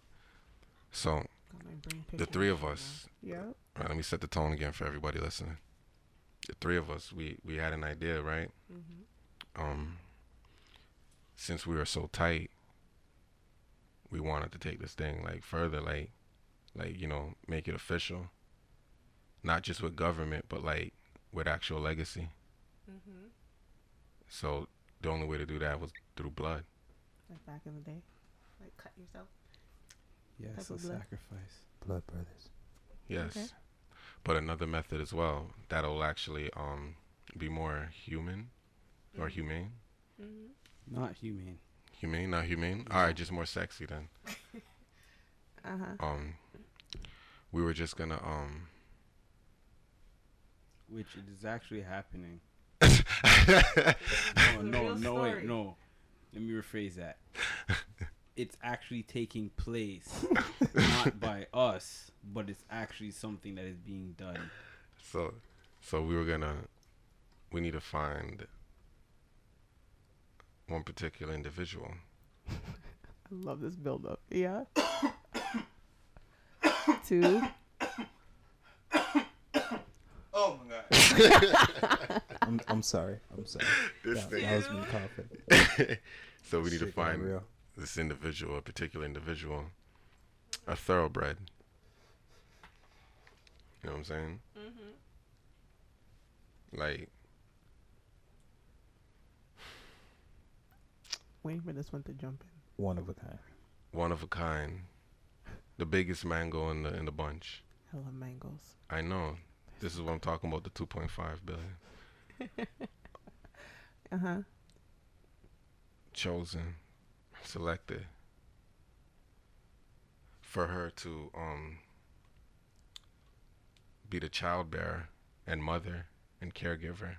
So Got my brain the three of right us. Now. Yep. All right, let me set the tone again for everybody listening. The three of us, we we had an idea, right? Mm-hmm. Um, since we were so tight, we wanted to take this thing like further, like, like you know, make it official. Not just with government, but like with actual legacy. Mm-hmm. So the only way to do that was through blood. Like back in the day, like cut yourself. Yes, type a blood. sacrifice. Blood brothers. Yes. Okay. But another method as well that'll actually um be more human or humane. Mm-hmm. Not humane. Humane, not humane. All right, just more sexy then. [LAUGHS] Uh huh. Um, we were just gonna um. Which it is actually happening. yeah, [LAUGHS] No, no, real no, wait, no. Let me rephrase that. [LAUGHS] it's actually taking place, [LAUGHS] not by us, but it's actually something that is being done. So, so we were gonna. We need to find one particular individual. [LAUGHS] I love this build up. Yeah. [COUGHS] Two. [COUGHS] Oh my god. [LAUGHS] I'm, I'm sorry. I'm sorry. This That, thing. that was me coughing. so we need to Shit got find real. This individual, a particular individual, a thoroughbred. You know what I'm saying? Like, Waiting for this one to jump in. One of a kind. one of a kind, the biggest mango in the in the bunch. I love mangoes. I know. This is what I'm talking about. The 2.5 billion [LAUGHS] Uh huh. chosen, selected for her to um be the child bearer and mother and caregiver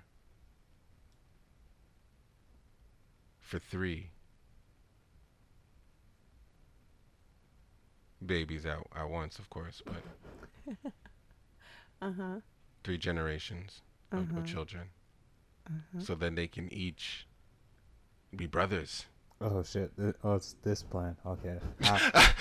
for three babies at, at once, of course, but [LAUGHS] Uh huh. three generations Uh-huh. of children. So then they can each be brothers. Oh shit! Oh, it's this plan. Okay. [LAUGHS] Ah.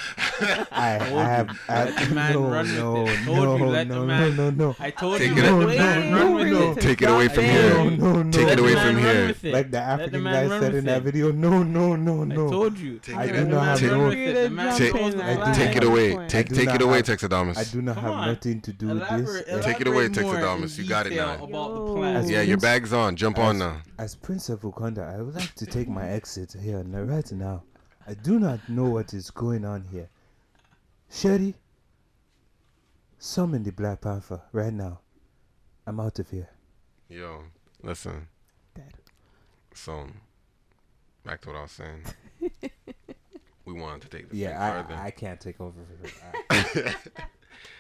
I, I, I have. I, Let the man no, run with no, it. Told no, you, let the no, man- no, no, no. I told Take you, it let out. the man No, run with no, it. Take it away from Hey. here. No, no, no. Take Let it the away man from run here. with it. Like the Let the African man guy run said with in that it. video. No, no, no, I no. told you. Take I it do Let the not man have run no- with it. The man Take- chose the I do line. Take it away. I Take do take not it away, have- Texadamus. I do not Come have on. nothing to do with Elaborate, this. Take it away, elaborate Texadamus. You got it now. About the Yo. plan. Yeah, your bag's on. Jump on now. As Prince of Wakanda, I would like to take my exit [LAUGHS] here n- right now. I do not know what is going on here. Sherry, summon the Black Panther right now. I'm out of here. Yo, listen. Dead. So, back to what I was saying. [LAUGHS] we wanted to take this Yeah, thing further. I, I can't take over. For, [LAUGHS] I,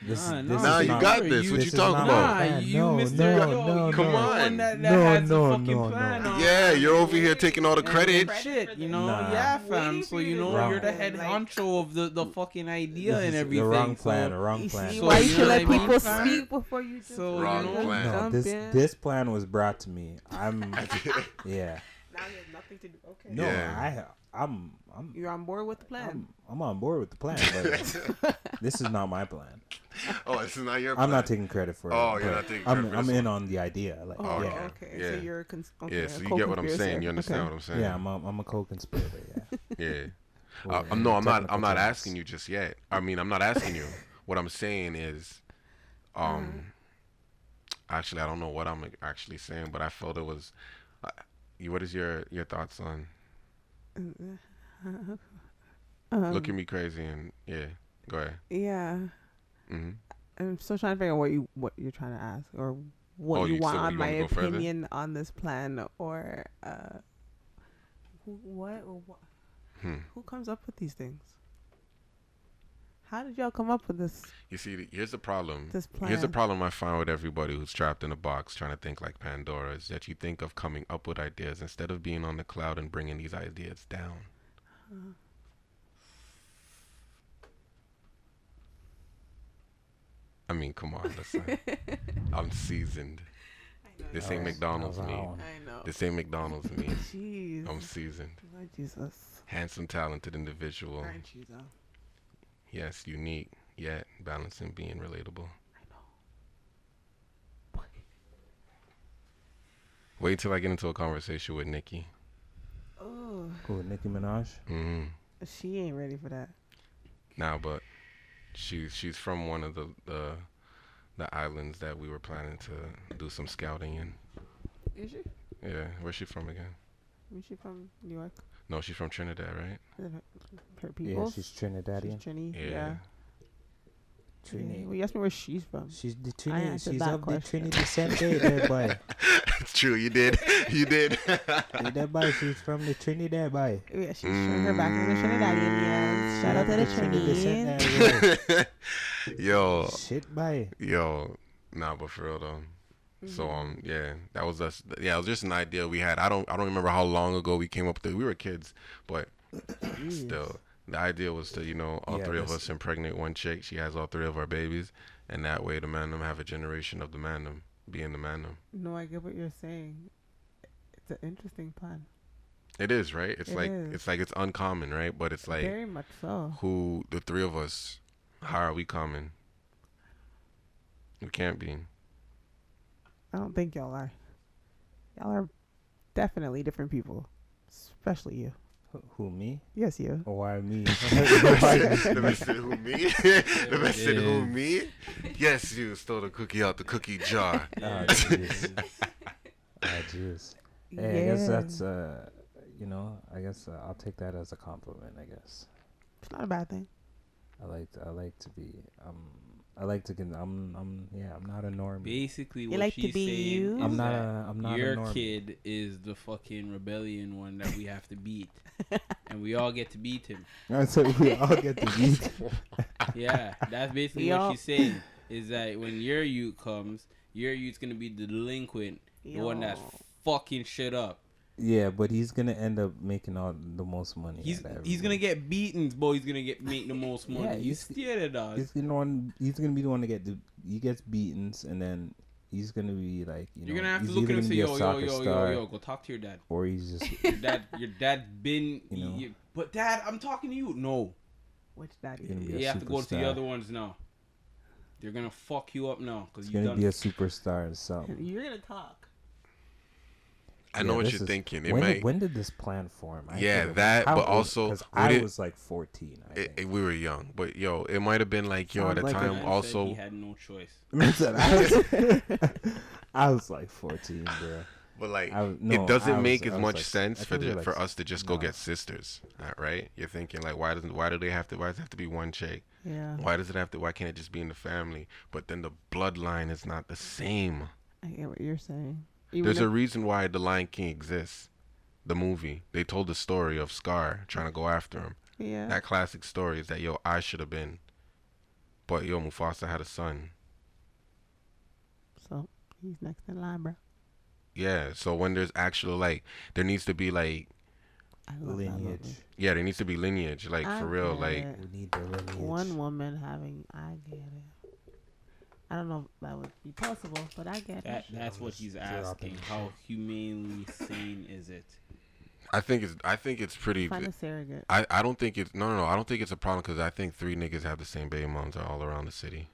this, Nah, this Nah, is you not- got this. What this you talking about? Nah, you, no, Mr. no, Yo, no, Come no. on. that, that No, no, no, no. yeah, you're over here taking all the credit. Shit, you know, Nah. yeah, fam. So you you know, Wrong. you're the head honcho of the, the fucking idea This and everything. The wrong plan. So, The wrong plan. So why you you should let people mean, speak before you just So, you Wrong know, plan. No, this this plan was brought to me. I'm [LAUGHS] yeah. Now you have nothing to do. Okay. No, Yeah. I I'm I'm You're on board with the plan. I'm, I'm on board with the plan, but [LAUGHS] this is not my plan. Oh, this is not your. plan. I'm not taking credit for it. Oh, you're not taking I'm, credit for I'm this in one. on the idea. Like, Oh, yeah, okay. Yeah. So you're a cons- okay, Yeah, so you get what I'm saying. You understand Okay. what I'm saying? yeah. I'm a, I'm a co-conspirator. Yeah. [LAUGHS] Yeah. Uh, in I'm, no, I'm not. I'm not terms. asking you just yet. I mean, I'm not asking you. [LAUGHS] what I'm saying is, um, actually, I don't know what I'm actually saying, but I felt it was. Uh, you, what is your your thoughts on? [LAUGHS] Um, Look at me crazy and yeah, go ahead. Yeah, hmm I'm still trying to figure out what you what you're trying to ask or what Oh, you you want on my wanna further? opinion on this plan or uh, who, what what? Hmm. Who comes up with these things? How did y'all come up with this You see, here's the problem. this plan? Here's the problem I find with everybody who's trapped in a box trying to think like Pandora is that you think of coming up with ideas instead of being on the cloud and bringing these ideas down. I mean, come on, listen. [LAUGHS] I'm seasoned. This ain't McDonald's That meat. I know. This ain't McDonald's meat. [LAUGHS] Jeez. I'm seasoned. Lord Jesus. Handsome, talented individual. Aren't you though? Yes, unique, yet balancing being relatable. Wait till I get into a conversation with Nicki. Oh, Cool, Nicki Minaj. hmm she ain't ready for that. Now, but she's she's from one of the, the the islands that we were planning to do some scouting in. Is she? Yeah, where's she from again? Is she from New York? No, she's from Trinidad, right? Is it Her Yeah, she's Trinidadian. She's Trini. Yeah. Yeah. Trini. Yeah. Well, you asked me where she's from. She's the I Trini. She's that of question. the Trini descent. There, there, boy. [LAUGHS] true. You did. You did. [LAUGHS] Hey, that boy. She's from the Trinidad, boy. Yeah, she's her background is Trinidadian. Yes. Shout out to the Trini descent. Trini. there, [LAUGHS] yo. Shit, boy. yo, nah, but for real though. So Mm-hmm. um yeah, that was us. Yeah, it was just an idea we had. I don't I don't remember how long ago we came up with it. We were kids, but [COUGHS] still, the idea was to you know all Yeah, three of that's- us impregnate one chick. She has all three of our babies, and that way the Mandem have a generation of the Mandem being the Mandem. No, I get what you're saying. It's an interesting plan. It is right. It's It like is. it's like it's uncommon, right? But it's like Very much so. who the three of us. How are we common? We can't be. I don't think y'all are. Y'all are definitely different people, especially you. Who- Who me? Yes, you. Or why me? [LAUGHS] [LAUGHS] the man said, who me? [LAUGHS] the man said, who is. me? Yes, you stole the cookie out the cookie jar. Oh, jeez. Oh, jeez. Hey, I guess that's uh, you know, I guess uh, I'll take that as a compliment. I guess It's not a bad thing. I like to, I like to be um, I like to. Con- I'm I'm yeah. I'm not a normie. Basically, You what like to she's be saying you? I'm not that a. I'm not your a kid is the fucking rebellion one that we have to beat, [LAUGHS] and we all get to beat him. [LAUGHS] I said we all get to beat. [LAUGHS] Yeah, that's basically We what all- she's saying. Is that when your youth comes, your youth's gonna be the delinquent, the one that's fucking shit up. Yeah, but he's gonna end up making all the most money. He's he's gonna get beaten, boy. He's gonna get make the most money. Yeah, he's he's- scared of He's us. gonna one. He's gonna be the one to get the. He gets beatings, and then he's gonna be like, you know. You're gonna have to look either at him and say, gonna be a yo, yo, soccer yo, yo, yo, go talk to your dad. or he's just [LAUGHS] Your dad, your dad's been. [LAUGHS] You know. you- but dad, I'm talking to you. No, Which daddy? You're gonna be a You have to go to the other ones now. They're gonna fuck you up now because He's you gonna done. be a superstar. So [LAUGHS] You're gonna talk. I know what you're is- thinking. It when, might. did, when did this plan form? I Yeah, that, how but old- also, 'cause would I it- was like 14. I it- think. it- we were young, but yo, it might have been like yo at the like time. Man said Also, he had no choice. [LAUGHS] [LAUGHS] I was, like 14, bro. But like, I no, it doesn't was- make as much like- sense for the, were for us to just go no. get sisters, uh, right? You're thinking like, why doesn't why do they have to? Why does it have to be one chick? Yeah. Why does it have to? Why can't it just be in the family? But then the bloodline is not the same. I get what you're saying. Even There's a reason why the Lion King exists. The movie they told the story of Scar trying to go after him. yeah. That classic story is that yo, I should have been, but yo, Mufasa had a son. So he's next in line, bro. Yeah, so when there's actual like, there needs to be like, I love that Lineage. yeah, there needs to be lineage, like I for real, like. it. We need the lineage. One woman having, I get it. I don't know if that would be possible, but I get That it. that's what he's Zero asking. option. How humanely sane is it? I think it's I think it's pretty. Find a surrogate. I, I don't think it's no no no. I don't think it's a problem because I think three niggas have the same baby moms all around the city.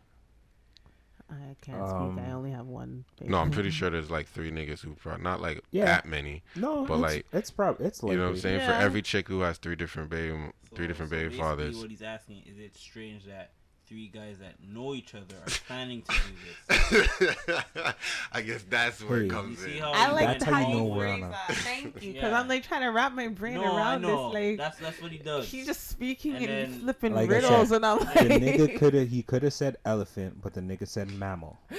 I can't speak. I Um, only have one. No, I'm pretty sure there's like three niggas who probably not like Yeah. that many. No, But, it's, like, it's probably it's like you know what I'm saying? For every chick who has three different baby m- three different baby basically fathers. What he's asking is it strange that three guys that know each other are planning to do this? [LAUGHS] I guess that's where Hey. it comes You see in. I he like went how you know you we're on a- Thank you, because Yeah. I'm like trying to wrap my brain no, around this. Like that's that's what he does. he's just speaking And and, then- flipping Like I riddles, said, and I'm like, the nigga [LAUGHS] could have he could have said elephant, but the nigga said mammal. [LAUGHS]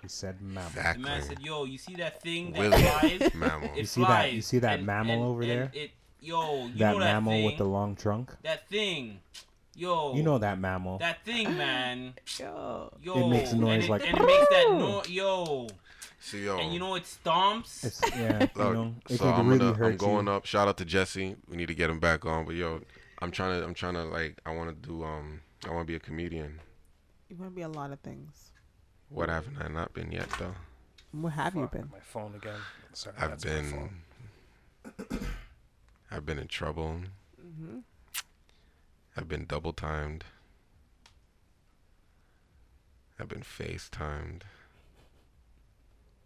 He said mammal. the man Exactly. said, "Yo, you see that thing that Willie flies? mammal. It You see that- flies. you see that and- mammal and- over and there? It, yo, you that know that mammal thing, with the long trunk. that thing, yo, You know that mammal. that thing, man, yo, yo, It makes a noise and it, like- and it makes that noise. yo, See yo. and you know it stomps. It's yeah, you know, it so could I'm really gonna, hurt I'm going you. up. Shout out to Jesse. We need to get him back on. But yo, I'm trying to. I'm trying to like. I want to do. Um. I want to be a comedian. you want to be a lot of things. What haven't I not been yet though? Where have you been? My phone again. Sorry, I've been. [COUGHS] I've been in trouble. hmm I've been double timed. I've been FaceTimed.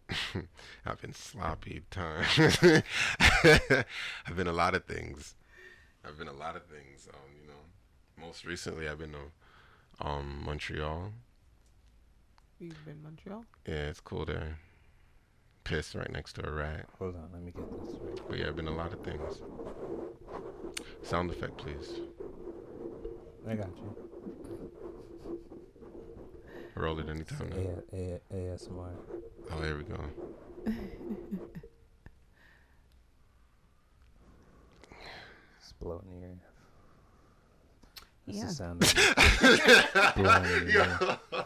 [LAUGHS] I've been sloppy timed. [LAUGHS] I've been a lot of things. I've been a lot of things. Um, you know, most recently I've been to um Montreal. You've been Montreal. Yeah, it's cool there. Piss right next to a rat. Hold on, let me get this right. But yeah, I've been a lot of things. Sound effect, please. I got you. Roll it anytime now. A- A- ASMR. Oh, there we go. It's blowing in your ear. That's Yeah. the sound of [LAUGHS] blowing in your ear. [LAUGHS]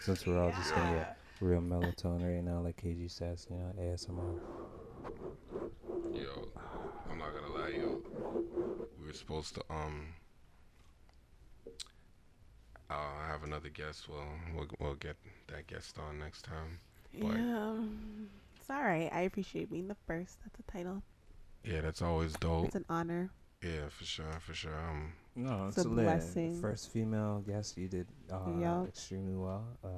Since we're all just gonna get real melatonin right now, like KG says, you know, ASMR. Yo, I'm not gonna lie, yo. We were supposed to um. Uh, I have another guest. Well, we'll we'll get that guest on next time. But Yeah, it's all right. I appreciate being the first. That's a title. yeah, that's always dope. It's an honor. Yeah, for sure, for sure. Um, No, It's it's, a lit. blessing. First female guest, you did uh, Yup. extremely well. Uh,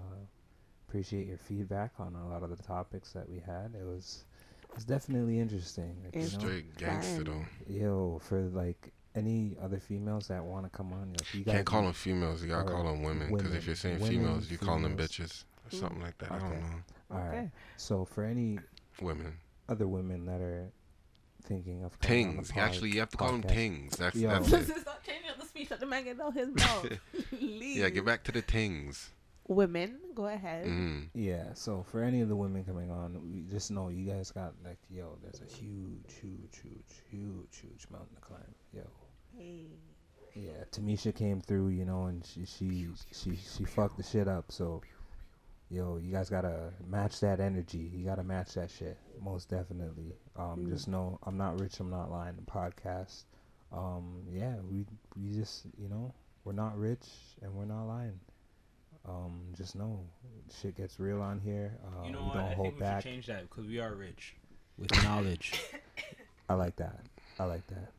appreciate your feedback on a lot of the topics that we had. It was, it's definitely interesting. like, you know? straight gangster though. Yo, for like any other females that want to come on, yo, if you Can't call them females. You gotta call them women. Because if you're saying Women, females, you call them bitches or something like that. I don't know. All right. Okay. So for any Women. other women that are thinking of coming on the Tings. pod- Actually, you have to call them tings. That's Yo. that's [LAUGHS] This it. is not changing the speech. Let the man get out his mouth. [LAUGHS] Yeah, get back to the tings. Women, go ahead. Mm. Yeah, so for any of the women coming on, we just know you guys got like, yo, there's a huge, huge, huge, huge, huge mountain to climb. Yo, Hey. yeah, Tamisha came through, you know, and she she she she fucked the shit up. So, yo, you guys gotta match that energy. You gotta match that shit, most definitely. Um, Mm. just know I'm not rich. I'm not lying. The podcast. Um, yeah, we we just you know we're not rich and we're not lying. Um, just know shit gets real on here. Uh, you know we what? don't I hold think we back. should change that because we are rich with knowledge. [COUGHS] I like that. I like that.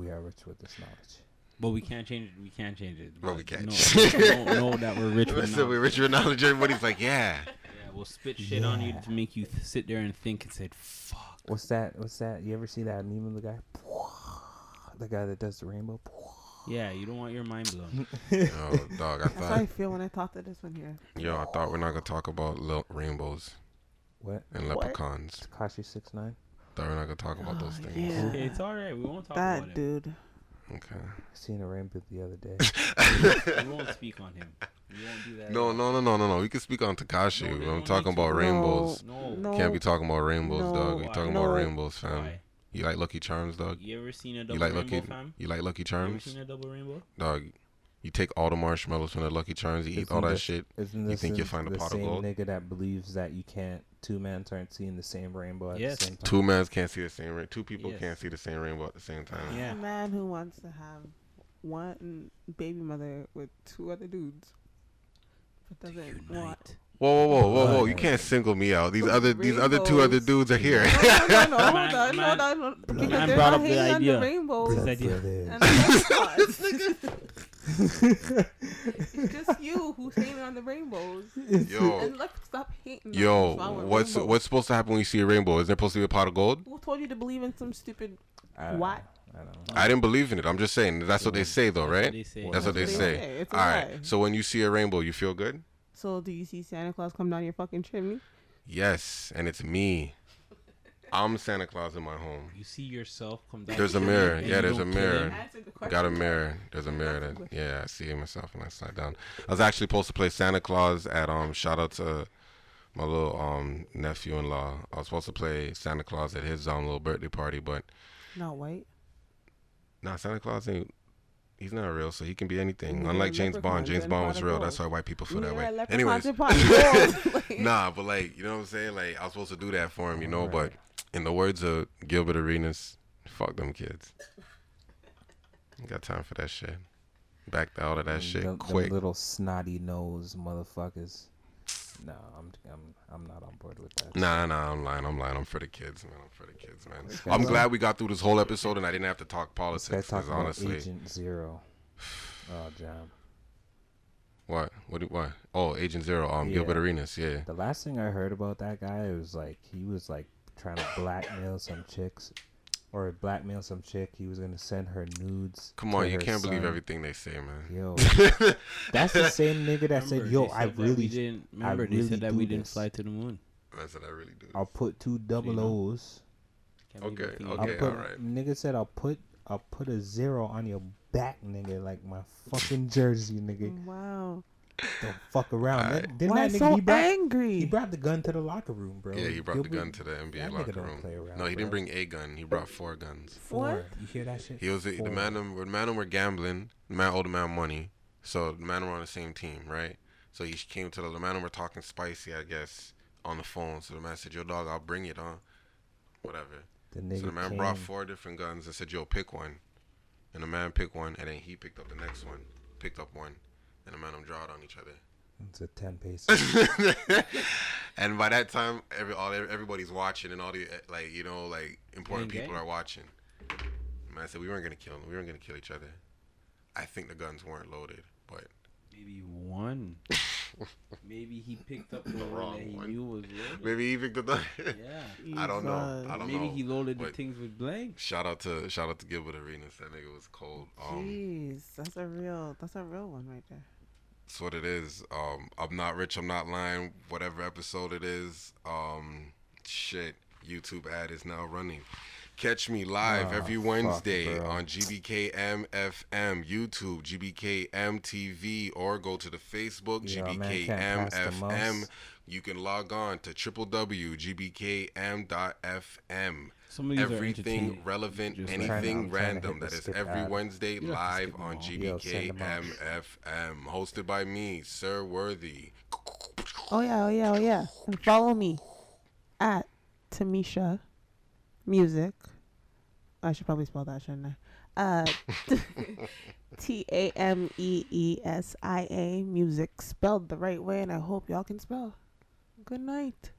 We are rich with this knowledge. But we can't change it. We can't change it. Well, we can't. No, don't know that we're rich [LAUGHS] with Listen, knowledge. we're rich with knowledge. Everybody's like, yeah. Yeah, we'll spit shit on you Yeah. to make you th- sit there and think and say, "Fuck." What's that? What's that? You ever see that meme of the guy? [LAUGHS] The guy that does the rainbow. [LAUGHS] Yeah, you don't want your mind blown. Yo, dog, I That's how I thought, feel when I talk to this one here. yo, I thought we're not gonna talk about lo- rainbows What? and leprechauns. Tekashi six nine. Thought we're not gonna talk about those Oh, things. yeah. Okay, it's all right. We won't talk about That him. dude. Okay. Seen a rainbow the other day. We won't speak on him. We won't do that. No, no, no, no, no, no. We can speak on Tekashi. No, I'm talking need to. about rainbows. No. No. Can't be talking about rainbows, No. dog. You talking No. about rainbows, fam. Why? You like Lucky Charms, dog? You ever seen a double You like rainbow, Lucky? fam? You like Lucky Charms? You ever seen a double rainbow? dog? You take all the marshmallows from the Lucky Charms. You eat all Isn't that shit. Isn't You think you'll find a pot of same gold? nigga that believes that you can't two men aren't seeing the same rainbow at Yes. the same time? Two men can't see the same rain. Two people Yes. can't see the same rainbow at the same time. Yeah. A man who wants to have one baby mother with two other dudes, but doesn't want. Whoa, whoa, whoa, whoa, whoa! You can't single me out. These Those other, these other two other dudes are here. No, no, no, no, [LAUGHS] hold Man- on, man- hold on, hold on. Because man they're brought not up the hating on idea. the [LAUGHS] [LAUGHS] rainbows This idea. and the leprechauns. it's just you who's hating on the rainbows. Yo, And let's stop hating. yo, what's what's rainbows. what's supposed to happen when you see a rainbow? Is there supposed to be a pot of gold? Who told you to believe in some stupid? I What? I don't know. I didn't believe in it. I'm just saying that's what they say, though, That's what right? they say. That's what they That's say. say. All right. So when you see a rainbow, you feel good? So do you see Santa Claus come down your fucking chimney? Yes, and it's me. I'm Santa Claus in my home. You see yourself come down. There's a mirror. Yeah, there's a mirror. him. Answer the question. Got a mirror. There's a mirror. That, yeah, I see myself and I slide down. I was actually supposed to play Santa Claus at um. Shout out to my little um nephew-in-law. I was supposed to play Santa Claus at his um little birthday party, but Not white. nah, Santa Claus ain't. He's not real, so he can be anything. Neither Unlike James Bond, James Bond was real. gold. That's why white people feel that way. Anyways, and pot of gold. Like- [LAUGHS] nah, but like you know what I'm saying. Like I was supposed to do that for him, you know. But in the words of Gilbert Arenas, fuck them kids. Got time for that shit. Back out of that Them- shit them- them quick. little snotty nose motherfuckers. No, I'm I'm I'm not on board with that. Nah, nah, I'm lying. I'm lying. I'm for the kids, man. I'm for the kids, man. This I'm guy's- glad we got through this whole episode and I didn't have to talk politics. Because about honestly, Agent Zero. [SIGHS] Oh, jam. what? What? What? Oh, Agent Zero. Um, Yeah. Gilbert Arenas. Yeah. The last thing I heard about that guy was like he was like trying to blackmail some chicks, or blackmail some chick. He was gonna send her nudes. Come to on, you her can't believe everything they say, man. Yo, [LAUGHS] that's the same nigga that said, "Yo, I said that really, didn't. I Remember, they really said that do we didn't this. fly to the moon. That's what I really do. I'll put two double know. O's. Can't believe Okay, I'll okay, put, alright. Nigga said I'll put I'll put a zero on your back, nigga, like my fucking jersey, nigga. wow. Don't fuck around. Alright. That- Didn't Why that nigga so he brought, angry? he brought the gun to the locker room, bro. Yeah, he brought the Gilbert- gun to the NBA that nigga locker don't room. play around, no, he bro. didn't bring a gun. He brought four guns. Four. What? You hear that shit? He was the man. Them, the man them were gambling. The man owed the man money, so the man were on the same team, right? So he came to the, the man them were talking spicy, I guess, on the phone. So the man said, "Yo, dog, I'll bring it, huh? Whatever." The nigga So the man came, brought four different guns and said, "Yo, pick one." And the man picked one, and then he picked up the next one, picked up one, and the man them drawed on each other. It's a ten pace. [LAUGHS] and by that time, every all everybody's watching, and all the like, you know, like important Gang, people gang. are watching. The man said we weren't gonna kill him. We weren't gonna kill each other. I think the guns weren't loaded, but Maybe one. [LAUGHS] Maybe he picked up [LAUGHS] the, one wrong that he one. knew was loaded. maybe he picked up the. [LAUGHS] Yeah. I don't know. I don't Maybe know. he loaded the things with blank. Shout out to shout out to Gilbert Arenas. That nigga was cold. Um, Jeez, that's a real, that's a real one right there. That's what it is. Um, I'm not rich. I'm not lying. Whatever episode it is. Um, shit. YouTube ad is now running. Catch me live Ah, every Wednesday bro. on GBKM FM, YouTube, GBKM TV, or go to the Facebook Yeah, man, GBKM can't pass the FM. You can log on to www.gbkm.fm. Some of these are Everything entertaining. relevant, Just anything to random. hit That the is skip every ad. Wednesday You don't have to live on all. Yo, send them out. GBKM FM, hosted by me, Sir Worthy. Oh yeah, oh yeah, oh yeah. And follow me at Tamisha Music. I should probably spell that, shouldn't I? Uh, [LAUGHS] T A M E E S I A Music, spelled the right way, and I hope y'all can spell. Good night.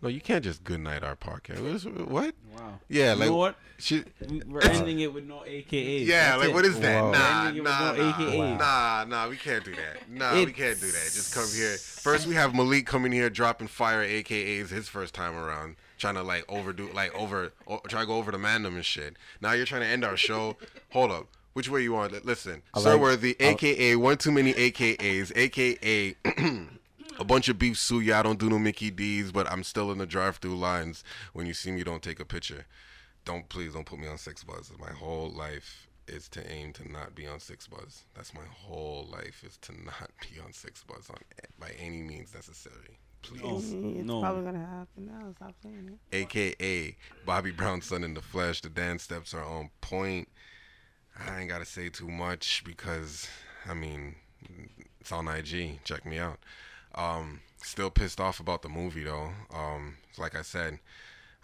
No, you can't just good night our podcast. What? Is, what? Wow. Yeah, You like know what? She, We- We're ending it with no AKA. yeah, like what is that? Whoa. Nah, Ending it with nah, no nah, AKAs. nah, nah. We can't do that. Nah, we can't do that. Just come here. First, we have Malik coming here dropping fire AKAs his first time around, trying to like overdo, like over, o- try to go over the mandem and shit. Now you're trying to end our show. [LAUGHS] Hold up. Which way you want? Listen, I Sir like- Worthy, AKA one too many AKAs, AKA. [CLEARS THROAT] A bunch of beef suya. I don't do no Mickey D's, but I'm still in the drive-through lines. When you see me, don't take a picture. Don't please don't put me on 6ixBuzz. My whole life is to aim to not be on 6ixBuzz. That's my whole life is to not [LAUGHS] be on 6ixBuzz on by any means necessary. Please. No. It's no. probably gonna happen now. Stop saying it. AKA Bobby Brown's son in the flesh. The dance steps are on point. I ain't gotta say too much because I mean it's on IG. Check me out. Um, still pissed off about the movie though. Um, like I said,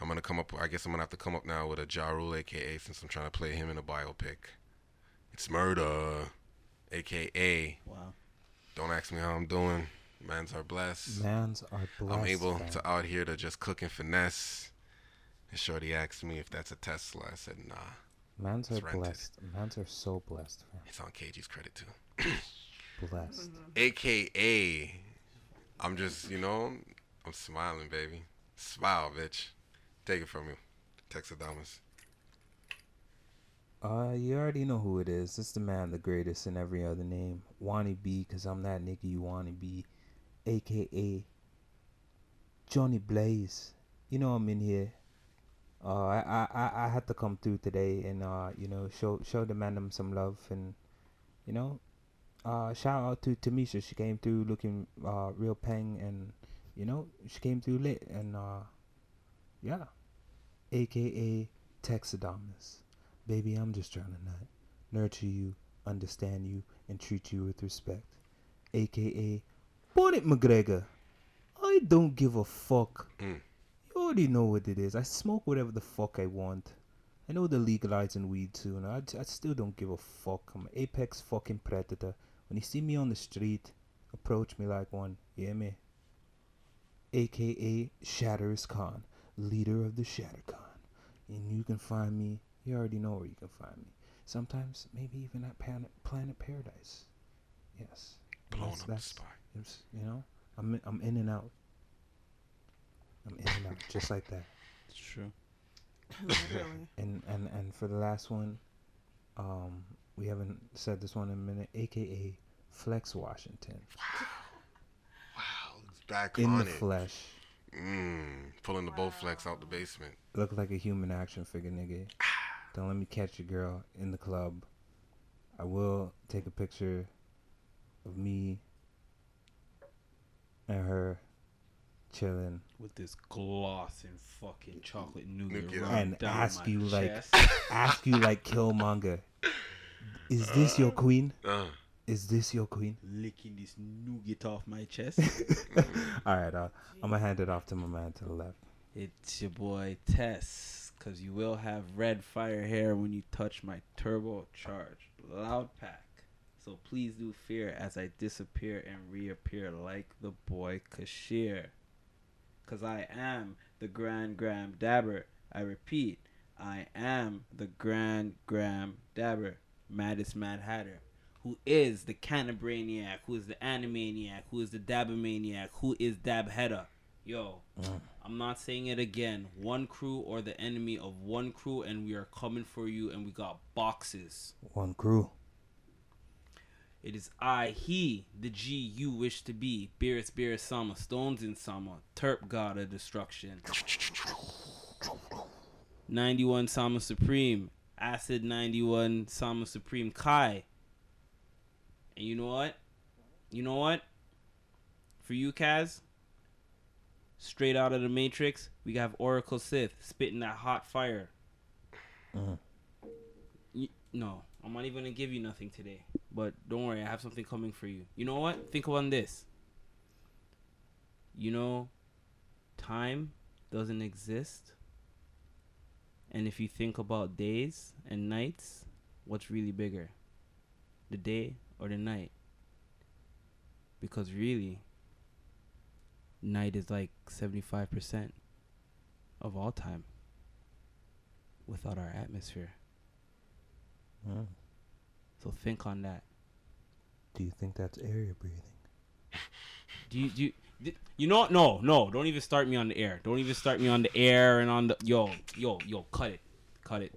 I'm gonna come up. I guess I'm gonna have to come up now with a Ja Rule, AKA, since I'm trying to play him in a biopic. It's murder, AKA. Wow. Don't ask me how I'm doing. Mans are blessed. Mans are blessed. I'm able fam. to out here to just cook and finesse. And Shorty asked me if that's a Tesla. I said, nah. Mans are blessed. Mans are so blessed, fam. It's on KG's credit too. [CLEARS THROAT] Blessed. AKA, I'm just, you know, I'm smiling, baby. Smile, bitch. Take it from you. Texadamus. Uh, you already know who it is. It's the man, the greatest in every other name. Wanna be, cause I'm that nigga you wanna be. AKA Johnny Blaze. You know I'm in here. Uh, I, I, I, had to come through today and uh, you know, show show the man some love and you know, uh, shout out to Tamisha. She came through looking uh real peng and you know she came through lit and uh, yeah. AKA Texadamus. Baby, I'm just trying to nut, nurture you, understand you, and treat you with respect. AKA Bonnet McGregor. I don't give a fuck. Mm. You already know what it is. I smoke whatever the fuck I want. I know they're legalizing weed soon. I, I still don't give a fuck. I'm an apex fucking predator. When you see me on the street, approach me like one. Yeah, me. AKA Shatters Khan, leader of the Shatter Khan. And you can find me, you already know where you can find me. Sometimes, maybe even at Planet, Planet Paradise. Yes. Blown that's- up the that's- spot. It's, you know, I'm in, I'm in and out. I'm in and out, just like that. It's true. [LAUGHS] Literally. And and and for the last one, um, we haven't said this one in a minute. AKA Flex Washington Wow, wow, it's back in on the it. flesh. Mm, pulling the Bowflex out the basement. Look like a human action figure, nigga. [SIGHS] Don't let me catch your girl in the club. I will take a picture of me and her chilling With this gloss and fucking chocolate nougat, Nougat. and ask my you like [LAUGHS] ask you like Killmonger. Is this your queen? Uh, Is this your queen? licking this nougat off my chest. [LAUGHS] All right, uh, I'm gonna hand it off to my man to the left. It's your boy Tess, cause you will have red fire hair when you touch my turbocharged loud pack. So please do fear as I disappear and reappear like the boy cashier. Cause I am the Grand Gram Dabber. I repeat, I am the Grand Gram Dabber, Maddest Mad Hatter. Who is the Canabraniac? Who is the Animaniac? Who is the Dabbermaniac? Who is Dab Hedda? Yo, mm. I'm not saying it again. One crew or the enemy of one crew, and we are coming for you, and we got boxes. One crew. It is I, he, the G you wish to be. Beerus, Beerus, Sama, Stones in Sama, Terp God of Destruction. 91 Sama Supreme, Acid 91 Sama Supreme Kai. And you know what? You know what? For you, Kaz, straight out of the Matrix, we have Oracle Sith spitting that hot fire. Mm-hmm. Y- no, I'm not even gonna give you nothing today. But don't worry, I have something coming for you. You know what? Think about this. You know, time doesn't exist. And if you think about days and nights, what's really bigger? The day or the night? Because really, night is like 75%, of all time without our atmosphere. So think on that. Do you think that's air you're breathing? Do you do you, you know what? No, no, don't even start me on the air. Don't even start me on the air and on the yo, yo, yo, cut it. Cut it.